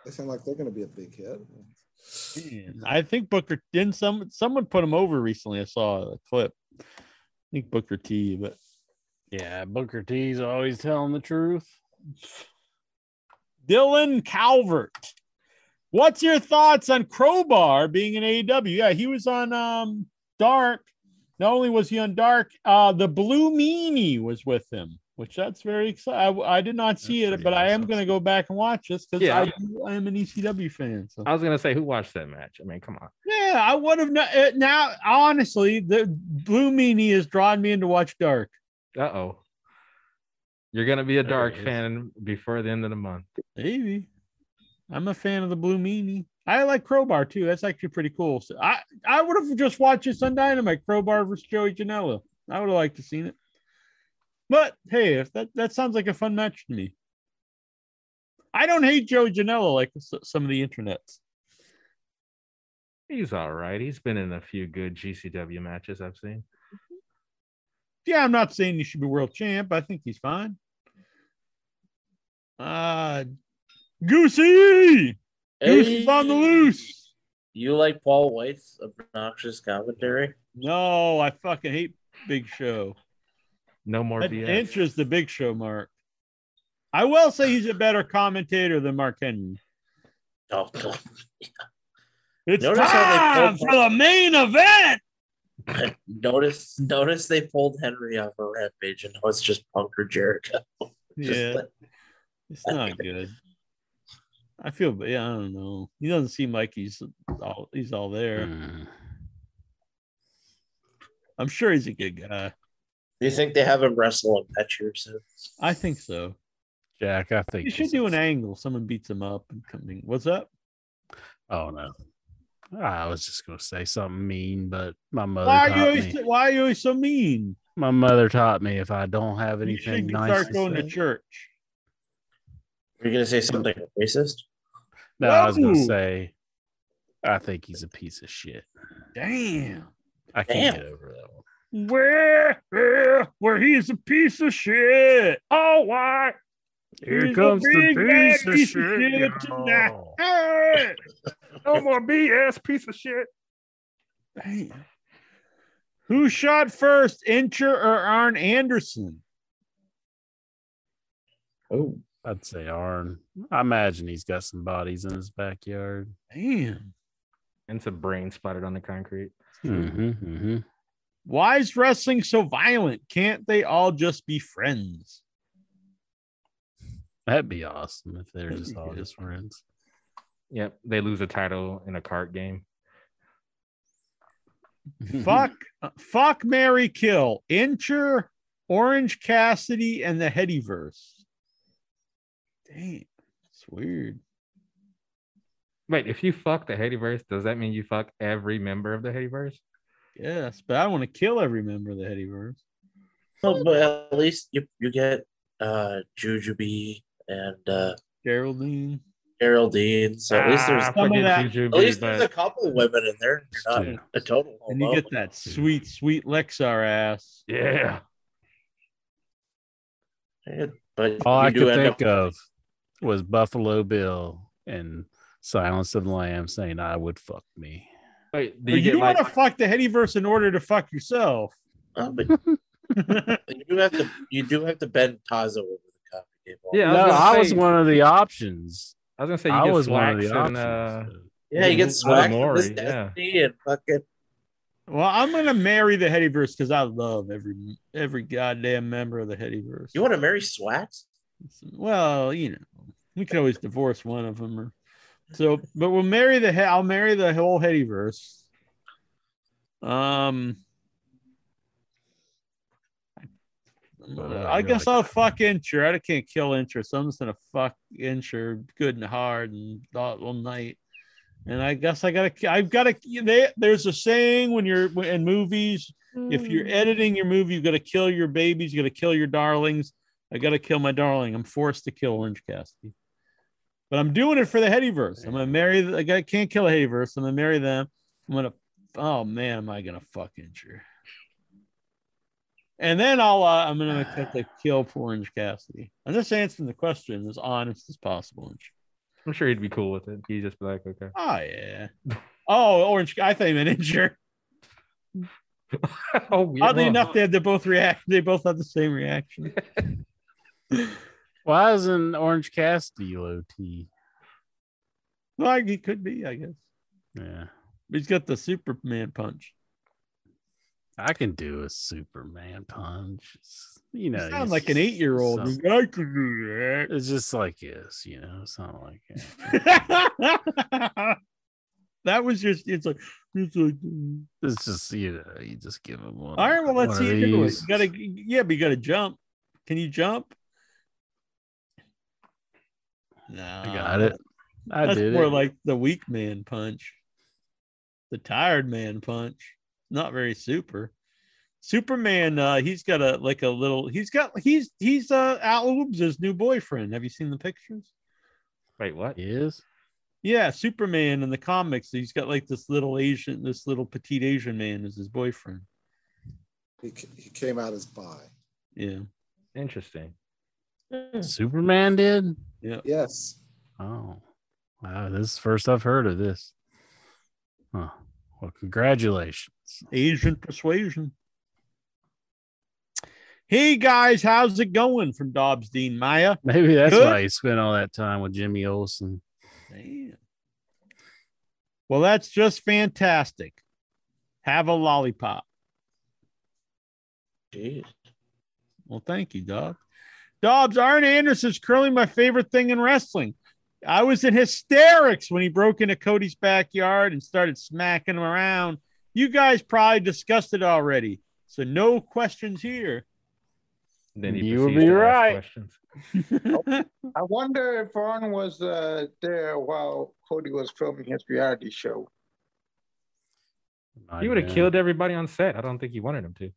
They sound like they're going to be a big hit. Man, I think Booker didn't some someone put him over recently. I saw a clip. I think Booker T, but Yeah, Booker T's always telling the truth. Dylan Calvert. What's your thoughts on Crowbar being in AEW? Yeah, he was on um Dark. Not only was he on Dark, uh the Blue Meanie was with him, which that's very exciting. I, I did not see it, pretty but I am going to go back and watch this because Yeah. I, do- I am an ECW fan. So I was gonna say who watched that match. I mean, come on. yeah, I would have not, uh, now. Honestly, the Blue Meanie has drawn me in to watch Dark. Uh oh. You're gonna be a dark fan before the end of the month. Maybe. I'm a fan of the Blue Meanie. I like Crowbar too. That's actually pretty cool. So I, I would have just watched this on Dynamite, Crowbar versus Joey Janela. I would have liked to seen it. But hey, if that, that sounds like a fun match to me. I don't hate Joey Janela like some of the internets. He's all right. He's been in a few good GCW matches I've seen. Yeah, I'm not saying he should be world champ. I think he's fine. Uh Goosey! Goosey's on the loose. You like Paul White's obnoxious commentary? No, I fucking hate Big Show. No more That BS. Inch the Big Show mark. I will say he's a better commentator than Mark Henry. Oh, no. It's Notice how they time pulled- for the main event. (laughs) notice, notice they pulled Henry off a rampage, and now it's just Punk or Jericho. (laughs) Just Yeah, like- it's not good. I feel, yeah, I don't know. He doesn't seem like he's all he's all there. Hmm. I'm sure he's a good guy. Do you think they have him wrestle a match here soon? I think so. Jack, I think You should do an angle. Someone beats him up and coming. What's up? Oh no. I was just gonna say something mean, but my mother Why are you always me. why are you always so mean? My mother taught me if I don't have anything should nice start to going say. to church. Are you gonna say something racist? No, I was gonna say I think he's a piece of shit. Damn. I can't Damn. get over that one. Where, where, where he's a piece of shit. Oh, why? Here He's comes the big piece of piece of shit. shit tonight. y'all. Hey! No more BS, piece of shit. Damn. Who shot first, Incher or Arn Anderson? Oh, I'd say Arn. I imagine he's got some bodies in his backyard. Damn. And some brains splattered on the concrete. Mm-hmm, mm-hmm. Why is wrestling so violent? Can't they all just be friends? That'd be awesome if they're just all just friends. Yep. They lose a title in a card game. (laughs) fuck, uh, fuck, Mary, kill Incher, Orange Cassidy, and the Headyverse. Damn, it's weird. Wait, if you fuck the Hateverse, does that mean you fuck every member of the Hateverse? Yes, but I want to kill every member of the Headyverse. well, but at least you you get uh Jujubee and uh Geraldine. Geraldine. So at least there's Ah, some of that- Jujubee, at least there's a but couple women in there. You're not Yeah. a total. And you get that sweet, sweet Lexar ass. yeah. Yeah, But All I do could think up- of was Buffalo Bill and Silence of the Lambs saying, I would fuck me. Wait, you you want to fuck the Headyverse in order to fuck yourself. Uh, (laughs) but you do have to you do have to bend Tazo over the coffee table. Yeah, I was no, gonna I was one of the options. I was gonna say you I get was one of the slacks options. uh Yeah, you get Mori, swacked yeah. and fucking Well, I'm gonna marry the Headyverse because I love every every goddamn member of the Headyverse. you want to marry Swats? Well, you know, we could always divorce one of them, or so. But we'll marry the. he- I'll marry the whole Headyverse. Um, I'm But, uh, I guess I'll fuck Incher. I can't kill Incher, so I'm just gonna fuck Incher good and hard and all, all night. And I guess I gotta. I've gotta. They, there's a saying when you're in movies. If you're editing your movie, you got to kill your babies. You got to kill your darlings. I got to kill my darling. I'm forced to kill Orange Cassidy. But I'm doing it for the Headyverse. I'm gonna marry. The, I can't kill a Headyverse. I'm gonna marry them. I'm gonna. Oh man, am I gonna fuck Incher? And then I'll. Uh, I'm gonna (sighs) attempt to kill poor Orange Cassidy. I'm just answering the question as honest as possible. I'm sure he'd be cool with it. He'd just be like, okay. Oh yeah. Oh, orange. I thought you meant injured. (laughs) oh, yeah. Oddly enough, they had they both react. They both had the same reaction. (laughs) Why isn't Orange Cassidy low T? Well, he could be, I guess. Yeah. He's got the Superman punch. I can do a Superman punch. It's- you know, You sound like an eight-year-old. I can do that. It's just like this, you know. It's not like it. (laughs) that was just. It's like. It's like. Mm. It's just you know, you just give him one. All right, well, let's see of you do it. You gotta, yeah, but you gotta jump. Can you jump? No, I got it. I That's did more it. like the weak man punch, the tired man punch. Not very super. Superman, uh, he's got a like a little. He's got he's he's uh Al Oobs' new boyfriend. Have you seen the pictures? Wait, what? He is. Yeah, Superman in the comics, he's got like this little Asian, this little petite Asian man as his boyfriend. He, he came out as bi. Yeah. Interesting. Hmm. Superman did. Yeah. Yes. Oh, wow! This is the first I've heard of this. Huh. Well, congratulations. Asian persuasion. Hey guys, how's it going from Dobbs Dean Maya? Maybe that's Good? why he spent all that time with Jimmy Olsen. Man. Well, that's just fantastic. Have a lollipop. Jeez. Well, thank you, Dobbs. Dobbs, Arn Anderson is currently my favorite thing in wrestling. I was in hysterics when he broke into Cody's backyard and started smacking him around. You guys probably discussed it already, so no questions here. Then he You would be right. questions. (laughs) I wonder if Arn was uh, there while Cody was filming his reality show. He would have killed everybody on set. I don't think he wanted him to.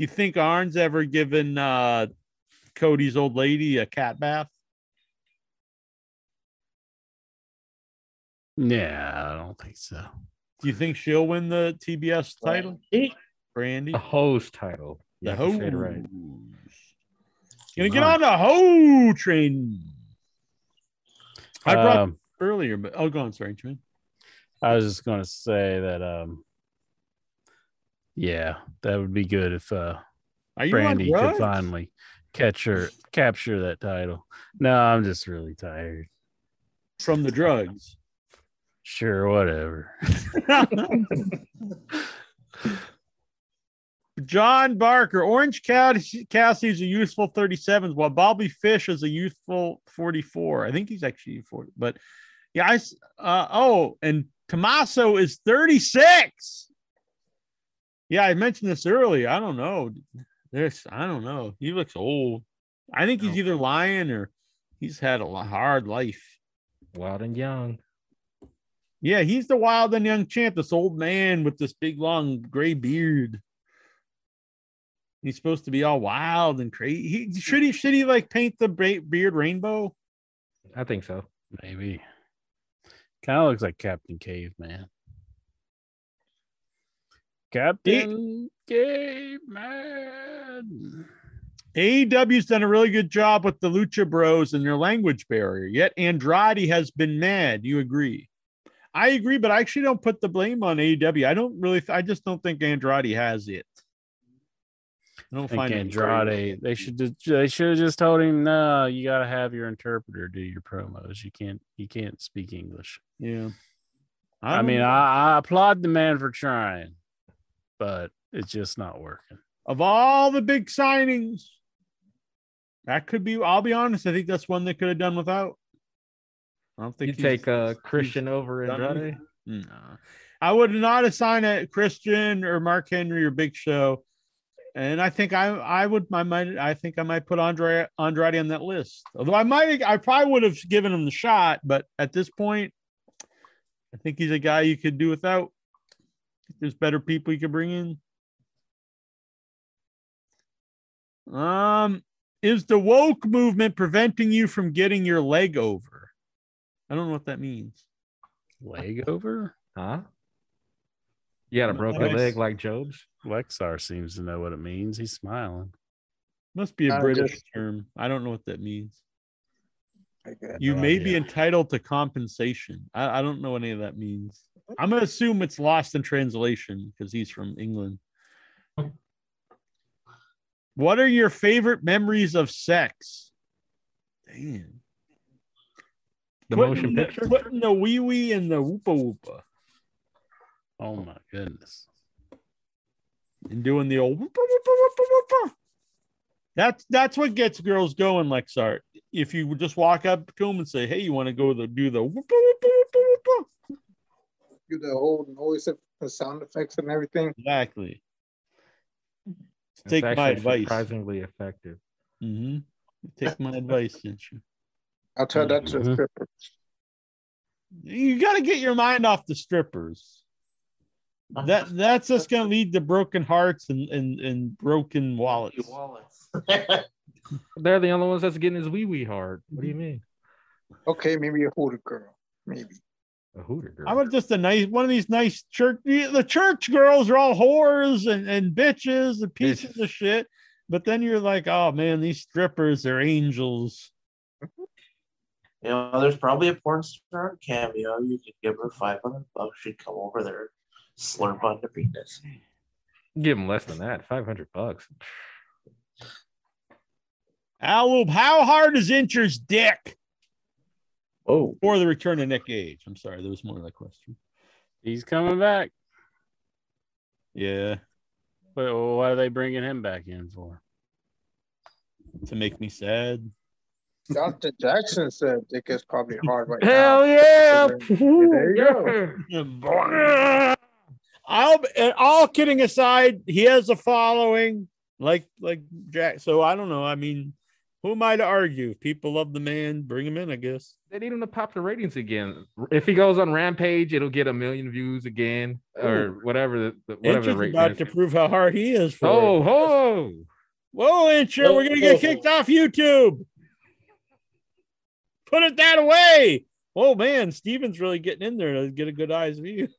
Do you think Arn's ever given uh, Cody's old lady a cat bath? Yeah, I don't think so. Do you think she'll win the TBS title? Brandy? The host title. The You have to say it right. Gonna get on the hoe train. I brought Um, earlier, but oh, go on. Sorry, train. I was just going to say that. Um, yeah, that would be good if uh, Brandy could finally catch her, capture that title. No, I'm just really tired. from the drugs? (laughs) Sure, whatever. (laughs) John Barker, Orange Cass- Cassidy's a useful 37s, while Bobby Fish is a youthful 44. I think he's actually 40, but yeah, I s- uh, oh, and Tommaso is 36. Yeah, I mentioned this earlier. I don't know. This, I don't know. He looks old. I think he's either lying or he's had a hard life. Wild and young. Yeah, he's the wild and young champ, this old man with this big long gray beard. He's supposed to be all wild and crazy. He should he should he like paint the beard rainbow? I think so. Maybe. Kind of looks like Captain Caveman. Captain Caveman. AEW's done a really good job with the Lucha Bros and their language barrier. Yet Andrade has been mad. You agree? I agree, but I actually don't put the blame on AEW. I don't really. I just don't think Andrade has it. I don't I find it Andrade. They should just, they should have just told him, no, you got to have your interpreter do your promos. You can't you can't speak English. Yeah. I, don't mean. I, I applaud the man for trying, but it's just not working. of all the big signings, that could be. I'll be honest. I think that's one they could have done without. I don't think You he's- take uh, Christian over done Andrade. No. I would not assign a Christian or Mark Henry or Big Show. And I think I I would I might I think I might put Andre Andrade on that list. Although I might I probably would have given him the shot, but at this point, I think he's a guy you could do without. There's better people you could bring in. Um, is the woke movement preventing you from getting your leg over? I don't know what that means. Leg over? Huh? You got a broken Nice. leg like Job's? Lexar seems to know what it means. He's smiling. Must be a I British just- term. I don't know what that means. I. You No may be entitled to compensation. I, I don't know what any of that means. I'm gonna assume it's lost in translation because he's from England. What are your favorite memories of sex? Damn. The Putting motion the- picture. Putting the wee wee and the whoopa whoopa Oh my goodness. and doing the old whoopa whoopa whoopa whoopa. That's that's what gets girls going, Lexar. If you would just walk up to them and say, "Hey, you want to go the do the whoopa whoopa whoopa whoopa?" Do the whole noise of the sound effects and everything. Exactly. It's Take my advice. Surprisingly effective. Mm-hmm. Take my (laughs) advice, didn't you? I'll tell that to the Mhm. stripper. You got to get your mind off the strippers. That that's just going to lead to broken hearts and and, and broken wallets. wallets. (laughs) They're the only ones that's getting his wee wee hard. What do you mean? Okay, maybe a hooter girl. Maybe. A hooter girl. How about just a nice one of these nice church? The church girls are all whores and, and bitches and pieces of shit. But then you're like, oh man, these strippers are angels. You know, there's probably a porn star cameo. You could give her 500 bucks. She'd come over there, slurp on the penis. Give him less than that. Five hundred bucks. Al, how hard is Incher's dick? Oh, Or the return of Nick Gage. I'm sorry, there was more to that question. He's coming back. Yeah, But what are they bringing him back in for? to make me sad. Dr. Jackson said dick is probably hard right now. Hell now. yeah! (laughs) There you go. I'll all kidding aside, he has a following like like Jack. So I don't know. I mean, who am I to argue? If people love the man, bring him in, I guess. They need him to pop the ratings again. If he goes on Rampage, it'll get a million views again, or whatever. The, the- whatever the Incher's rating about is. to prove how hard he is for Oh, it. ho! Whoa, Incher, we're gonna get oh, oh, oh. kicked off YouTube. Put it that away. Oh man, Steven's really getting in there to get a good eyes view. (laughs)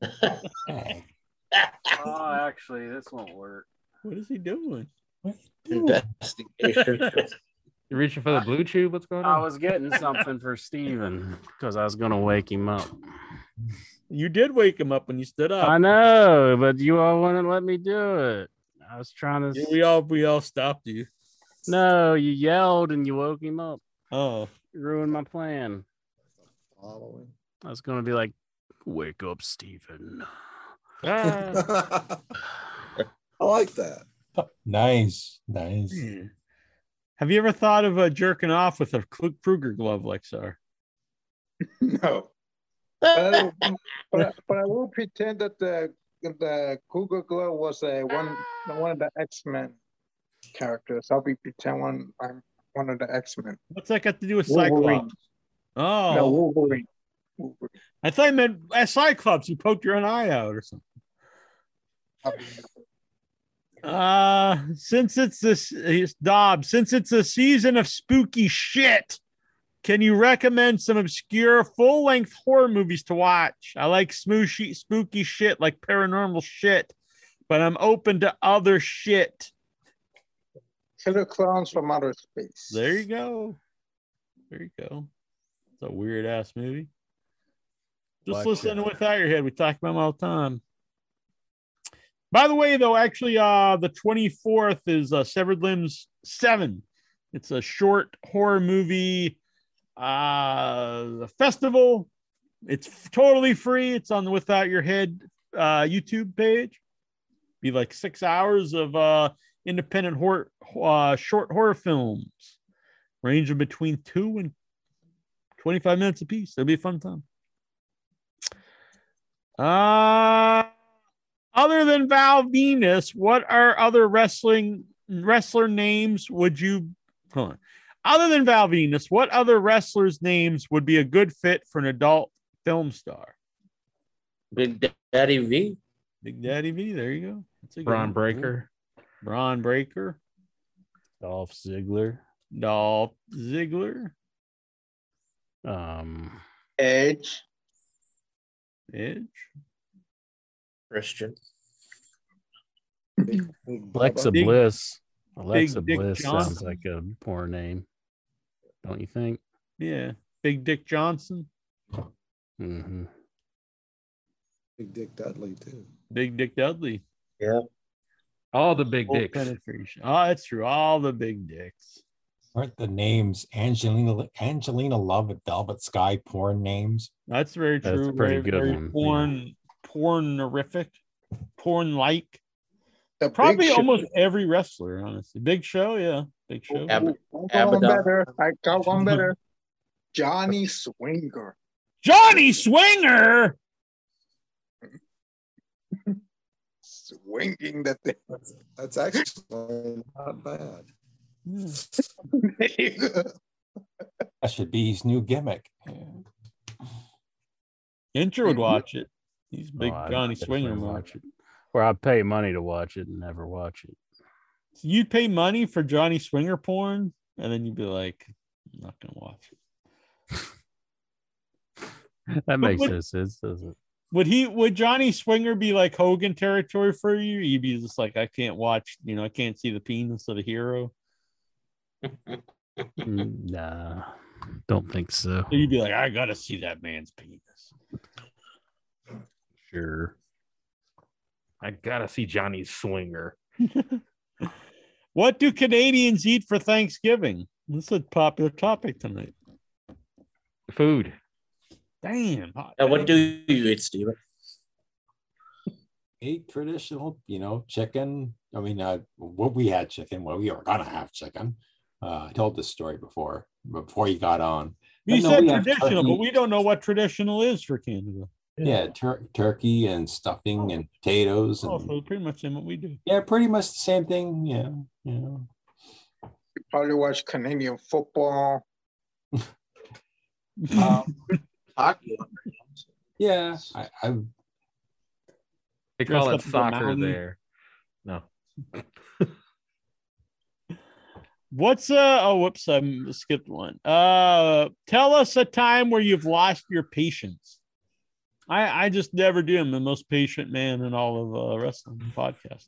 (laughs) Oh, actually, this won't work. What is he doing? Investigation. You reaching for the blue tube? What's going on? I was getting something for Steven because I was going to wake him up. You did wake him up when you stood up. I know, but you all wouldn't let me do it. I was trying to. Yeah, we all we all stopped you. No, you yelled and you woke him up. Oh, You ruined my plan. Following. I was going to be like, wake up, Steven. Ah, (laughs) I like that. Nice, nice. have you ever thought of uh, jerking off with a Kru- Krueger glove, Lexar? (laughs) No. But I, but, I- but I will pretend that the the Cougar Glove was a one one of the X Men characters. I'll be pretend one I'm one of the X Men. What's that got to do with Wolverine. Cyclops? Oh, No, Wolverine. Wolverine. I thought you meant as Cyclops. You poked your own eye out or something. I'll be- Uh, since it's this it's Dobbs, since it's a season of spooky shit, can you recommend some obscure full-length horror movies to watch? I like smooshy, spooky shit like paranormal shit, but I'm open to other shit. Killer Clowns from Outer Space. There you go. There you go. It's a weird ass movie. Just Watch listen it. without your head. We talk about them all the time. By the way, though, actually, uh, the 24th is uh, Severed Limbs 7. It's a short horror movie uh festival. It's f- totally free. It's on the Without Your Head uh YouTube page. Be like six hours of uh independent horror uh short horror films ranging between two and 25 minutes apiece. It'll be a fun time. Uh other than Val Venis, what are other wrestling wrestler names would you hold on. Other than Val Venis, what other wrestlers' names would be a good fit for an adult film star? Big Daddy V. Big Daddy V. There you go. That's a Braun one. Breaker. Bron Breakker. Dolph Ziggler. Dolph Ziggler. Um, Edge. Edge. Christian. Alexa Big- Bliss. Alexa Dick Bliss Johnson. sounds like a poor name. don't you think? Yeah, Big Dick Johnson, hmm Big Dick Dudley too. Big Dick Dudley. Yeah. All the big Full dicks. penetration. Oh, that's true. All the big dicks. Aren't the names Angelina Angelina Love at Velvet Sky porn names? That's very That's true. a pretty very, good very one, yeah. Porn, pornerific, porn like. Probably almost every wrestler, honestly. Big Show, yeah, Big Show. Ab- Ooh, I got one better. I got one better. (laughs) Johnny Swinger. Johnny Swinger. Swinging that thing. That's, that's actually not bad. (laughs) That should be his new gimmick. Incher would watch it. He's a big Oh, Johnny Swinger. watch it. Or I'd pay money to watch it and never watch it. So you'd pay money for Johnny Swinger porn, and then you'd be like, I'm not gonna watch it. (laughs) That makes would- no sense, does it? Would he would Johnny Swinger be like Hogan territory for you? You'd be just like, I can't watch, you know, I can't see the penis of the hero. Mm, Nah, don't think so. So you'd be like, I gotta see that man's penis. Sure. I gotta see Johnny Swinger. (laughs) What do Canadians eat for Thanksgiving? This is a popular topic tonight. Food. Damn. Now, what do you eat, Steven? Eat traditional, you know, chicken. I mean, uh, what we had chicken. Well, we were gonna have chicken. Uh, I told this story before, before you got on. You But no, said we traditional, but we don't know what traditional is for Canada. Yeah, tur- turkey and stuffing and potatoes and Oh, so pretty much same what we do. yeah, pretty much the same thing. Yeah, yeah. You probably watch Canadian football. (laughs) Um, Hockey. yeah, I, I They call it soccer mountain. there. No. What's uh oh whoops, I skipped one. Uh tell us a time where you've lost your patience. I I just never do. I'm the most patient man in all of uh, wrestling podcasts.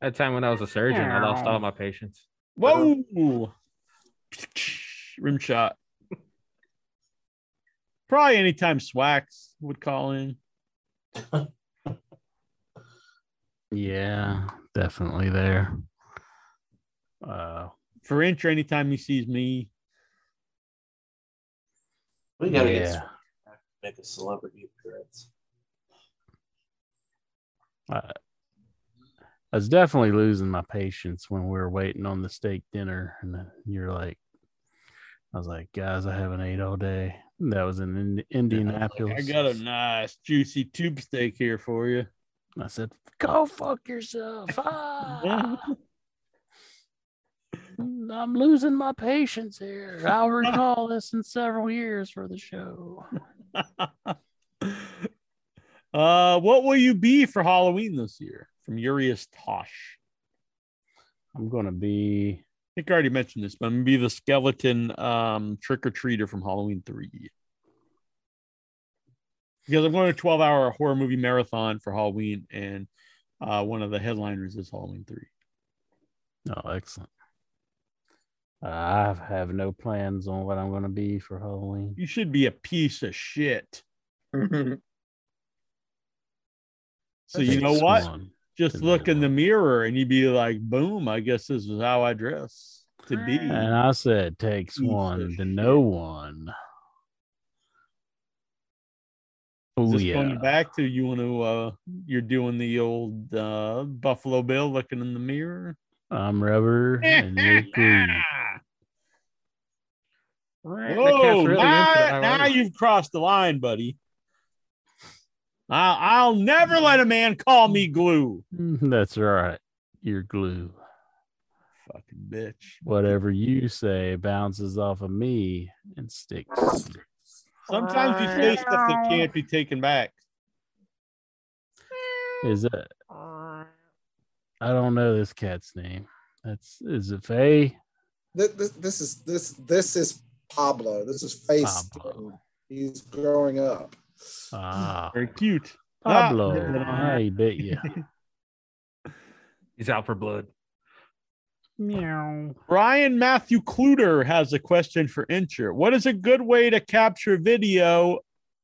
That time when I was a surgeon, I lost all my patience. Whoa! (sniffs) Rim shot. Probably anytime Swax would call in. Yeah, definitely there. Uh, For intro, anytime he sees me. We gotta Yeah. get Swinger to make a celebrity appearance. I, I was definitely losing my patience when we were waiting on the steak dinner, and you're like, I was like, guys, I haven't ate all day. That was in Indi- Indianapolis. I got a nice juicy tube steak here for you. I said, go fuck yourself. (laughs) Ah. I'm losing my patience here. I'll recall this in several years for the show. (laughs) uh, what will you be for Halloween this year? From Urias Tosh. I'm gonna be I think I already mentioned this, but I'm gonna be the skeleton um, trick or treater from Halloween three. Because I'm going to a 12 hour horror movie marathon for Halloween, and uh, one of the headliners is Halloween three. oh excellent. I have no plans on what I'm gonna be for Halloween. You should be a piece of shit. (laughs) So you know what? one Just to look in the mirror and you'd be like, boom, I guess this is how I dress to be. And I said, takes Piece one to know one. Is Oh this yeah. going back to you want to uh you're doing the old uh Buffalo Bill looking in the mirror? I'm rubber and you're glue. (laughs) That Whoa, really now, now you've crossed the line, buddy. I'll, I'll never let a man call me glue. Mm, that's right. You're glue. Fucking bitch. Whatever you say bounces off of me and sticks. Sometimes you say stuff that can't be taken back. Is it? I don't know this cat's name. That's is it Faye? This, this, this is this this is Pablo. This is face. Pablo. He's growing up. Ah, Very cute. Ah. Pablo. I bet you. (laughs) He's out for blood. Meow. Brian Matthew Kluter has a question for Incher. What is a good way to capture video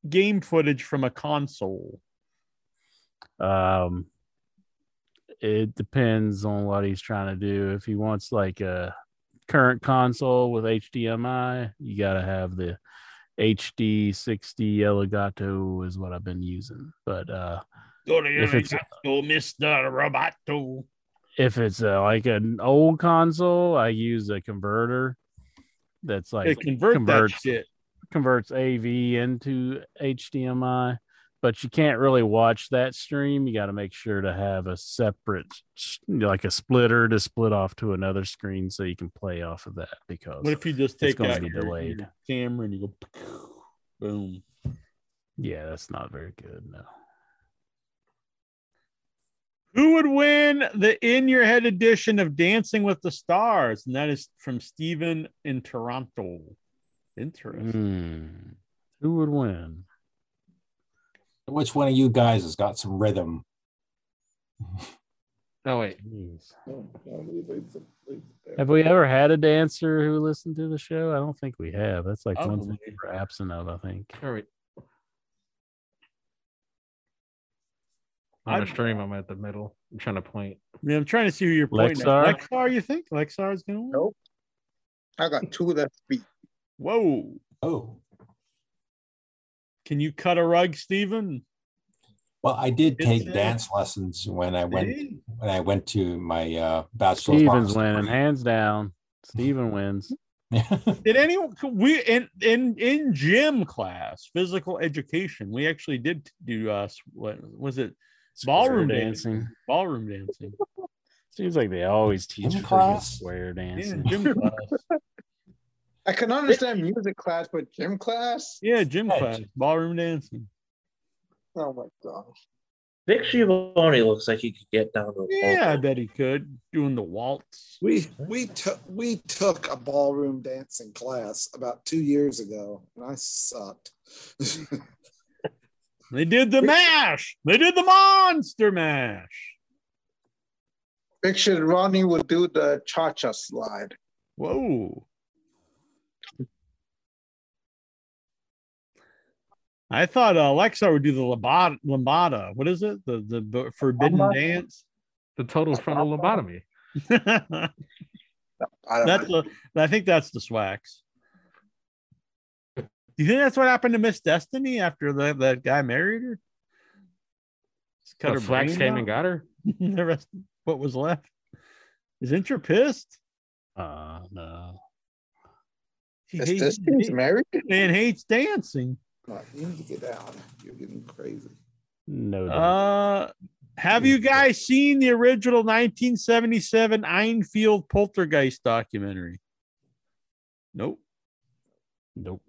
game footage from a console? Um, it depends on what he's trying to do. If he wants like a current console with HDMI, you got to have the HD 60 Elgato is what I've been using. But uh, If it's- oh, Mr. Roboto. if it's uh, like an old console, I use a converter that's like Hey, convert converts that shit. converts AV into HDMI, but you can't really watch that stream. You got to make sure to have a separate, like a splitter to split off to another screen so you can play off of that. Because What if you just take out your, delayed. your camera and you go boom? yeah, that's not very good. No, Who would win the in your head edition of Dancing with the Stars? And that is from Steven in Toronto. Interesting. Hmm. who would win? Which one of you guys has got some rhythm? Oh wait, Jeez. No, no, leave- leave the- leave it there. Have we ever had a dancer who listened to the show? I don't think we have. That's like one thing Probably. we're absent of. I think. all right. On the I've- stream, I'm at the middle. I'm trying to point. I mean, I'm trying to see who you're pointing Lexar? at. Lexar, you think? Lexar is going to win? Nope. I got two left feet. Whoa. Oh, Can you cut a rug, Stephen? well, I did Did take say- dance lessons when I went when I went to my uh, bachelor's. Stevens arts winning, degree. hands down. Stephen (laughs) wins. Did anyone we in in in gym class, physical education, we actually did do uh what was it? Ballroom dancing. dancing. Ballroom dancing. Seems like they always teach Gym class? square Yeah, dancing. gym class. (laughs) I can understand music class, but gym class? Yeah, gym Yeah, class. Ballroom dancing. Oh my gosh. Vic Giovanni looks like he could get down to a Yeah, I bet he could. Doing the waltz. We we took we took a ballroom dancing class about two years ago, and I sucked. (laughs) They did the mash. They did the monster mash. Picture Ronnie would do the cha cha slide. Whoa. I thought uh, Alexa would do the lambada. lambada. What is it? The the forbidden Lambada? dance. The total frontal lobotomy. that's I the, I think that's the swax. Do you think that's what happened to Miss Destiny after that that guy married her? Just Cut her flax brains came out? and got her. (laughs) the rest, what was left? Is Incher pissed? Uh, no. He Is hates, this married? man hates dancing. Like, you need to get out. You're getting crazy. No. doubt. Uh, have you guys seen the original 1977 Enfield Poltergeist documentary? Nope. nope.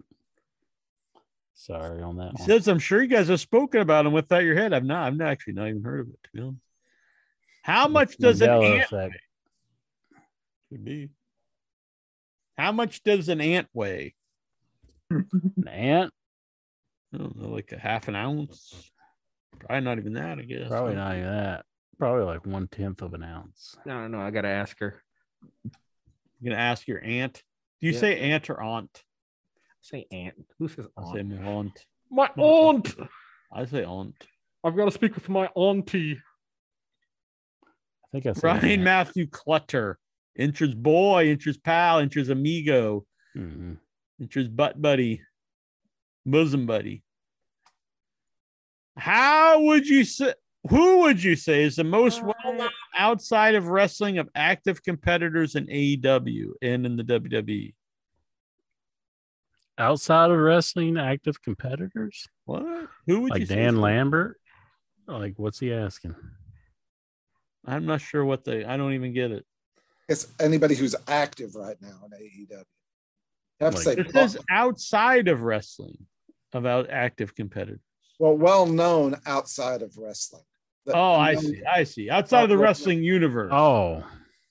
Sorry on that He one. says, I'm sure you guys have spoken about him without your head. I've not, I've not actually not even heard of it, to be honest. How much does an ant effect. could be? How much does an ant weigh? An ant? I don't know, like a half an ounce. Probably not even that, I guess. Probably not even that. Probably like one tenth of an ounce. I don't know. I gotta ask her. You're gonna ask your aunt. Do you Yeah. say aunt or aunt? Say aunt. Who says I say aunt? my aunt. My (laughs) aunt. I say aunt. I've got to speak with my auntie. I think I said Brian ant. Matthew Clutter. Incher's boy, Incher's pal, Incher's amigo, Mhm. Incher's butt buddy, bosom buddy. How would you say? Who would you say is the most uh, well known outside of wrestling of active competitors in AEW and in the? WWE? Outside of wrestling, active competitors What? Who would you like say? Dan Lambert. Like, what's he asking? I'm not sure what they. I don't even get it. It's anybody who's active right now in AEW. Have to Like- say It says outside of wrestling, about active competitors. well, well known outside of wrestling. The- Oh, I known- see. I see. Outside of the wrestling universe. Oh,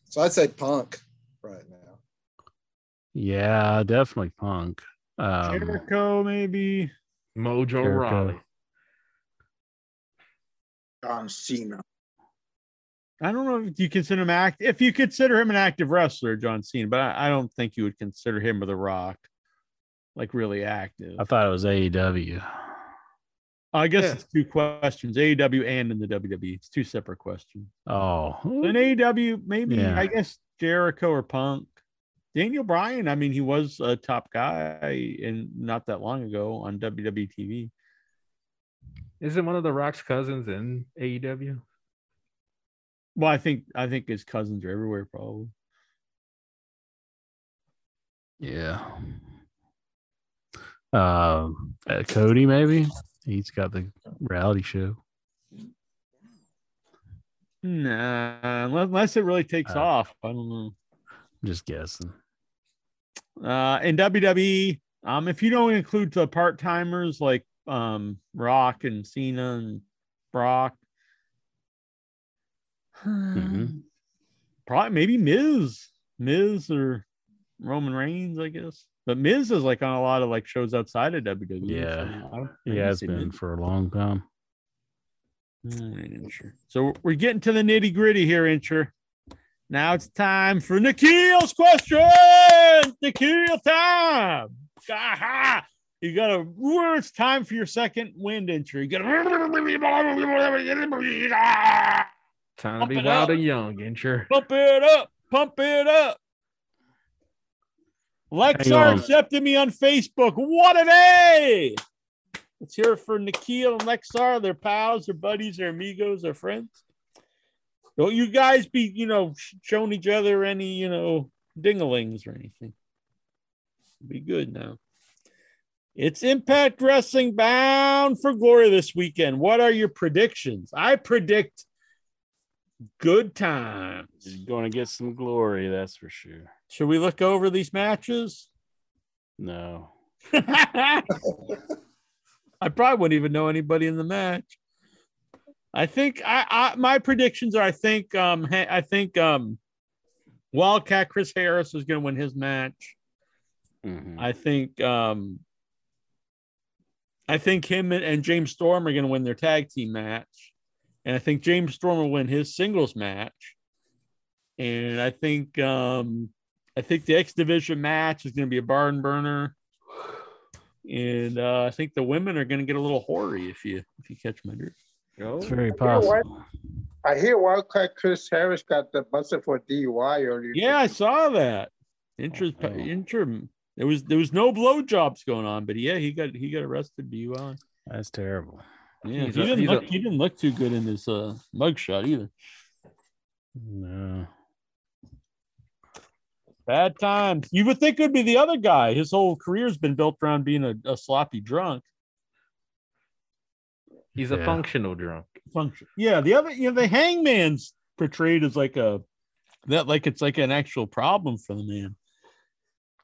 So I'd say Punk right now. yeah, definitely Punk. Um, Jericho, maybe. Mojo Jericho. Rawley. John Cena. I don't know if you consider him act if you consider him an active wrestler, John Cena, but I, I don't think you would consider him or The Rock like really active. I thought it was AEW. I guess Yeah. it's two questions: AEW and in the WWE. It's two separate questions. Oh, In AEW, maybe Yeah. I guess Jericho or Punk. Daniel Bryan, I mean, he was a top guy and not that long ago on WWE TV. Isn't one of the Rock's cousins in AEW? Well, I think I think his cousins are everywhere, probably. yeah. Um, uh, Cody maybe he's got the reality show. Nah, unless, it really takes Uh, off. I don't know. I'm just guessing. Uh, in WWE, um, if you don't include the part timers like um Rock and Cena and Brock, Mhm. (sighs) probably maybe Miz, Miz or Roman Reigns, I guess. But Miz is like on a lot of like shows outside of WWE. so Yeah. I don't- I He can has been Miz. for a long time. I ain't sure. So we're getting to the nitty gritty here, Incher. Now it's time for Nikhil's question. Nikhil time. Aha! You got to. It's time for your second wind, Incher. You got to Time to be wild up. and young, Incher. pump it up, pump it up. Lexar accepted me on Facebook. What a day! Let's hear it for Nikhil and Lexar. They're pals, they're buddies, they're amigos, they're friends. Don't you guys be, you know, showing each other any, you know, dinglings or anything. Be good now. It's Impact Wrestling bound for glory this weekend. What are your predictions? I predict good times. He's going to get some glory, that's for sure. Should we look over these matches? No. (laughs) I probably wouldn't even know anybody in the match. I think I, I my predictions are I think um I think um Wildcat Chris Harris is going to win his match. Mhm. I think um I think him and, and James Storm are going to win their tag team match. And I think James Storm will win his singles match. And I think um I think the X division match is going to be a barn burner. And uh, I think the women are going to get a little hoary if you if you catch my drift. It's very You possible. I hear Wildcat Chris Harris got the busted for DUI earlier. Yeah, I saw that. Incher, Oh. Incher, there was there was no blowjobs going on, but yeah, he got he got arrested DUI. That's terrible. Yeah, He's he a- didn't he's a- look he didn't look too good in his uh mugshot either. No. Bad times. You would think it would be the other guy. His whole career's been built around being a, a sloppy drunk. He's a Yeah. functional drunk. Function. Yeah, the other, you know, the hangman's portrayed as like a that like it's like an actual problem for the man.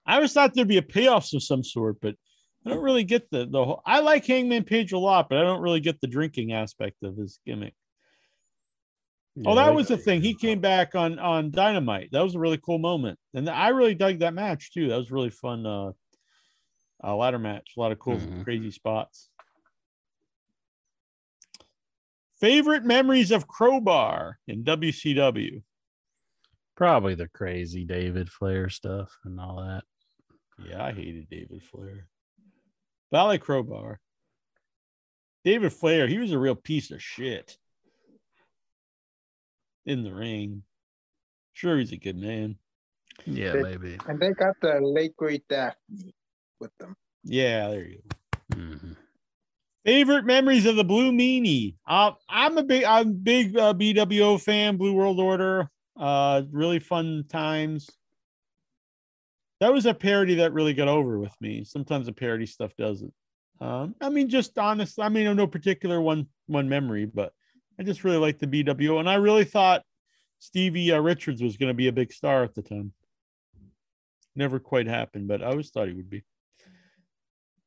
I always thought there'd be a payoff of some sort, but I don't really get the the whole. I like Hangman Page a lot, but I don't really get the drinking aspect of his gimmick. Oh, that was the thing. He came back on on Dynamite. That was a really cool moment, and I really dug that match too. That was really fun. Uh, uh ladder match. A lot of cool, Mhm. crazy spots. Favorite memories of Crowbar in WCW. probably the crazy David Flair stuff and all that. Yeah, I hated David Flair. But I like Crowbar. David Flair, he was a real piece of shit in the ring. Sure, he's a good man. Yeah, They- maybe. And they got the late great Daffney with them. Yeah, there you go. Mhm. Favorite memories of the Blue Meanie. Uh, I'm a big, I'm a big uh, BWO fan. Blue World Order. Uh, really fun times. That was a parody that really got over with me. Sometimes the parody stuff doesn't. Um, I mean, just honest. I mean, no particular one one memory, but I just really liked the BWO, and I really thought Stevie uh, Richards was going to be a big star at the time. Never quite happened, but I always thought he would be.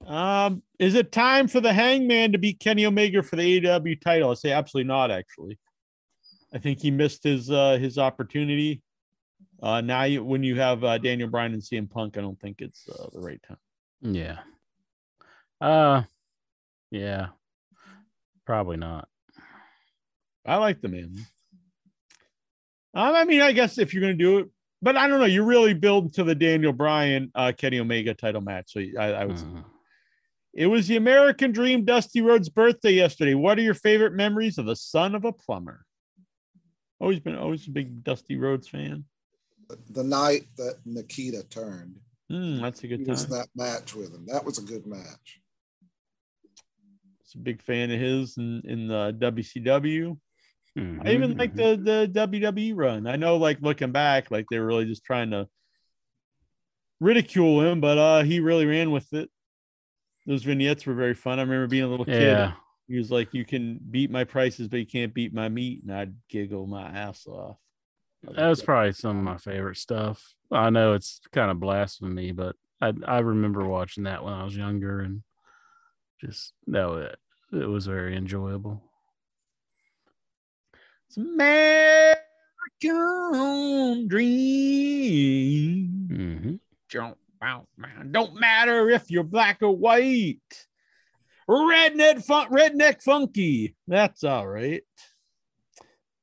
Um, is it time for the Hangman to beat Kenny Omega for the AEW title? I say absolutely not. Actually, I think he missed his uh, his opportunity. Uh, now you, when you have uh, Daniel Bryan and CM Punk, I don't think it's uh, the right time. Yeah. Uh yeah. Probably not. I like the man. Um, I mean, I guess if you're going to do it, but I don't know. You really build to the Daniel Bryan, uh, Kenny Omega title match. So I, I was. Mhm. It was the American Dream, Dusty Rhodes' birthday yesterday. What are your favorite memories of the son of a plumber? Always been always a big Dusty Rhodes fan. The night that Nikita turned, Hmm, that's a he good was in time. that match with him. That was a good match. It's a big fan of his in, in the WCW. I even like the the WWE run. I know, like looking back, like they were really just trying to ridicule him, but uh he really ran with it. Those vignettes were very fun. I remember being a little kid. Yeah. He was like, "You can beat my prices, but you can't beat my meat," and I'd giggle my ass off. That was probably some of my favorite stuff. I know it's kind of blasphemy, but I I remember watching that when I was younger and just no, it, it was very enjoyable. It's American dream. hmm Don't, don't matter if you're black or white. Redneck, fun, redneck funky. That's all right.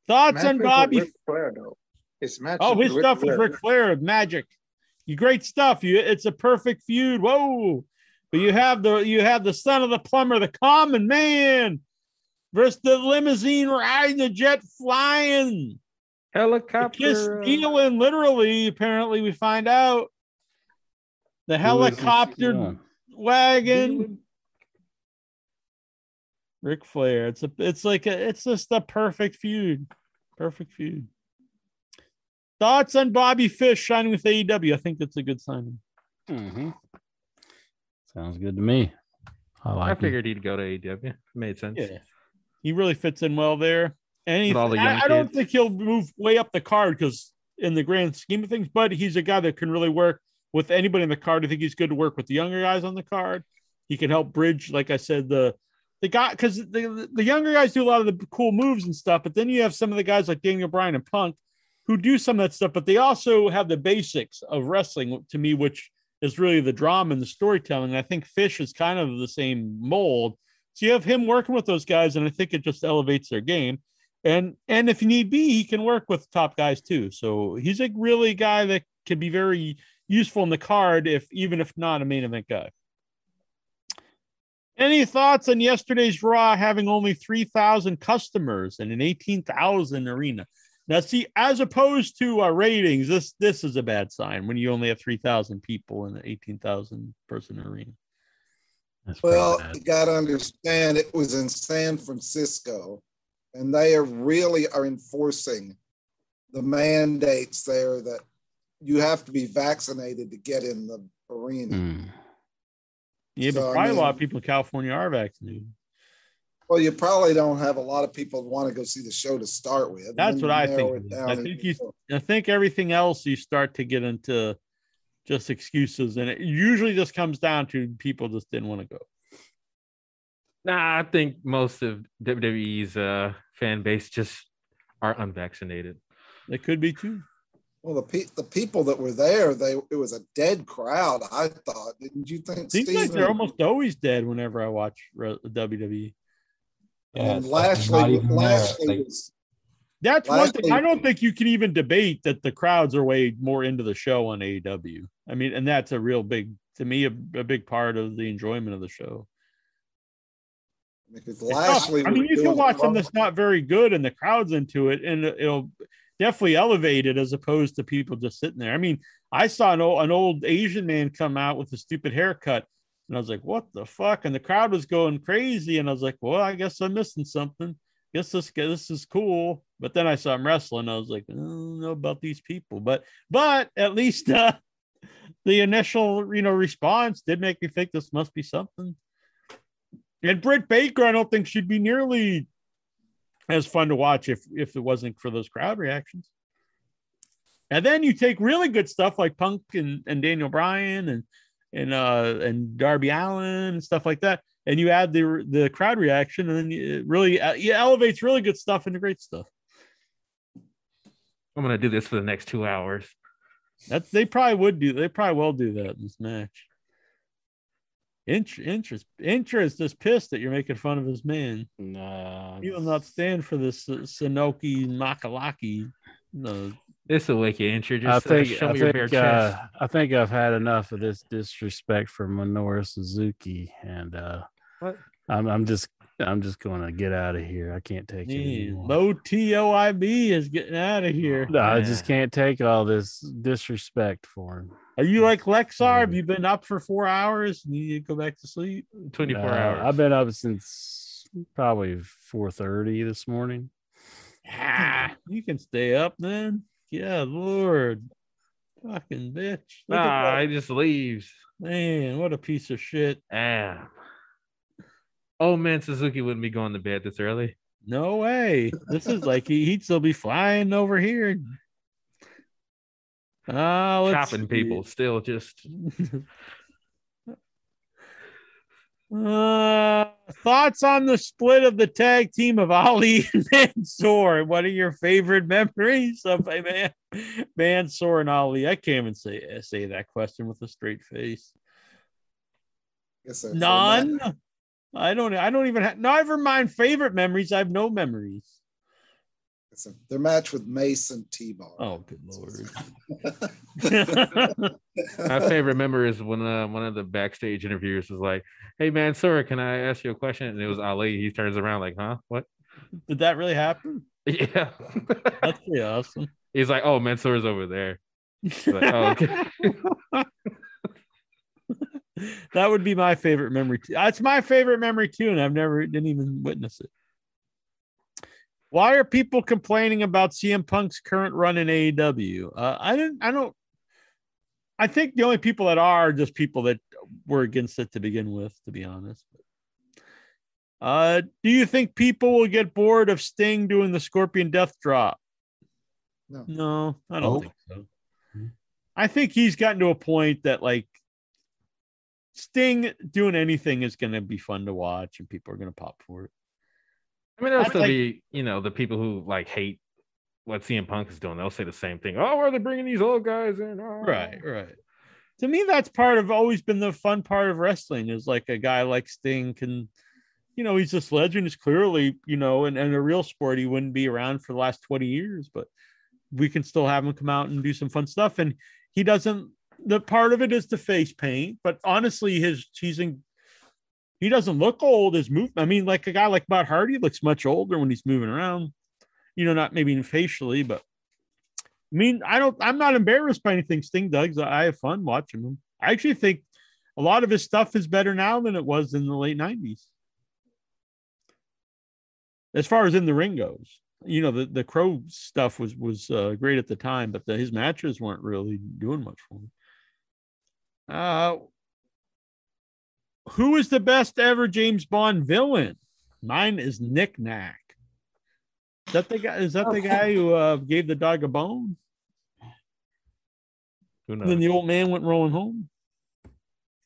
Thoughts on Bobby? Ric Flair, though. His match. Oh, with his Ric stuff with Flair. Ric Flair, magic. You great stuff. You, it's a perfect feud. Whoa! But you have the you have the son of the plumber, the common man, versus the limousine riding, the jet flying, the Helicopter. kiss uh, stealing. Literally, apparently, we find out the helicopter Yeah. wagon. Ric Flair. It's a it's like a it's just a perfect feud. Perfect feud. Thoughts on Bobby Fish signing with AEW? I think that's a good signing. Mm-hmm. Sounds good to me. I I like it. figured he'd go to AEW. Made sense. Yeah. He really fits in well there. And he, the I, I don't think he'll move way up the card because in the grand scheme of things, but he's a guy that can really work with anybody in the card. I think he's good to work with the younger guys on the card. He can help bridge, like I said, the the guy because the, the younger guys do a lot of the cool moves and stuff, but then you have some of the guys like Daniel Bryan and Punk who do some of that stuff, but they also have the basics of wrestling to me, which is really the drama and the storytelling. And I think Fish is kind of the same mold. So you have him working with those guys, and I think it just elevates their game. And and if you need be, he can work with top guys too. So he's a really guy that can be very useful in the card, if even if not a main event guy. Any thoughts on yesterday's Raw having only 3,000 customers in an 18,000 arena? Now, see, as opposed to uh, ratings, this this is a bad sign when you only have 3,000 people in an 18,000 person arena. That's Well, you got to understand it was in San Francisco, and they are really are enforcing the mandates there that you have to be vaccinated to get in the arena. Mm. Yeah, but So, I probably a lot of people in California are vaccinated. Well, you probably don't have a lot of people who want to go see the show to start with. That's what I think it it is. down I think you- I think everything else you start to get into just excuses, and it usually just comes down to people just didn't want to go. Nah, I think most of WWE's uh, fan base just are unvaccinated. It could be too. Well, the pe- the people that were there, they it was a dead crowd. I thought, didn't you think? Seems like they're almost always dead whenever I watch re- WWE. Yeah, and it's like they're Lashley, not even there. Lashley They- was That's one thing. I don't think you can even debate that the crowds are way more into the show on AEW. I mean, and that's a real big, to me, a, a big part of the enjoyment of the show. because It's Lashley. tough. I mean, was you can doing watch something that's not very good and the crowd's into it, and it'll definitely elevate it as opposed to people just sitting there. I mean, I saw an old, an old Asian man come out with a stupid haircut, and I was like, "What the fuck?" And the crowd was going crazy, and I was like, "Well, I guess I'm missing something. Guess this this is cool." But then I saw him wrestling. I was like, "I don't know about these people," but but at least (laughs) uh, the initial you know response did make me think this must be something. And Britt Baker, I don't think she'd be nearly as fun to watch if if it wasn't for those crowd reactions. And then you take really good stuff like Punk and, and Daniel Bryan and and uh and Darby Allin and stuff like that, and you add the the crowd reaction, and then it really uh, it elevates really good stuff into great stuff. I'm gonna do this for the next two hours. That's they probably would do. They probably will do that in this match. Inch, interest, interest is pissed that you're making fun of his man. Nah, He will not stand for this uh, Sanoki Makalaki No, This will make you injured. I Just uh, think show I me your bare think uh, chest. I think I've had enough of this disrespect for Minoru Suzuki, and uh, What? I'm I'm just I'm just going to get out of here. I can't take it geez, anymore. Mo TOIB is getting out of here. No, I just can't take all this disrespect for him. Are you like Lexar? Have you been up for four hours and you need to go back to sleep? 24 No, hours. I've been up since probably 4:30 this morning. Ah, you can stay up then. Yeah, Lord. Fucking bitch. Look Nah, he just leaves. Man, what a piece of shit. Ah. Oh man, Suzuki wouldn't be going to bed this early. No way. This is like he, he'd still be flying over here. Uh, let's Chopping people, still just Uh, (laughs) thoughts on the split of the tag team of Ali and (laughs) Mansoor? What are your favorite memories of a man, Mansoor and Ali? I can't even say say that question with a straight face. Yes, sir. None. I don't. I don't even have. Never mind favorite memories. I have no memories. Yes, sir. Their match with Mason T-Bar. Oh, good lord. (laughs) my favorite memory is when uh, one of the backstage interviewers was like, "Hey man, sir, can I ask you a question?" And it was Ali. He turns around like, "Huh? What?" Did that really happen? (laughs) Yeah. That's pretty awesome. He's like, "Oh, Mansoor's over there." Like, oh, okay. (laughs) that would be my favorite memory. Too. That's my favorite memory too, and I've never didn't even witness it. Why are people complaining about CM Punk's current run in AEW? Uh, I didn't. I don't. I think the only people that are, are just people that were against it to begin with. To be honest. Uh, do you think people will get bored of Sting doing the Scorpion Death Drop? No. No, I don't Nope. think so. I think he's gotten to a point that like Sting doing anything is going to be fun to watch, and people are going to pop for it. I mean, there'll I still like- be, you know, the people who like hate what CM Punk is doing. They'll say the same thing. Oh, are they bringing these old guys in? Oh. Right, right. To me, that's part of always been the fun part of wrestling is like a guy like Sting can, you know, he's this legend. Is clearly, you know, and in a real sport, he wouldn't be around for the last 20 years, but we can still have him come out and do some fun stuff. And he doesn't, the part of it is the face paint, but honestly, his he's in, he doesn't look old. His move, I mean, like a guy like Matt Hardy looks much older when he's moving around, you know, not maybe facially, but I mean, I don't. I'm not embarrassed by anything Sting does. I have fun watching him. I actually think a lot of his stuff is better now than it was in the late '90s. As far as in the ring goes, you know, the the Crow stuff was was uh, great at the time, but the, his matches weren't really doing much for him. Uh, who is the best ever James Bond villain? Mine is Nick Nack. Is that the guy? Is that the guy who uh, gave the dog a bone? Who And knows? then the old man went rolling home.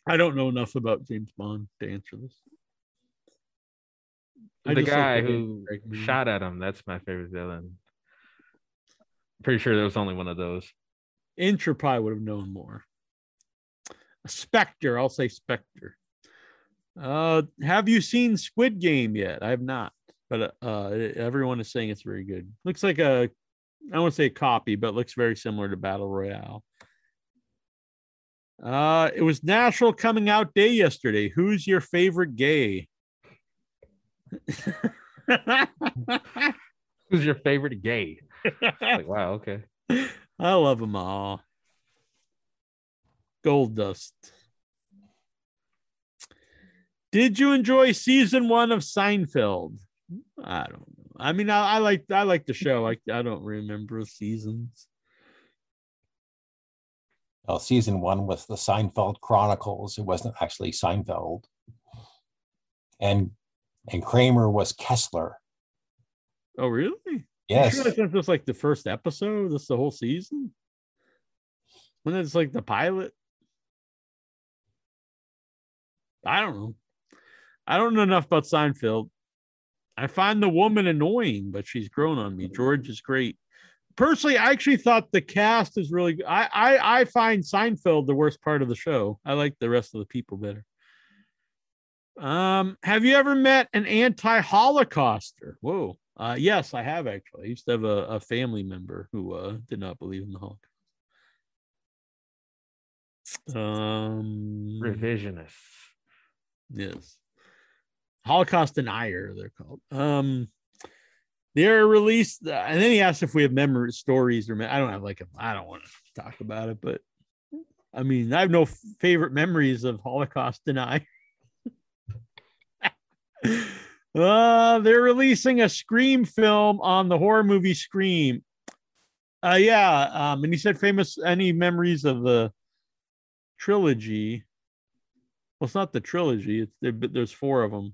I don't know enough about James Bond to answer this. I the guy who shot at him. That's my favorite villain. Pretty sure there was only one of those. Incher probably would have known more. A Spectre, I'll say Spectre. Uh, have you seen Squid Game yet? I have not, but uh, everyone is saying it's very good. Looks like a, I won't say a copy, but looks very similar to Battle Royale. Uh, it was National Coming Out Day yesterday. Who's your favorite gay? (laughs) Who's your favorite gay? like, wow, okay. (laughs) I love them all. Goldust. Did you enjoy season one of Seinfeld? I don't know. I mean, I, I like I like the show. I, I don't remember seasons. Well, season one was the Seinfeld Chronicles. It wasn't actually Seinfeld. And and Kramer was Kessler. Oh, really? Yes. sure that's just like the first episode? That's the whole season? When it's like the pilot? I don't know. I don't know enough about Seinfeld. I find the woman annoying, but she's grown on me. George is great. Personally, I actually thought the cast is really good. I, I I find Seinfeld the worst part of the show. I like the rest of the people better. Um, have you ever met an anti-Holocauster? Whoa, Uh, yes, I have actually. I used to have a, a family member who uh, did not believe in the Holocaust. Um, Revisionists. Yes. Holocaust denier, they're called. Um, they're released, uh, and then he asked if we have memory stories or I don't have like I don't want to talk about it, but I mean, I have no favorite memories of Holocaust denier. (laughs) uh, they're releasing a Scream film on the horror movie Scream. Uh, yeah, um, and he said famous any memories of the trilogy. Well, it's not the trilogy. It's there, but there's four of them.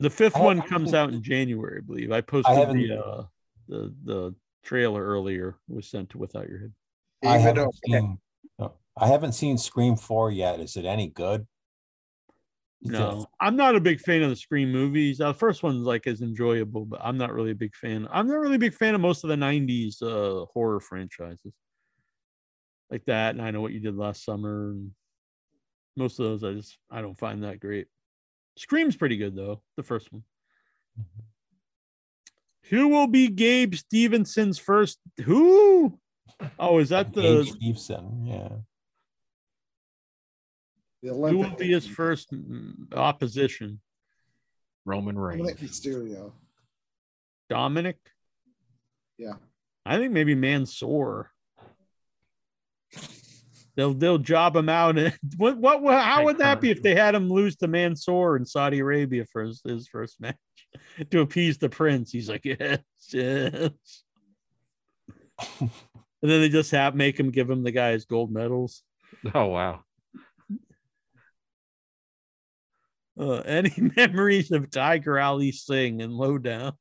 The fifth I one haven't comes seen- out in January, I believe. I posted haven't- the uh, the the trailer earlier. It was sent to Without Your Head. I Even haven't though seen. no, I haven't seen Scream Four yet. Is it any good? Is No, it- I'm not a big fan of the Scream movies. Uh, the first one's like is enjoyable, but I'm not really a big fan. I'm not really a big fan of most of the '90s uh, horror franchises, like that. And I know what you did last summer. And most of those, I just I don't find that great. Scream's pretty good though. The first one. Mm-hmm. Who will be Gable Steveson's first? Who? Oh, is that Gabe the? Stevenson? Yeah. The Who will be his first opposition? Roman Dominic Reigns. Mysterio. Dominic. Yeah. I think maybe Mansoor. They'll they'll job him out. And (laughs) what what how would that be if they had him lose to Mansoor in Saudi Arabia for his, his first match (laughs) to appease the prince? He's like, yes, yes. (laughs) and then they just have make him give him the guys gold medals. Oh wow. Uh, any memories of Tiger Ali Singh and Lo Down?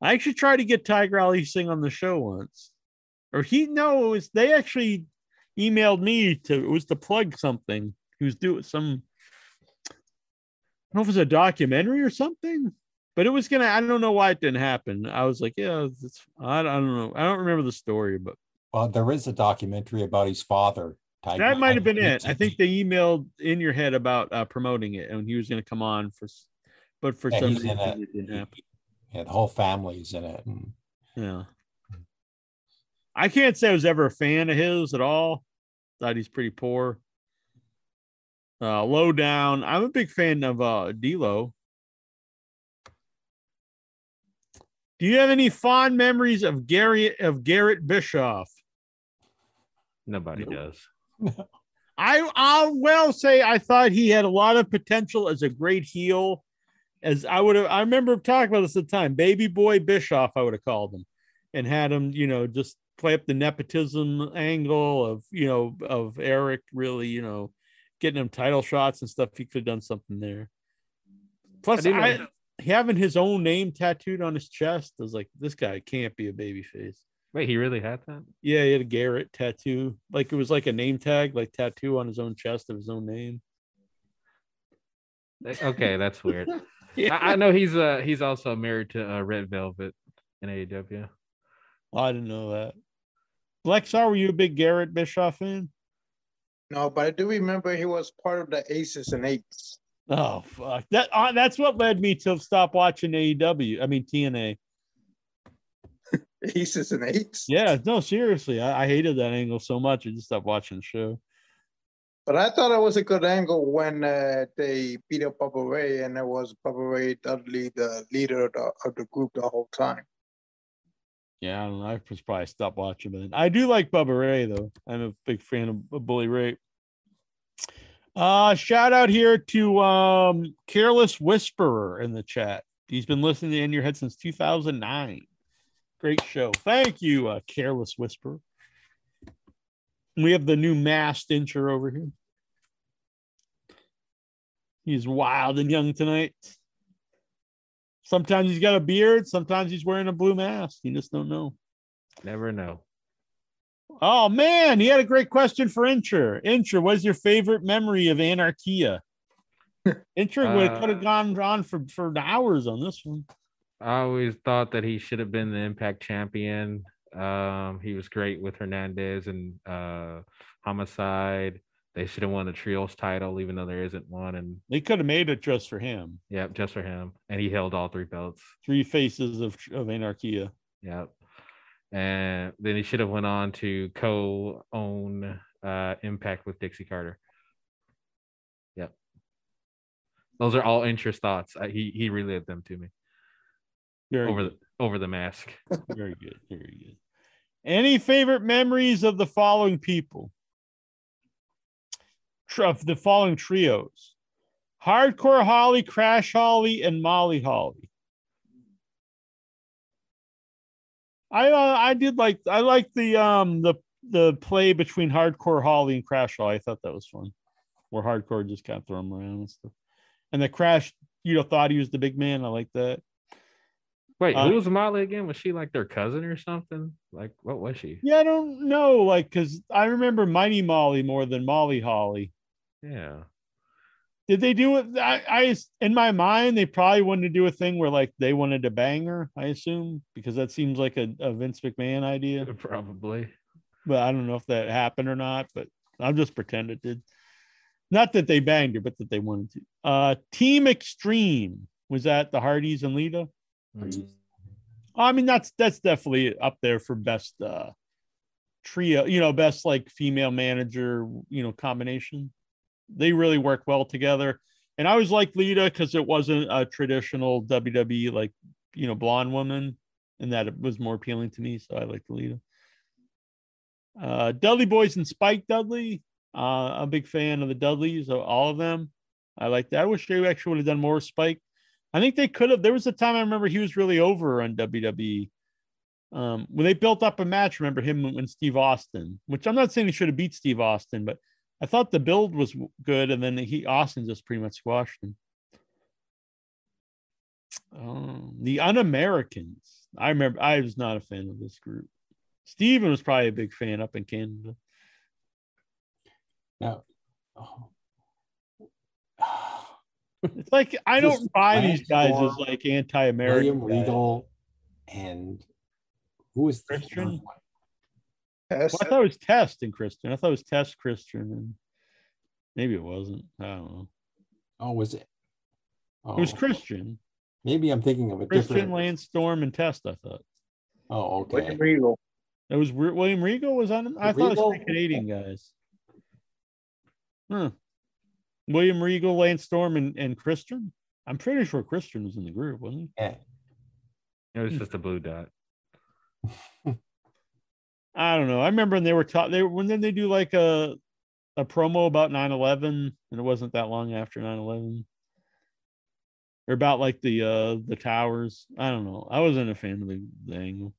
I actually tried to get Tiger Ali Singh on the show once, or he no, it was they actually emailed me to it was to plug something. He was doing some. I don't know if it was a documentary or something, but it was gonna. I don't know why it didn't happen. I was like, yeah, I, I don't know. I don't remember the story, but Well, there is a documentary about his father. Tiger that might have been it. I think (laughs) they emailed in your head about uh, promoting it, and he was going to come on for, but for Yeah, some reason it. didn't happen. Yeah, the whole family's in it. And Yeah, I can't say I was ever a fan of his at all. Thought he's pretty poor. Uh, Lo Down. I'm a big fan of uh D'Lo. Do you have any fond memories of Gary of Garrett Bischoff? Nobody does. (laughs) I I'll well say I thought he had a lot of potential as a great heel. As I would have, I remember talking about this at the time. Baby boy Bischoff, I would have called him, and had him, you know, just play up the nepotism angle of, you know, of Eric really, you know, getting him title shots and stuff. He could have done something there. Plus, I I, having his own name tattooed on his chest I was like, this guy can't be a babyface. Wait, he really had that? Yeah, he had a Garrett tattoo. Like it was like a name tag, like tattoo on his own chest of his own name. Okay, that's weird. (laughs) Yeah. I, I know he's uh he's also married to uh, Red Velvet in AEW. Oh, I didn't know that. Lexar, were you a big Garrett Bischoff fan? No, but I do remember he was part of the Aces and Eights. Oh fuck. That uh, that's what led me to stop watching AEW. I mean TNA. (laughs) Aces and Eights. Yeah, no, seriously. I, I hated that angle so much I just stopped watching the show. But I thought it was a good angle when uh, they beat up Bubba Ray, and it was Bubba Ray Dudley, the leader of the, of the group the whole time. Yeah, I don't know. I probably stopped watching, but I do like Bubba Ray though. I'm a big fan of, of Bully Ray. Uh shout out here to um Careless Whisperer in the chat. He's been listening to In Your Head since 2009. Great show. Thank you, uh, Careless Whisperer. We have the new masked incher over here. He's wild and young tonight. Sometimes he's got a beard, sometimes he's wearing a blue mask. You just don't know. Never know. Oh man, he had a great question for Incher. Incher, what's your favorite memory of Anarquia? (laughs) Incher would Uh, could have gone on for, for hours on this one. I always thought that he should have been the Impact champion. Um, he was great with Hernandez and uh, Homicide. They should have won the trios title, even though there isn't one. And They could have made it just for him. yep, just for him. And he held all three belts. Three faces of of Anarquia. Yep. And then he should have went on to co-own uh, Impact with Dixie Carter. Yep. Those are all interest thoughts. I, he he relived them to me Very over good. the over the mask. (laughs) Very good. Very good. Any favorite memories of the following people? Of the following trios Hardcore Holly, Crash Holly, and Molly Holly. I uh, I did like I liked the um the the play between Hardcore Holly and Crash Holly. I thought that was fun. Where Hardcore just kind of throw him around and stuff. And the Crash, you know, thought he was the big man. I like that. Wait, Uh, who was Molly again? Was she like their cousin or something? Like what was she? Yeah, I don't know, like, cause I remember Mighty Molly more than Molly Holly. Yeah. Did they do it? I, I in my mind, they probably wanted to do a thing where like they wanted to bang her. I assume because that seems like a, a Vince McMahon idea. (laughs) Probably. But I don't know if that happened or not. But I'll just pretend it did. Not that they banged her, but that they wanted to. Uh, Team Extreme was that the Hardys and Lita. I mean, that's that's definitely up there for best uh trio, you know, best like female manager, you know, combination. They really work well together. And I always liked Lita because it wasn't a traditional WWE like, you know, blonde woman, and that it was more appealing to me. So I liked Lita. Uh Dudley Boys and Spike Dudley. Uh, I'm a big fan of the Dudleys, of all of them. I like that. I wish they actually would have done more Spike. I think they could have. There was a time I remember he was really over on WWE. Um, when they built up a match, remember him and Steve Austin, which I'm not saying he should have beat Steve Austin, but I thought the build was good, and then he Austin just pretty much squashed him. Um, the Un-Americans. I remember I was not a fan of this group. Steven was probably a big fan up in Canada. Now, oh, (sighs) It's like I Just don't buy these guys as like anti-American. William. Regal and who is Christian? Third one? Test. Well, I thought it was Test and Christian. I thought it was Test Christian, and maybe it wasn't. I don't know. Oh, was it? Oh, It was oh. Christian, maybe I'm thinking of a Christian, different. Lance Storm, and Test. I thought Oh, okay. William Regal. it was Wi- William Regal was on. I thought it was Regal? three Canadian guys. Huh. William Regal, Lance Storm, and, and Christian. I'm pretty sure Christian was in the group, wasn't he? Yeah. It was just a blue dot. (laughs) he? I don't know. I remember when they were taught they when then they do like a a promo about 9-11 and it wasn't that long after 9-11 or about like the uh the towers i don't know i wasn't a fan of the, the angle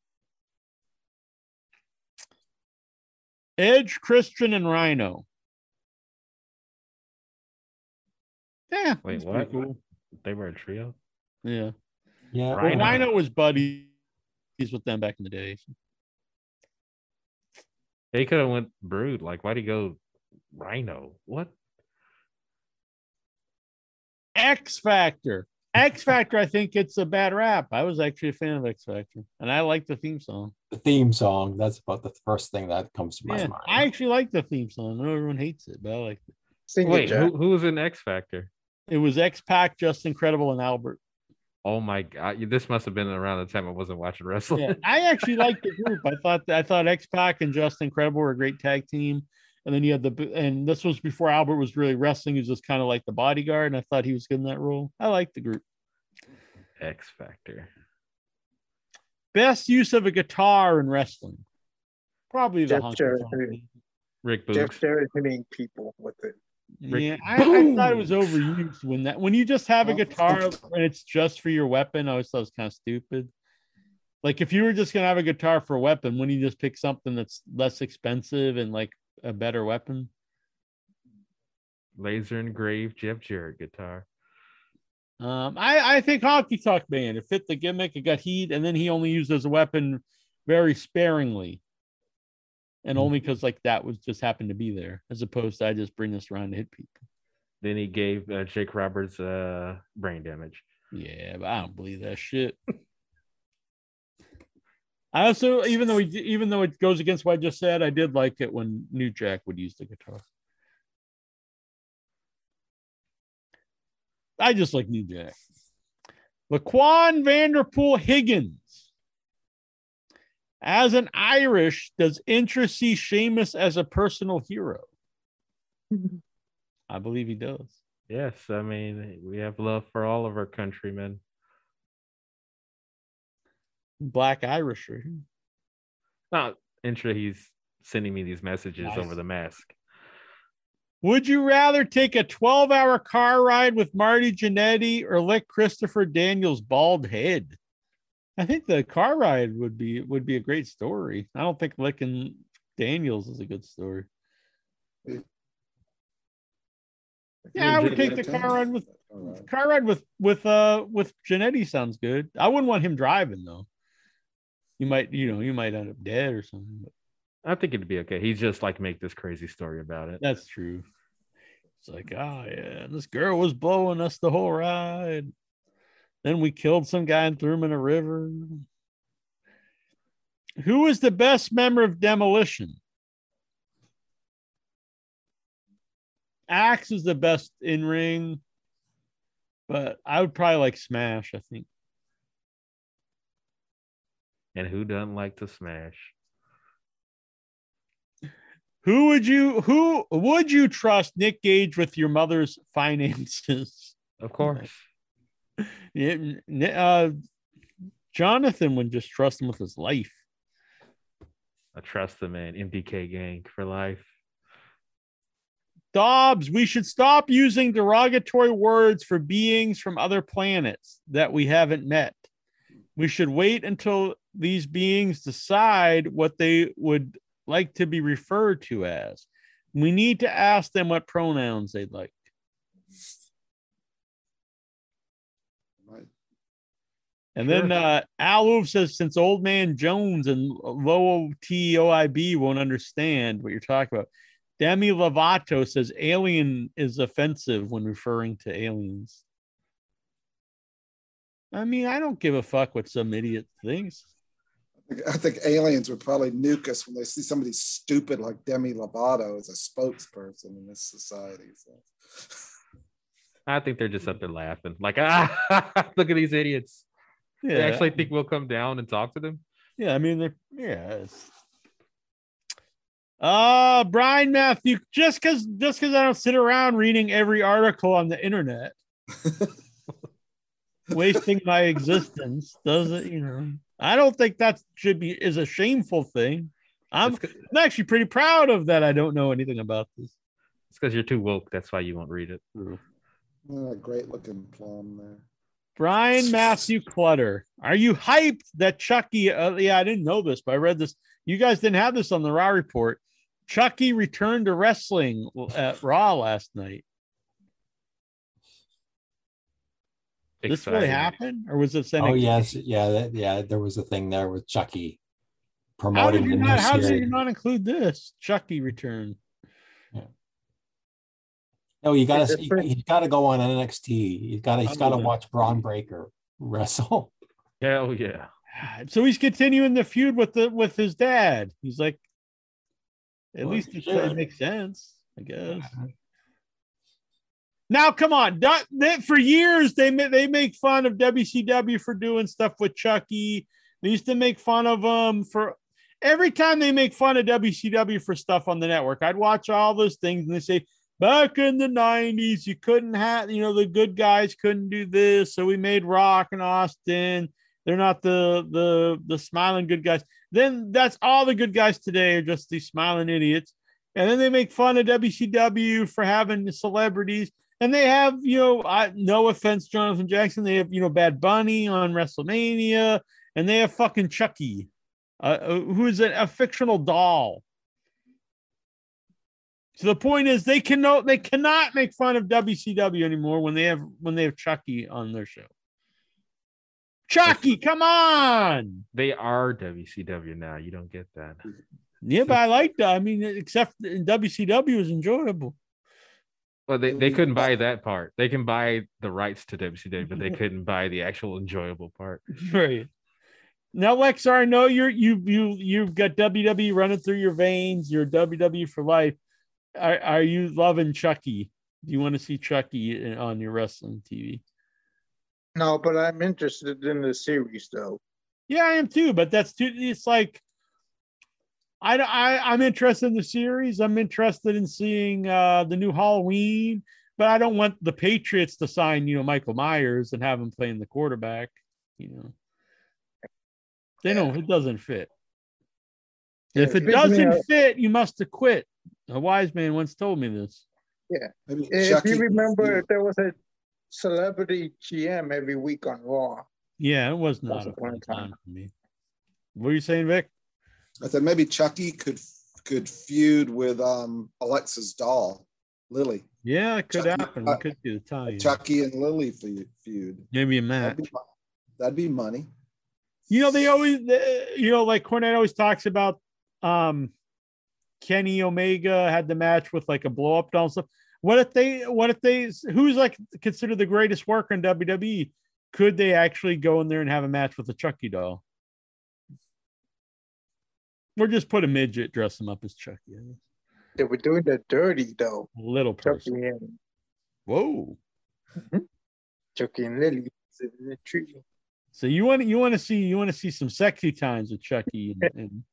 edge christian and rhino yeah Wait, what? cool. They were a trio. yeah Yeah. well, Rhino. rhino was buddies He's with them back in the day They could have went Brood. Like, why'd he go Rhino? What? x factor x (laughs) factor i think it's a bad rap i was actually a fan of x factor and i like the theme song The theme song. That's about the first thing that comes to my yeah mind. i actually like the theme song I know everyone hates it but i like it Sing Wait, Jack. who, who was in X Factor? It was X Pac, Justin Credible, and Albert. Oh my god, this must have been around the time I wasn't watching wrestling. Yeah, I actually liked the group. I thought I thought X Pac and Justin Incredible were a great tag team. And then you had the and this was before Albert was really wrestling. He was just kind of like the bodyguard, and I thought he was good in that role. I liked the group. X Factor. Best use of a guitar in wrestling. Probably the Jeff honky Jarrett. tonk. Rick Boogs. Jeff Jarrett hitting people with it. Rick Yeah, I, I thought it was overused when that when you just have a guitar and it's just for your weapon. I always thought it was kind of stupid. Like if you were just gonna have a guitar for a weapon, wouldn't you just pick something that's less expensive and like a better weapon? Laser engraved Jeff Jarrett guitar. Um, I I think Honky Tonk Man it fit the gimmick. It got heat, and then he only used as a weapon very sparingly, and mm-hmm. only because like that was just happened to be there, as opposed to I just bring this around to hit people. Then he gave uh, Jake Roberts uh, brain damage. Yeah, but I don't believe that shit. (laughs) I also, even though he, even though it goes against what I just said, I did like it when New Jack would use the guitar. I just like New Jack. Laquan Vanderpool Higgins as an Irish, does Incher see Seamus as a personal hero? (laughs) I believe he does. Yes, I mean we have love for all of our countrymen. Black Irish. right here. Not interested. He's sending me these messages Nice. over the mask. Would you rather take a 12 hour car ride with Marty Jannetty or lick Christopher Daniels' bald head? I think the car ride would be would be a great story. I don't think licking Daniels is a good story. Yeah, I would take the car ride with All right. car ride with with uh with Jannetty sounds good. I wouldn't want him driving though. You might, you know, you might end up dead or something. But I think it'd be okay. He's just like make this crazy story about it. that's true. It's like, oh yeah, this girl was blowing us the whole ride. Then we killed some guy and threw him in a river. Who is the best member of Demolition? Axe is the best in ring, but I would probably like Smash. I think. And who doesn't like to smash? Who would you who would you trust Nick Gage with your mother's finances? Of course. Uh, Jonathan would just trust him with his life. I trust the man. MDK gang for life. Dobbs, we should stop using derogatory words for beings from other planets that we haven't met. We should wait until these beings decide what they would like to be referred to as. We need to ask them what pronouns they'd like. And then uh, Al Wolf says, since Old Man Jones and Low TOIB won't understand what you're talking about, Demi Lovato says alien is offensive when referring to aliens. I mean, I don't give a fuck what some idiot thinks. I think- I think aliens would probably nuke us when they see somebody stupid like Demi Lovato as a spokesperson in this society. So. I think they're just up there laughing. Like, (laughs) ah, (laughs) look at these idiots. Yeah, They actually think we'll come down and talk to them. yeah. I mean, they're yeah. It's... Uh Brian Matthew, just because just because I don't sit around reading every article on the internet, (laughs) wasting my existence doesn't you know i don't think that should be is a shameful thing i'm, I'm actually pretty proud of that i don't know anything about this it's because you're too woke. That's why you won't read it. Yeah, great looking plum there. Brian matthew clutter are you hyped that chucky uh, yeah i didn't know this but i read this. You guys didn't have this on the raw report. Chucky returned to wrestling at raw last night. This really Exciting. happened or was it Oh sending yes, yeah, that, yeah. There was a thing there with Chucky how did promoting you the new not how did you not include this chucky return No, you gotta It's you, pretty- gotta go on NXT. You gotta he's oh, gotta watch Bron Breakker wrestle. (laughs) Hell yeah. Ah, so he's continuing the feud with the with his dad. He's like, at Well, least it, sure. makes sense, I guess. Now, come on, Don't- they- for years they ma- they make fun of WCW for doing stuff with Chucky. They used to make fun of them for every time they make fun of WCW for stuff on the network. I'd watch all those things and they say back in the '90s you couldn't have you know the good guys couldn't do this, so we made Rock and Austin. They're not the the the smiling good guys. Then that's all the good guys today are just these smiling idiots. And then they make fun of WCW for having celebrities. And they have, you know, I, no offense, Jonathan Jackson. They have, you know, Bad Bunny on WrestleMania, and they have fucking Chucky, uh, uh, who is a, a fictional doll. So the point is, they cannot they cannot make fun of WCW anymore when they have when they have Chucky on their show. Chucky, come on! They are WCW now. You don't get that. Yeah, but I like that. I mean, except WCW is enjoyable. Well, they, they couldn't buy that part. They can buy the rights to WCW, but they couldn't buy the actual enjoyable part. (laughs) Right. Now, Lex, I know you're you you you've got WWE running through your veins. You're WWE for life. Are, are you loving Chucky? Do you want to see Chucky on your wrestling TV? No, but I'm interested in the series though. Yeah, I am too. But that's too. It's like I, I I'm interested in the series. I'm interested in seeing uh the new Halloween, but I don't want the Patriots to sign you know Michael Myers and have him playing the quarterback. You know, they know it doesn't fit. If it doesn't fit, you must have quit. A wise man once told me this. Yeah. If you remember, there was a celebrity GM every week on Raw. Yeah, it was not Once a upon fun time. time for me. What are you saying, Vic? I said maybe Chucky could could feud with um Alexa's doll, Lilly. Yeah, it could Chucky- happen. We uh, could do the tie. Chucky and Lilly feud. Maybe a That'd match. be, that'd be money. You know, they always, they- you know, like Cornette always talks about um Kenny Omega had the match with like a blow up doll and stuff. What if they, what if they, who's like considered the greatest worker in WWE? Could they actually go in there and have a match with a Chucky doll? Or just put a midget, dress him up as Chucky. They were doing the dirty though. Little Chucky person. and Whoa. Mm-hmm. Chucky and Lilly sitting in the tree. So you want you want to see you want to see some sexy times with Chucky and and,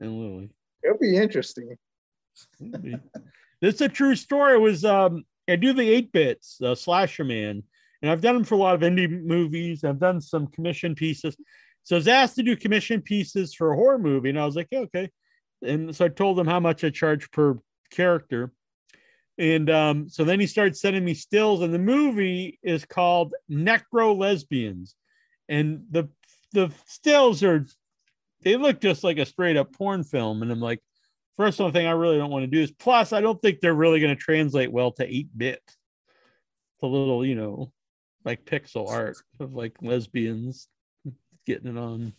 and Lilly. It'll be interesting. This is a true story. It was um I do the eight bits, uh, slasher man, and I've done them for a lot of indie movies. I've done some commission pieces. So I was asked to do commission pieces for a horror movie, and I was like, yeah, okay. And so I told him how much I charge per character. And um, so then he started sending me stills, and the movie is called Necro Lesbians. And the the stills are they look just like a straight up porn film. And I'm like, first one thing I really don't want to do is plus I don't think they're really going to translate well to 8 bit. The little, you know, like pixel art of like lesbians getting it on.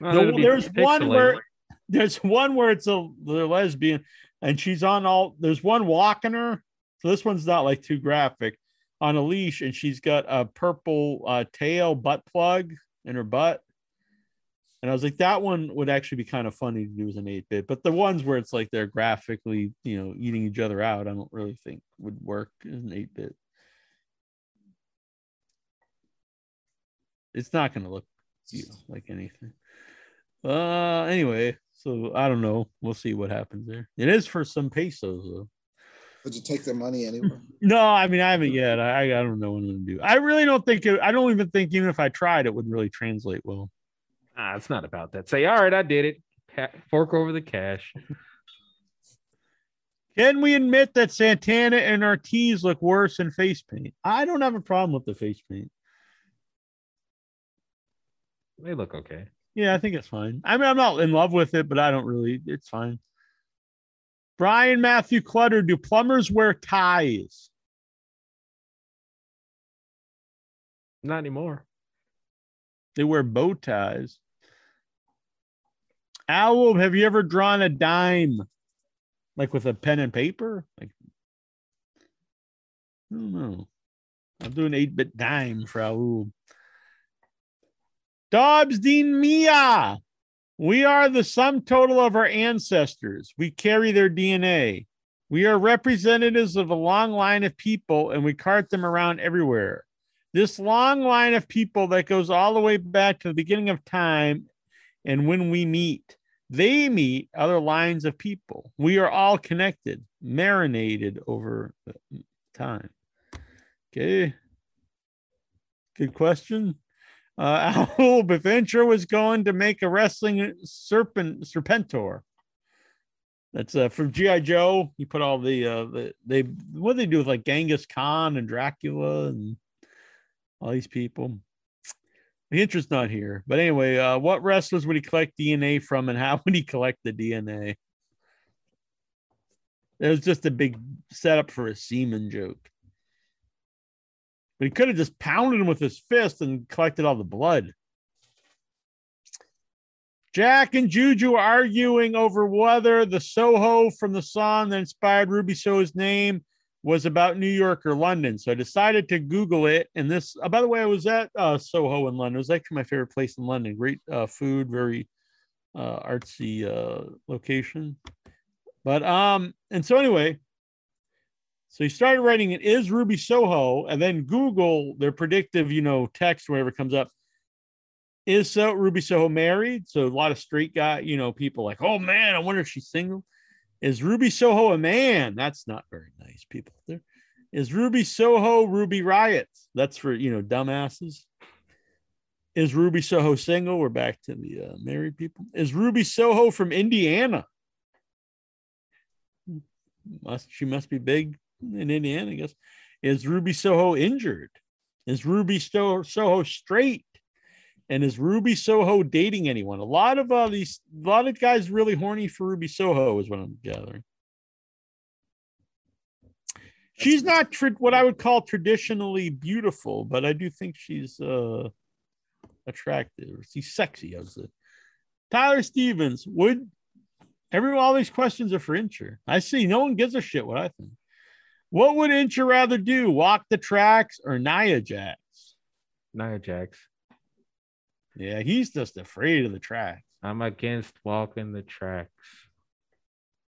No, The- there's one where there's one where it's a the lesbian and she's on all there's one walking her. So this one's not like too graphic on a leash and she's got a purple uh, tail butt plug in her butt. And I was like, that one would actually be kind of funny to do as an 8 bit. But the ones where it's like they're graphically, you know, eating each other out, I don't really think would work as an 8 bit. It's not going to look you know, like anything. Uh, anyway, so I don't know. We'll see what happens there. It is for some pesos, though. Would you take their money anyway? (laughs) No, I mean I haven't yet. I I don't know what I'm gonna do. I really don't think it. I don't even think even if I tried, it would really translate well. Ah, it's not about that. Say, all right, I did it. Pa- Fork over the cash. (laughs) Can we admit that Santana and Ortiz look worse in face paint? I don't have a problem with the face paint. They look okay. Yeah, I think it's fine. I mean, I'm not in love with it, but I don't really. It's fine. Brian Matthew Clutter, do plumbers wear ties? Not anymore. They wear bow ties. Owl, have you ever drawn a dime? Like with a pen and paper? Like I don't know. I'm doing 8-bit dime for Owl. Dobbs Dean Mia. We are the sum total of our ancestors. We carry their DNA. We are representatives of a long line of people and we cart them around everywhere. This long line of people that goes all the way back to the beginning of time and when we meet, they meet other lines of people. We are all connected, marinated over time. Okay. Good question. Uh, (laughs) Owl Beventure was going to make a wrestling serpent serpentor. That's uh, from GI Joe. You put all the uh, the they what do they do with like Genghis Khan and Dracula and all these people. The interest not here, but anyway, uh, what wrestlers would he collect DNA from, and how (laughs) would he collect the DNA? It was just a big setup for a semen joke. But he could have just pounded him with his fist and collected all the blood. Jack and Juju arguing over whether the Soho from the song that inspired Ruby Soho's name was about New York or London. So I decided to Google it. And this, uh, by the way, I was at uh, Soho in London. It was actually my favorite place in London. Great uh, food, very uh, artsy uh, location. But um, and so anyway, So he started writing it is Ruby Soho, and then Google their predictive, you know, text whatever comes up. Is so Ruby Soho married? So a lot of straight guy, you know, people like, oh man, I wonder if she's single. Is Ruby Soho a man? That's not very nice, people. There is Ruby Soho Ruby Riot. That's for you know dumbasses. Is Ruby Soho single? We're back to the uh, married people. Is Ruby Soho from Indiana? Must she must be big in Indiana? I guess. Is Ruby Soho injured? Is Ruby Soho, Soho straight? And is Ruby Soho dating anyone? A lot of uh, these, a lot of guys really horny for Ruby Soho, is what I'm gathering. She's not tra- what I would call traditionally beautiful, but I do think she's uh, attractive. She's sexy, I would say. Tyler Stevens, would everyone all these questions are for Incher? I see no one gives a shit what I think. What would Incher rather do? Walk the tracks or Nia Jax? Nia Jax. Yeah, he's just afraid of the tracks. I'm against walking the tracks.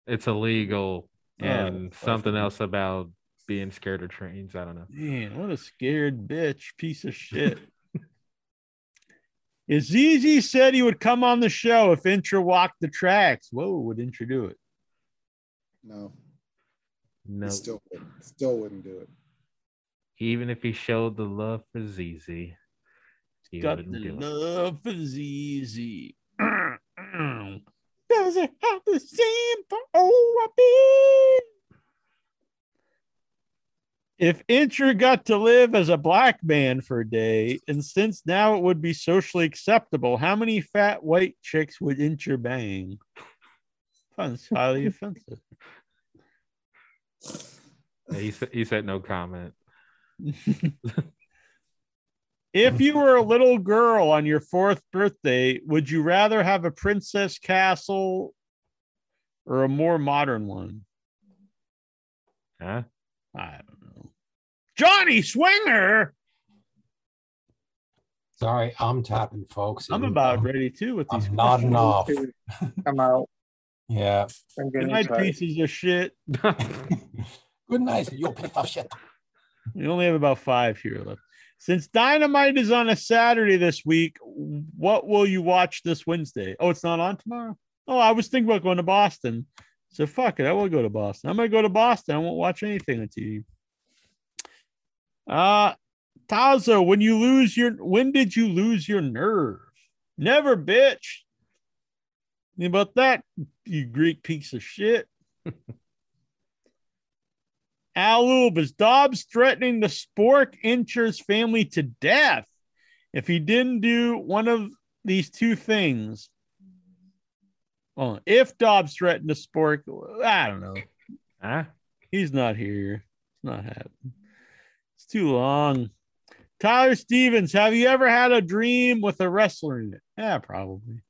It's illegal. Yeah, and something else about being scared of trains. I don't know. Man, what a scared bitch, piece of shit. (laughs) Azizi said he would come on the show if Incher walked the tracks. Whoa, would Incher do it? No, No. he still wouldn't, still wouldn't do it. Even if he showed the love for ZZ, he Got wouldn't the love for Zizi. (clears throat) Does it have the same for OIB? If Incher got to live as a black man for a day, and since now it would be socially acceptable, how many fat white chicks would Incher bang? That's highly (laughs) offensive. Yeah, he said he said no comment. (laughs) If you were a little girl on your fourth birthday, would you rather have a princess castle or a more modern one? Huh? I don't know. Johnny Swinger. Sorry, I'm tapping, folks. I'm and, about um, ready too with these I'm nodding off. I'm (laughs) out. Yeah. I'm Good getting night, tired. pieces of shit. (laughs) Good night, you piece of shit. We only have about five here left. Since Dynamite is on a Saturday this week, what will you watch this Wednesday? Oh, it's not on tomorrow. Oh, I was thinking about going to Boston. So fuck it, I will go to Boston. I'm gonna go to Boston. I won't watch anything on TV. Uh Tazo, when you lose your when did you lose your nerve? Never, bitch. About that, you Greek piece of shit. (laughs) Al Lube, is Dobbs threatening the spork Incher's family to death if he didn't do one of these two things? Well, if Dobbs threatened the spork, I don't know. Huh? He's not here. It's not happening. It's too long. Tyler Stevens, have you ever had a dream with a wrestler in it? Yeah, probably.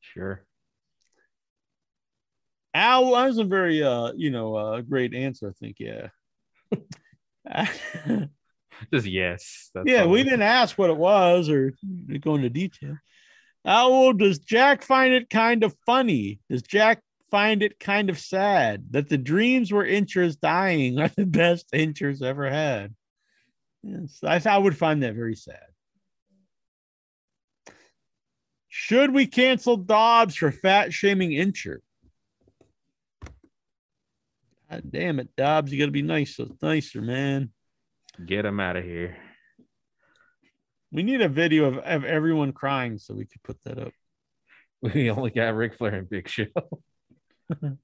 Sure. Al, that was a very uh, you know, uh great answer, I think. Yeah. (laughs) Just yes. That's yeah, we didn't ask what it was or go into detail. How does Jack find it kind of funny? Does Jack find it kind of sad that the dreams where Incher's dying are the best Incher's ever had? Yes, I, I would find that very sad. Should we cancel Dobbs for fat shaming Incher? God damn it, Dobbs, you got to be nicer, nicer, man. Get him out of here. We need a video of, of everyone crying so we could put that up. (laughs) We only got Ric Flair and Big Show. (laughs)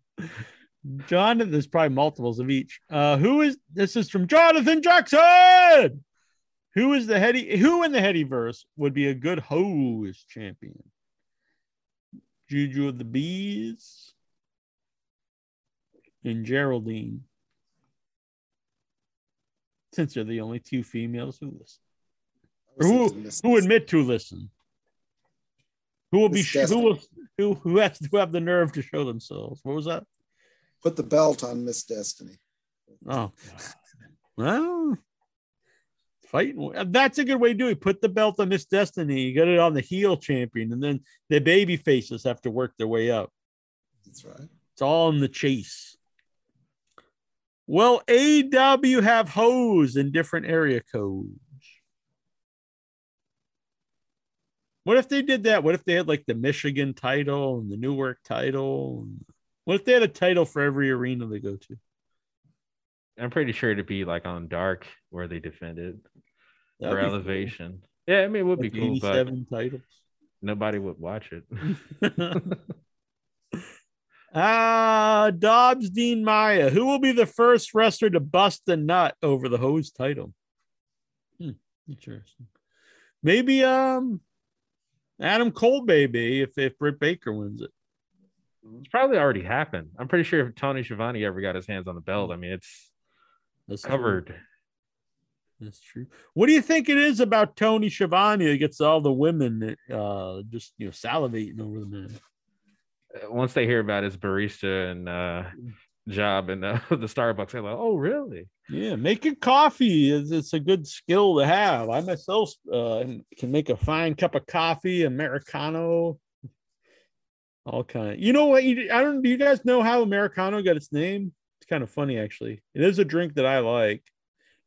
Jonathan, there's probably multiples of each. Uh, who is this? Is from Jonathan Jackson. Who is the heady? Who in the heady verse would be a good hose champion? Juju of the Bees and Geraldine. Since they're the only two females who listen, or who who admit to listen, who will be who will who who has to have the nerve to show themselves. What was that? Put the belt on Miss Destiny. Oh, well, fighting. That's a good way to do it. Put the belt on Miss Destiny. You got it on the heel champion, and then the baby faces have to work their way up. That's right. It's all in the chase. Will AEW have hose in different area codes? What if they did that? What if they had like the Michigan title and the Newark title? What if they had a title for every arena they go to? I'm pretty sure it'd be like on dark where they defended That'd for be cool. elevation. Yeah, I mean it would Like be cool, but titles. nobody would watch it. (laughs) (laughs) (laughs) Ah, Dobbs Dean Maya. Who will be the first wrestler to bust the nut over the hose title? Hmm, interesting. Maybe um Adam Cole, baby, if if Britt Baker wins it. It's probably already happened. I'm pretty sure if Tony Schiavone ever got his hands on the belt, I mean it's That's true. covered. That's true. What do you think it is about Tony Schiavone that gets all the women uh just you know salivating over the man? Uh, Once they hear about his barista and uh, job in uh, (laughs) the Starbucks, they're like, "Oh, really?" Yeah, making coffee is it's a good skill to have. I myself uh, can make a fine cup of coffee, americano, all kind of. You know what? You, I don't. Do you guys know how americano got its name? It's kind of funny, actually. It is a drink that I like,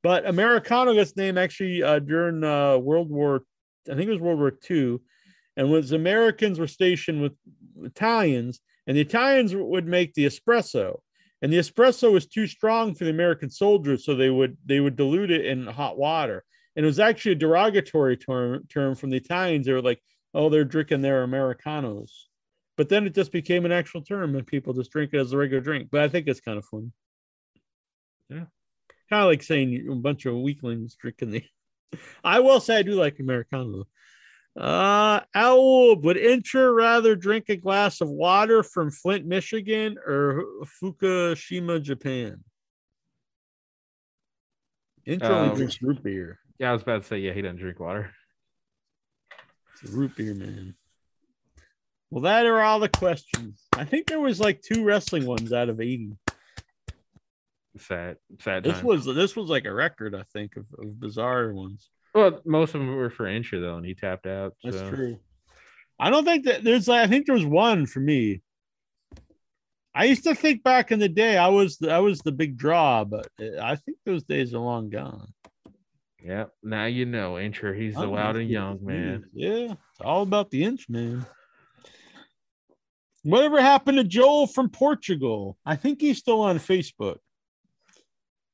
but americano got its name actually uh, during uh, World War. I think it was World War II, and when the Americans were stationed with Italians, and the Italians would make the espresso and the espresso was too strong for the American soldiers, so they would they would dilute it in hot water. And it was actually a derogatory term term from the Italians. They were like, "Oh, they're drinking their Americanos," but then it just became an actual term, and people just drink it as a regular drink. But I think it's kind of fun. Yeah, kind of like saying a bunch of weaklings drinking the. (laughs) I will say I do like Americano. Uh, Owl, would Incher rather drink a glass of water from Flint, Michigan or Fukushima, Japan? Incher only Um, drinks root beer. Yeah, I was about to say, yeah, he doesn't drink water. It's a root beer man. Well, that are all the questions. I think there was like two wrestling ones out of 80. Sad, sad. This times. was this was like a record, I think, of, of bizarre ones. Well, most of them were for Incher though, and he tapped out. That's so. true. I don't think that there's like I think there was one for me. I used to think back in the day I was the, I was the big draw, but uh, I think those days are long gone. Yeah, now you know Incher. He's the loud and young man. Yeah, it's all about the inch, man. Whatever happened to Joel from Portugal? I think he's still on Facebook.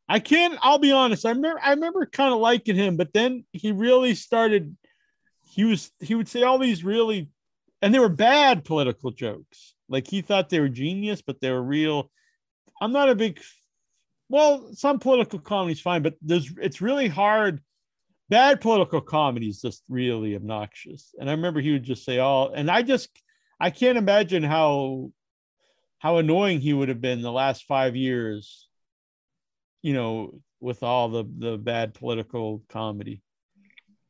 I can't. I'll be honest. I remember. I remember kind of liking him, but then he really started. He was. He would say all these really, and they were bad political jokes. Like he thought they were genius, but they were real. I'm not a big. Well, some political comedy's fine, but there's. It's really hard bad political comedy is just really obnoxious. And I remember he would just say all, and I just I can't imagine how how annoying he would have been the last five years, you know, with all the the bad political comedy.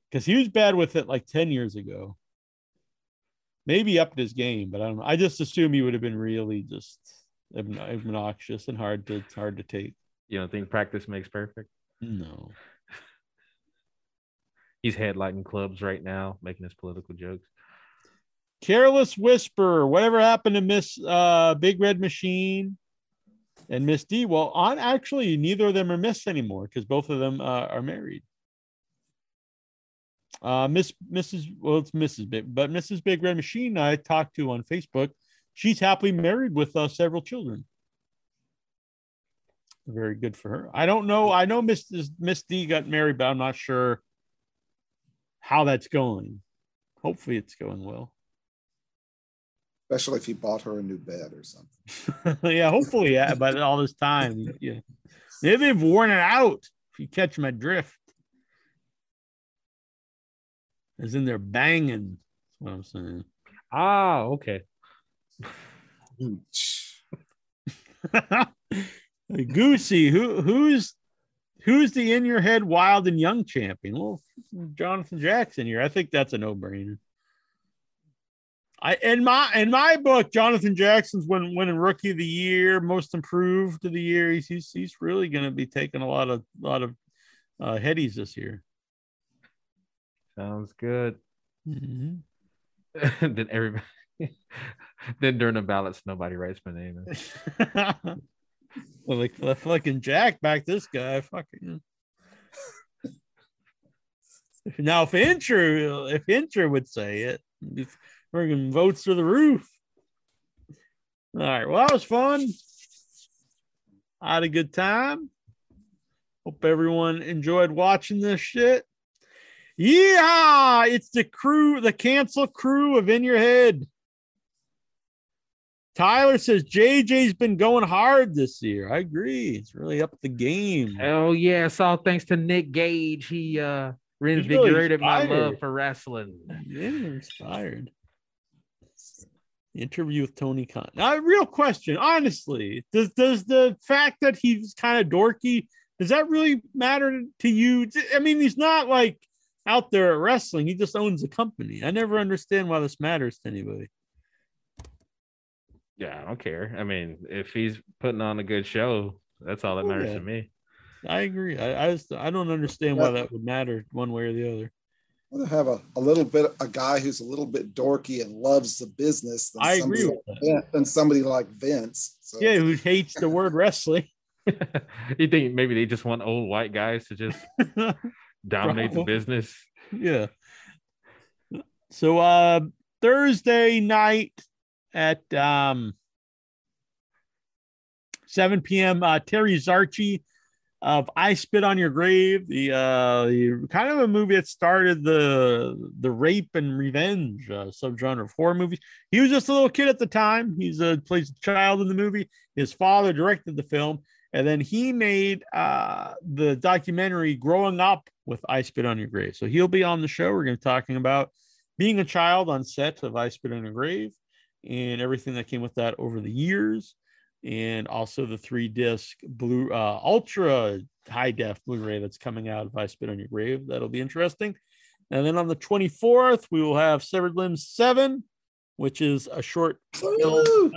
Because he was bad with it like 10 years ago. Maybe upped his game, but I don't know. I just assume he would have been really just obnoxious and hard to hard to take. You don't think practice makes perfect? No. (laughs) He's headlighting clubs right now, making his political jokes. Careless Whisper, whatever happened to Miss uh, Big Red Machine and Miss D? Well, on actually, neither of them are Miss anymore because both of them uh, are married. Uh, Miss Mrs. Well, it's Mrs. Big, but Mrs. Big Red Machine I talked to on Facebook. She's happily married with uh, several children. Very good for her. I don't know. I know Miss Miss D got married, but I'm not sure how that's going. Hopefully, it's going well. Especially if he bought her a new bed or something. (laughs) yeah, hopefully, yeah. But all this time, yeah, maybe they've worn it out. If you catch my drift, as in they're banging. That's what I'm saying. Ah, okay. (laughs) Goosey, who who's who's the in your head wild and young champion? Well, Jonathan Jackson here. I think that's a no brainer. I in my in my book, Jonathan Jackson's win, winning rookie of the year, most improved of the year. He's he's, he's really going to be taking a lot of lot of uh, headies this year. Sounds good. Mhm. (laughs) then everybody (laughs) then during the ballots, nobody writes my name. (laughs) Well, like the fucking Jack back this guy. Fucking. Now, if Incher, if Incher would say it, friggin' votes through the roof. All right. Well, that was fun. I had a good time. Hope everyone enjoyed watching this shit. Yeah, it's the crew, the cancel crew of In Your Head. Tyler says JJ's been going hard this year. I agree. It's really up the game. Oh yeah, it's all thanks to Nick Gage. He uh reinvigorated my love for wrestling. Yeah, inspired. Interview with Tony Khan. Now, real question, honestly, does does the fact that he's kind of dorky does that really matter to you? I mean, he's not like out there at wrestling. He just owns a company. I never understand why this matters to anybody. Yeah, I don't care. I mean, if he's putting on a good show, that's all that Oh, matters yeah. to me. I agree. I I, just, I don't understand why that would matter one way or the other. I'd rather have a, a little bit a guy who's a little bit dorky and loves the business than I somebody agree like with Vin- than somebody like Vince. So Yeah, who hates the word wrestling? (laughs) (laughs) you think maybe they just want old white guys to just (laughs) dominate the business? yeah. So uh Thursday night at um 7 p.m. Uh, Terry Zarchi of I Spit on Your Grave, the uh the kind of a movie that started the the rape and revenge uh, subgenre of horror movies. He was just a little kid at the time. He's a plays a child in the movie. His father directed the film, and then he made uh the documentary Growing Up with I Spit on Your Grave. So he'll be on the show. We're going to be talking about being a child on set of I Spit on Your Grave and everything that came with that over the years and also the three disc blue uh ultra high def blu-ray that's coming out if i spit on your grave that'll be interesting. And then on the 24th we will have severed limbs 7 which is a short film.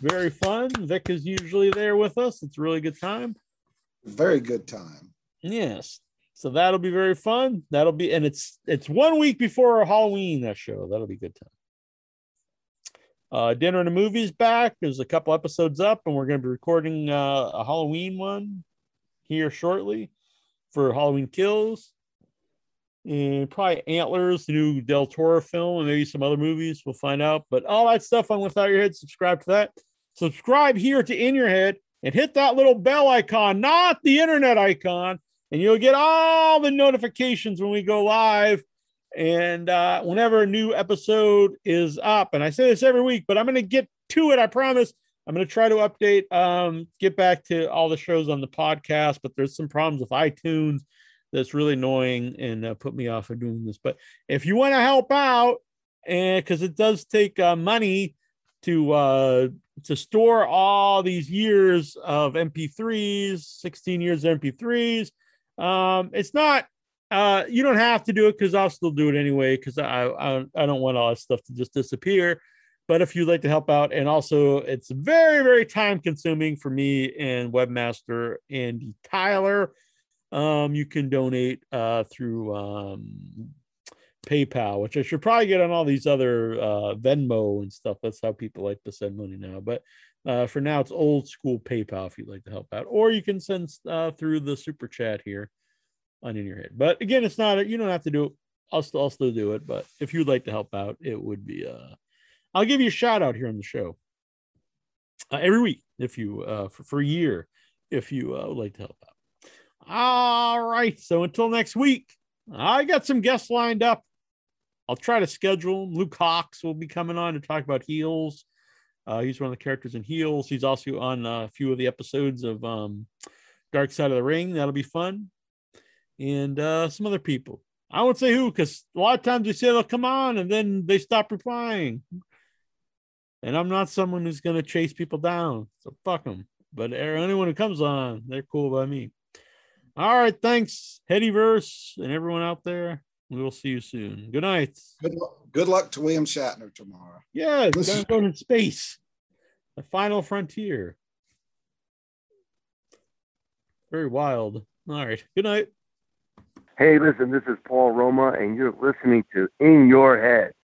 Very fun. Vic is usually there with us. It's a really good time. Very good time. yes. So that'll be very fun. That'll be and it's it's one week before halloween that show. That'll be a good time uh, Dinner and the Movies back. There's a couple episodes up, and we're going to be recording uh, a Halloween one here shortly for Halloween Kills. And probably Antlers, the new Del Toro film, and maybe some other movies. We'll find out. But all that stuff on Without Your Head, subscribe to that. Subscribe here to In Your Head and hit that little bell icon, not the internet icon, and you'll get all the notifications when we go live and uh, whenever a new episode is up, and I say this every week, but I'm going to get to it. I promise. I'm going to try to update, um, get back to all the shows on the podcast, but there's some problems with iTunes that's really annoying and uh, put me off of doing this. But if you want to help out, and because it does take uh, money to uh, to store all these years of MP3s, 16 years of MP3s, um, it's not uh you don't have to do it because i'll still do it anyway because I, I i don't want all that stuff to just disappear. But if you'd like to help out and also it's very very time consuming for me and webmaster andy tyler. Um you can donate uh through um paypal which i should probably get on all these other uh venmo and stuff. That's how people like to send money now. But uh for now it's old school paypal if you'd like to help out. Or you can send uh through the super chat here on in your head. But again, it's not you don't have to do it. I'll still I'll still do it. But if you'd like to help out, it would be uh I'll give you a shout out here on the show. Uh, every week if you uh for, for a year if you uh, would like to help out. All right. So until next week, I got some guests lined up. I'll try to schedule them. Luke Hawx will be coming on to talk about heels. Uh, he's one of the characters in Heels. He's also on uh, a few of the episodes of um, Dark Side of the Ring. That'll be fun and uh, some other people. I won't say who because a lot of times they say they'll come on and then they stop replying. And I'm not someone who's going to chase people down. So fuck them. But anyone who comes on, they're cool by me. All right. Thanks, Headyverse and everyone out there. We will see you soon. Good night. Good luck, good luck to William Shatner tomorrow. Yeah, going, going in space. The final frontier. Very wild. All right. Good night. Hey, listen, this is Paul Roma, and you're listening to In Your Head.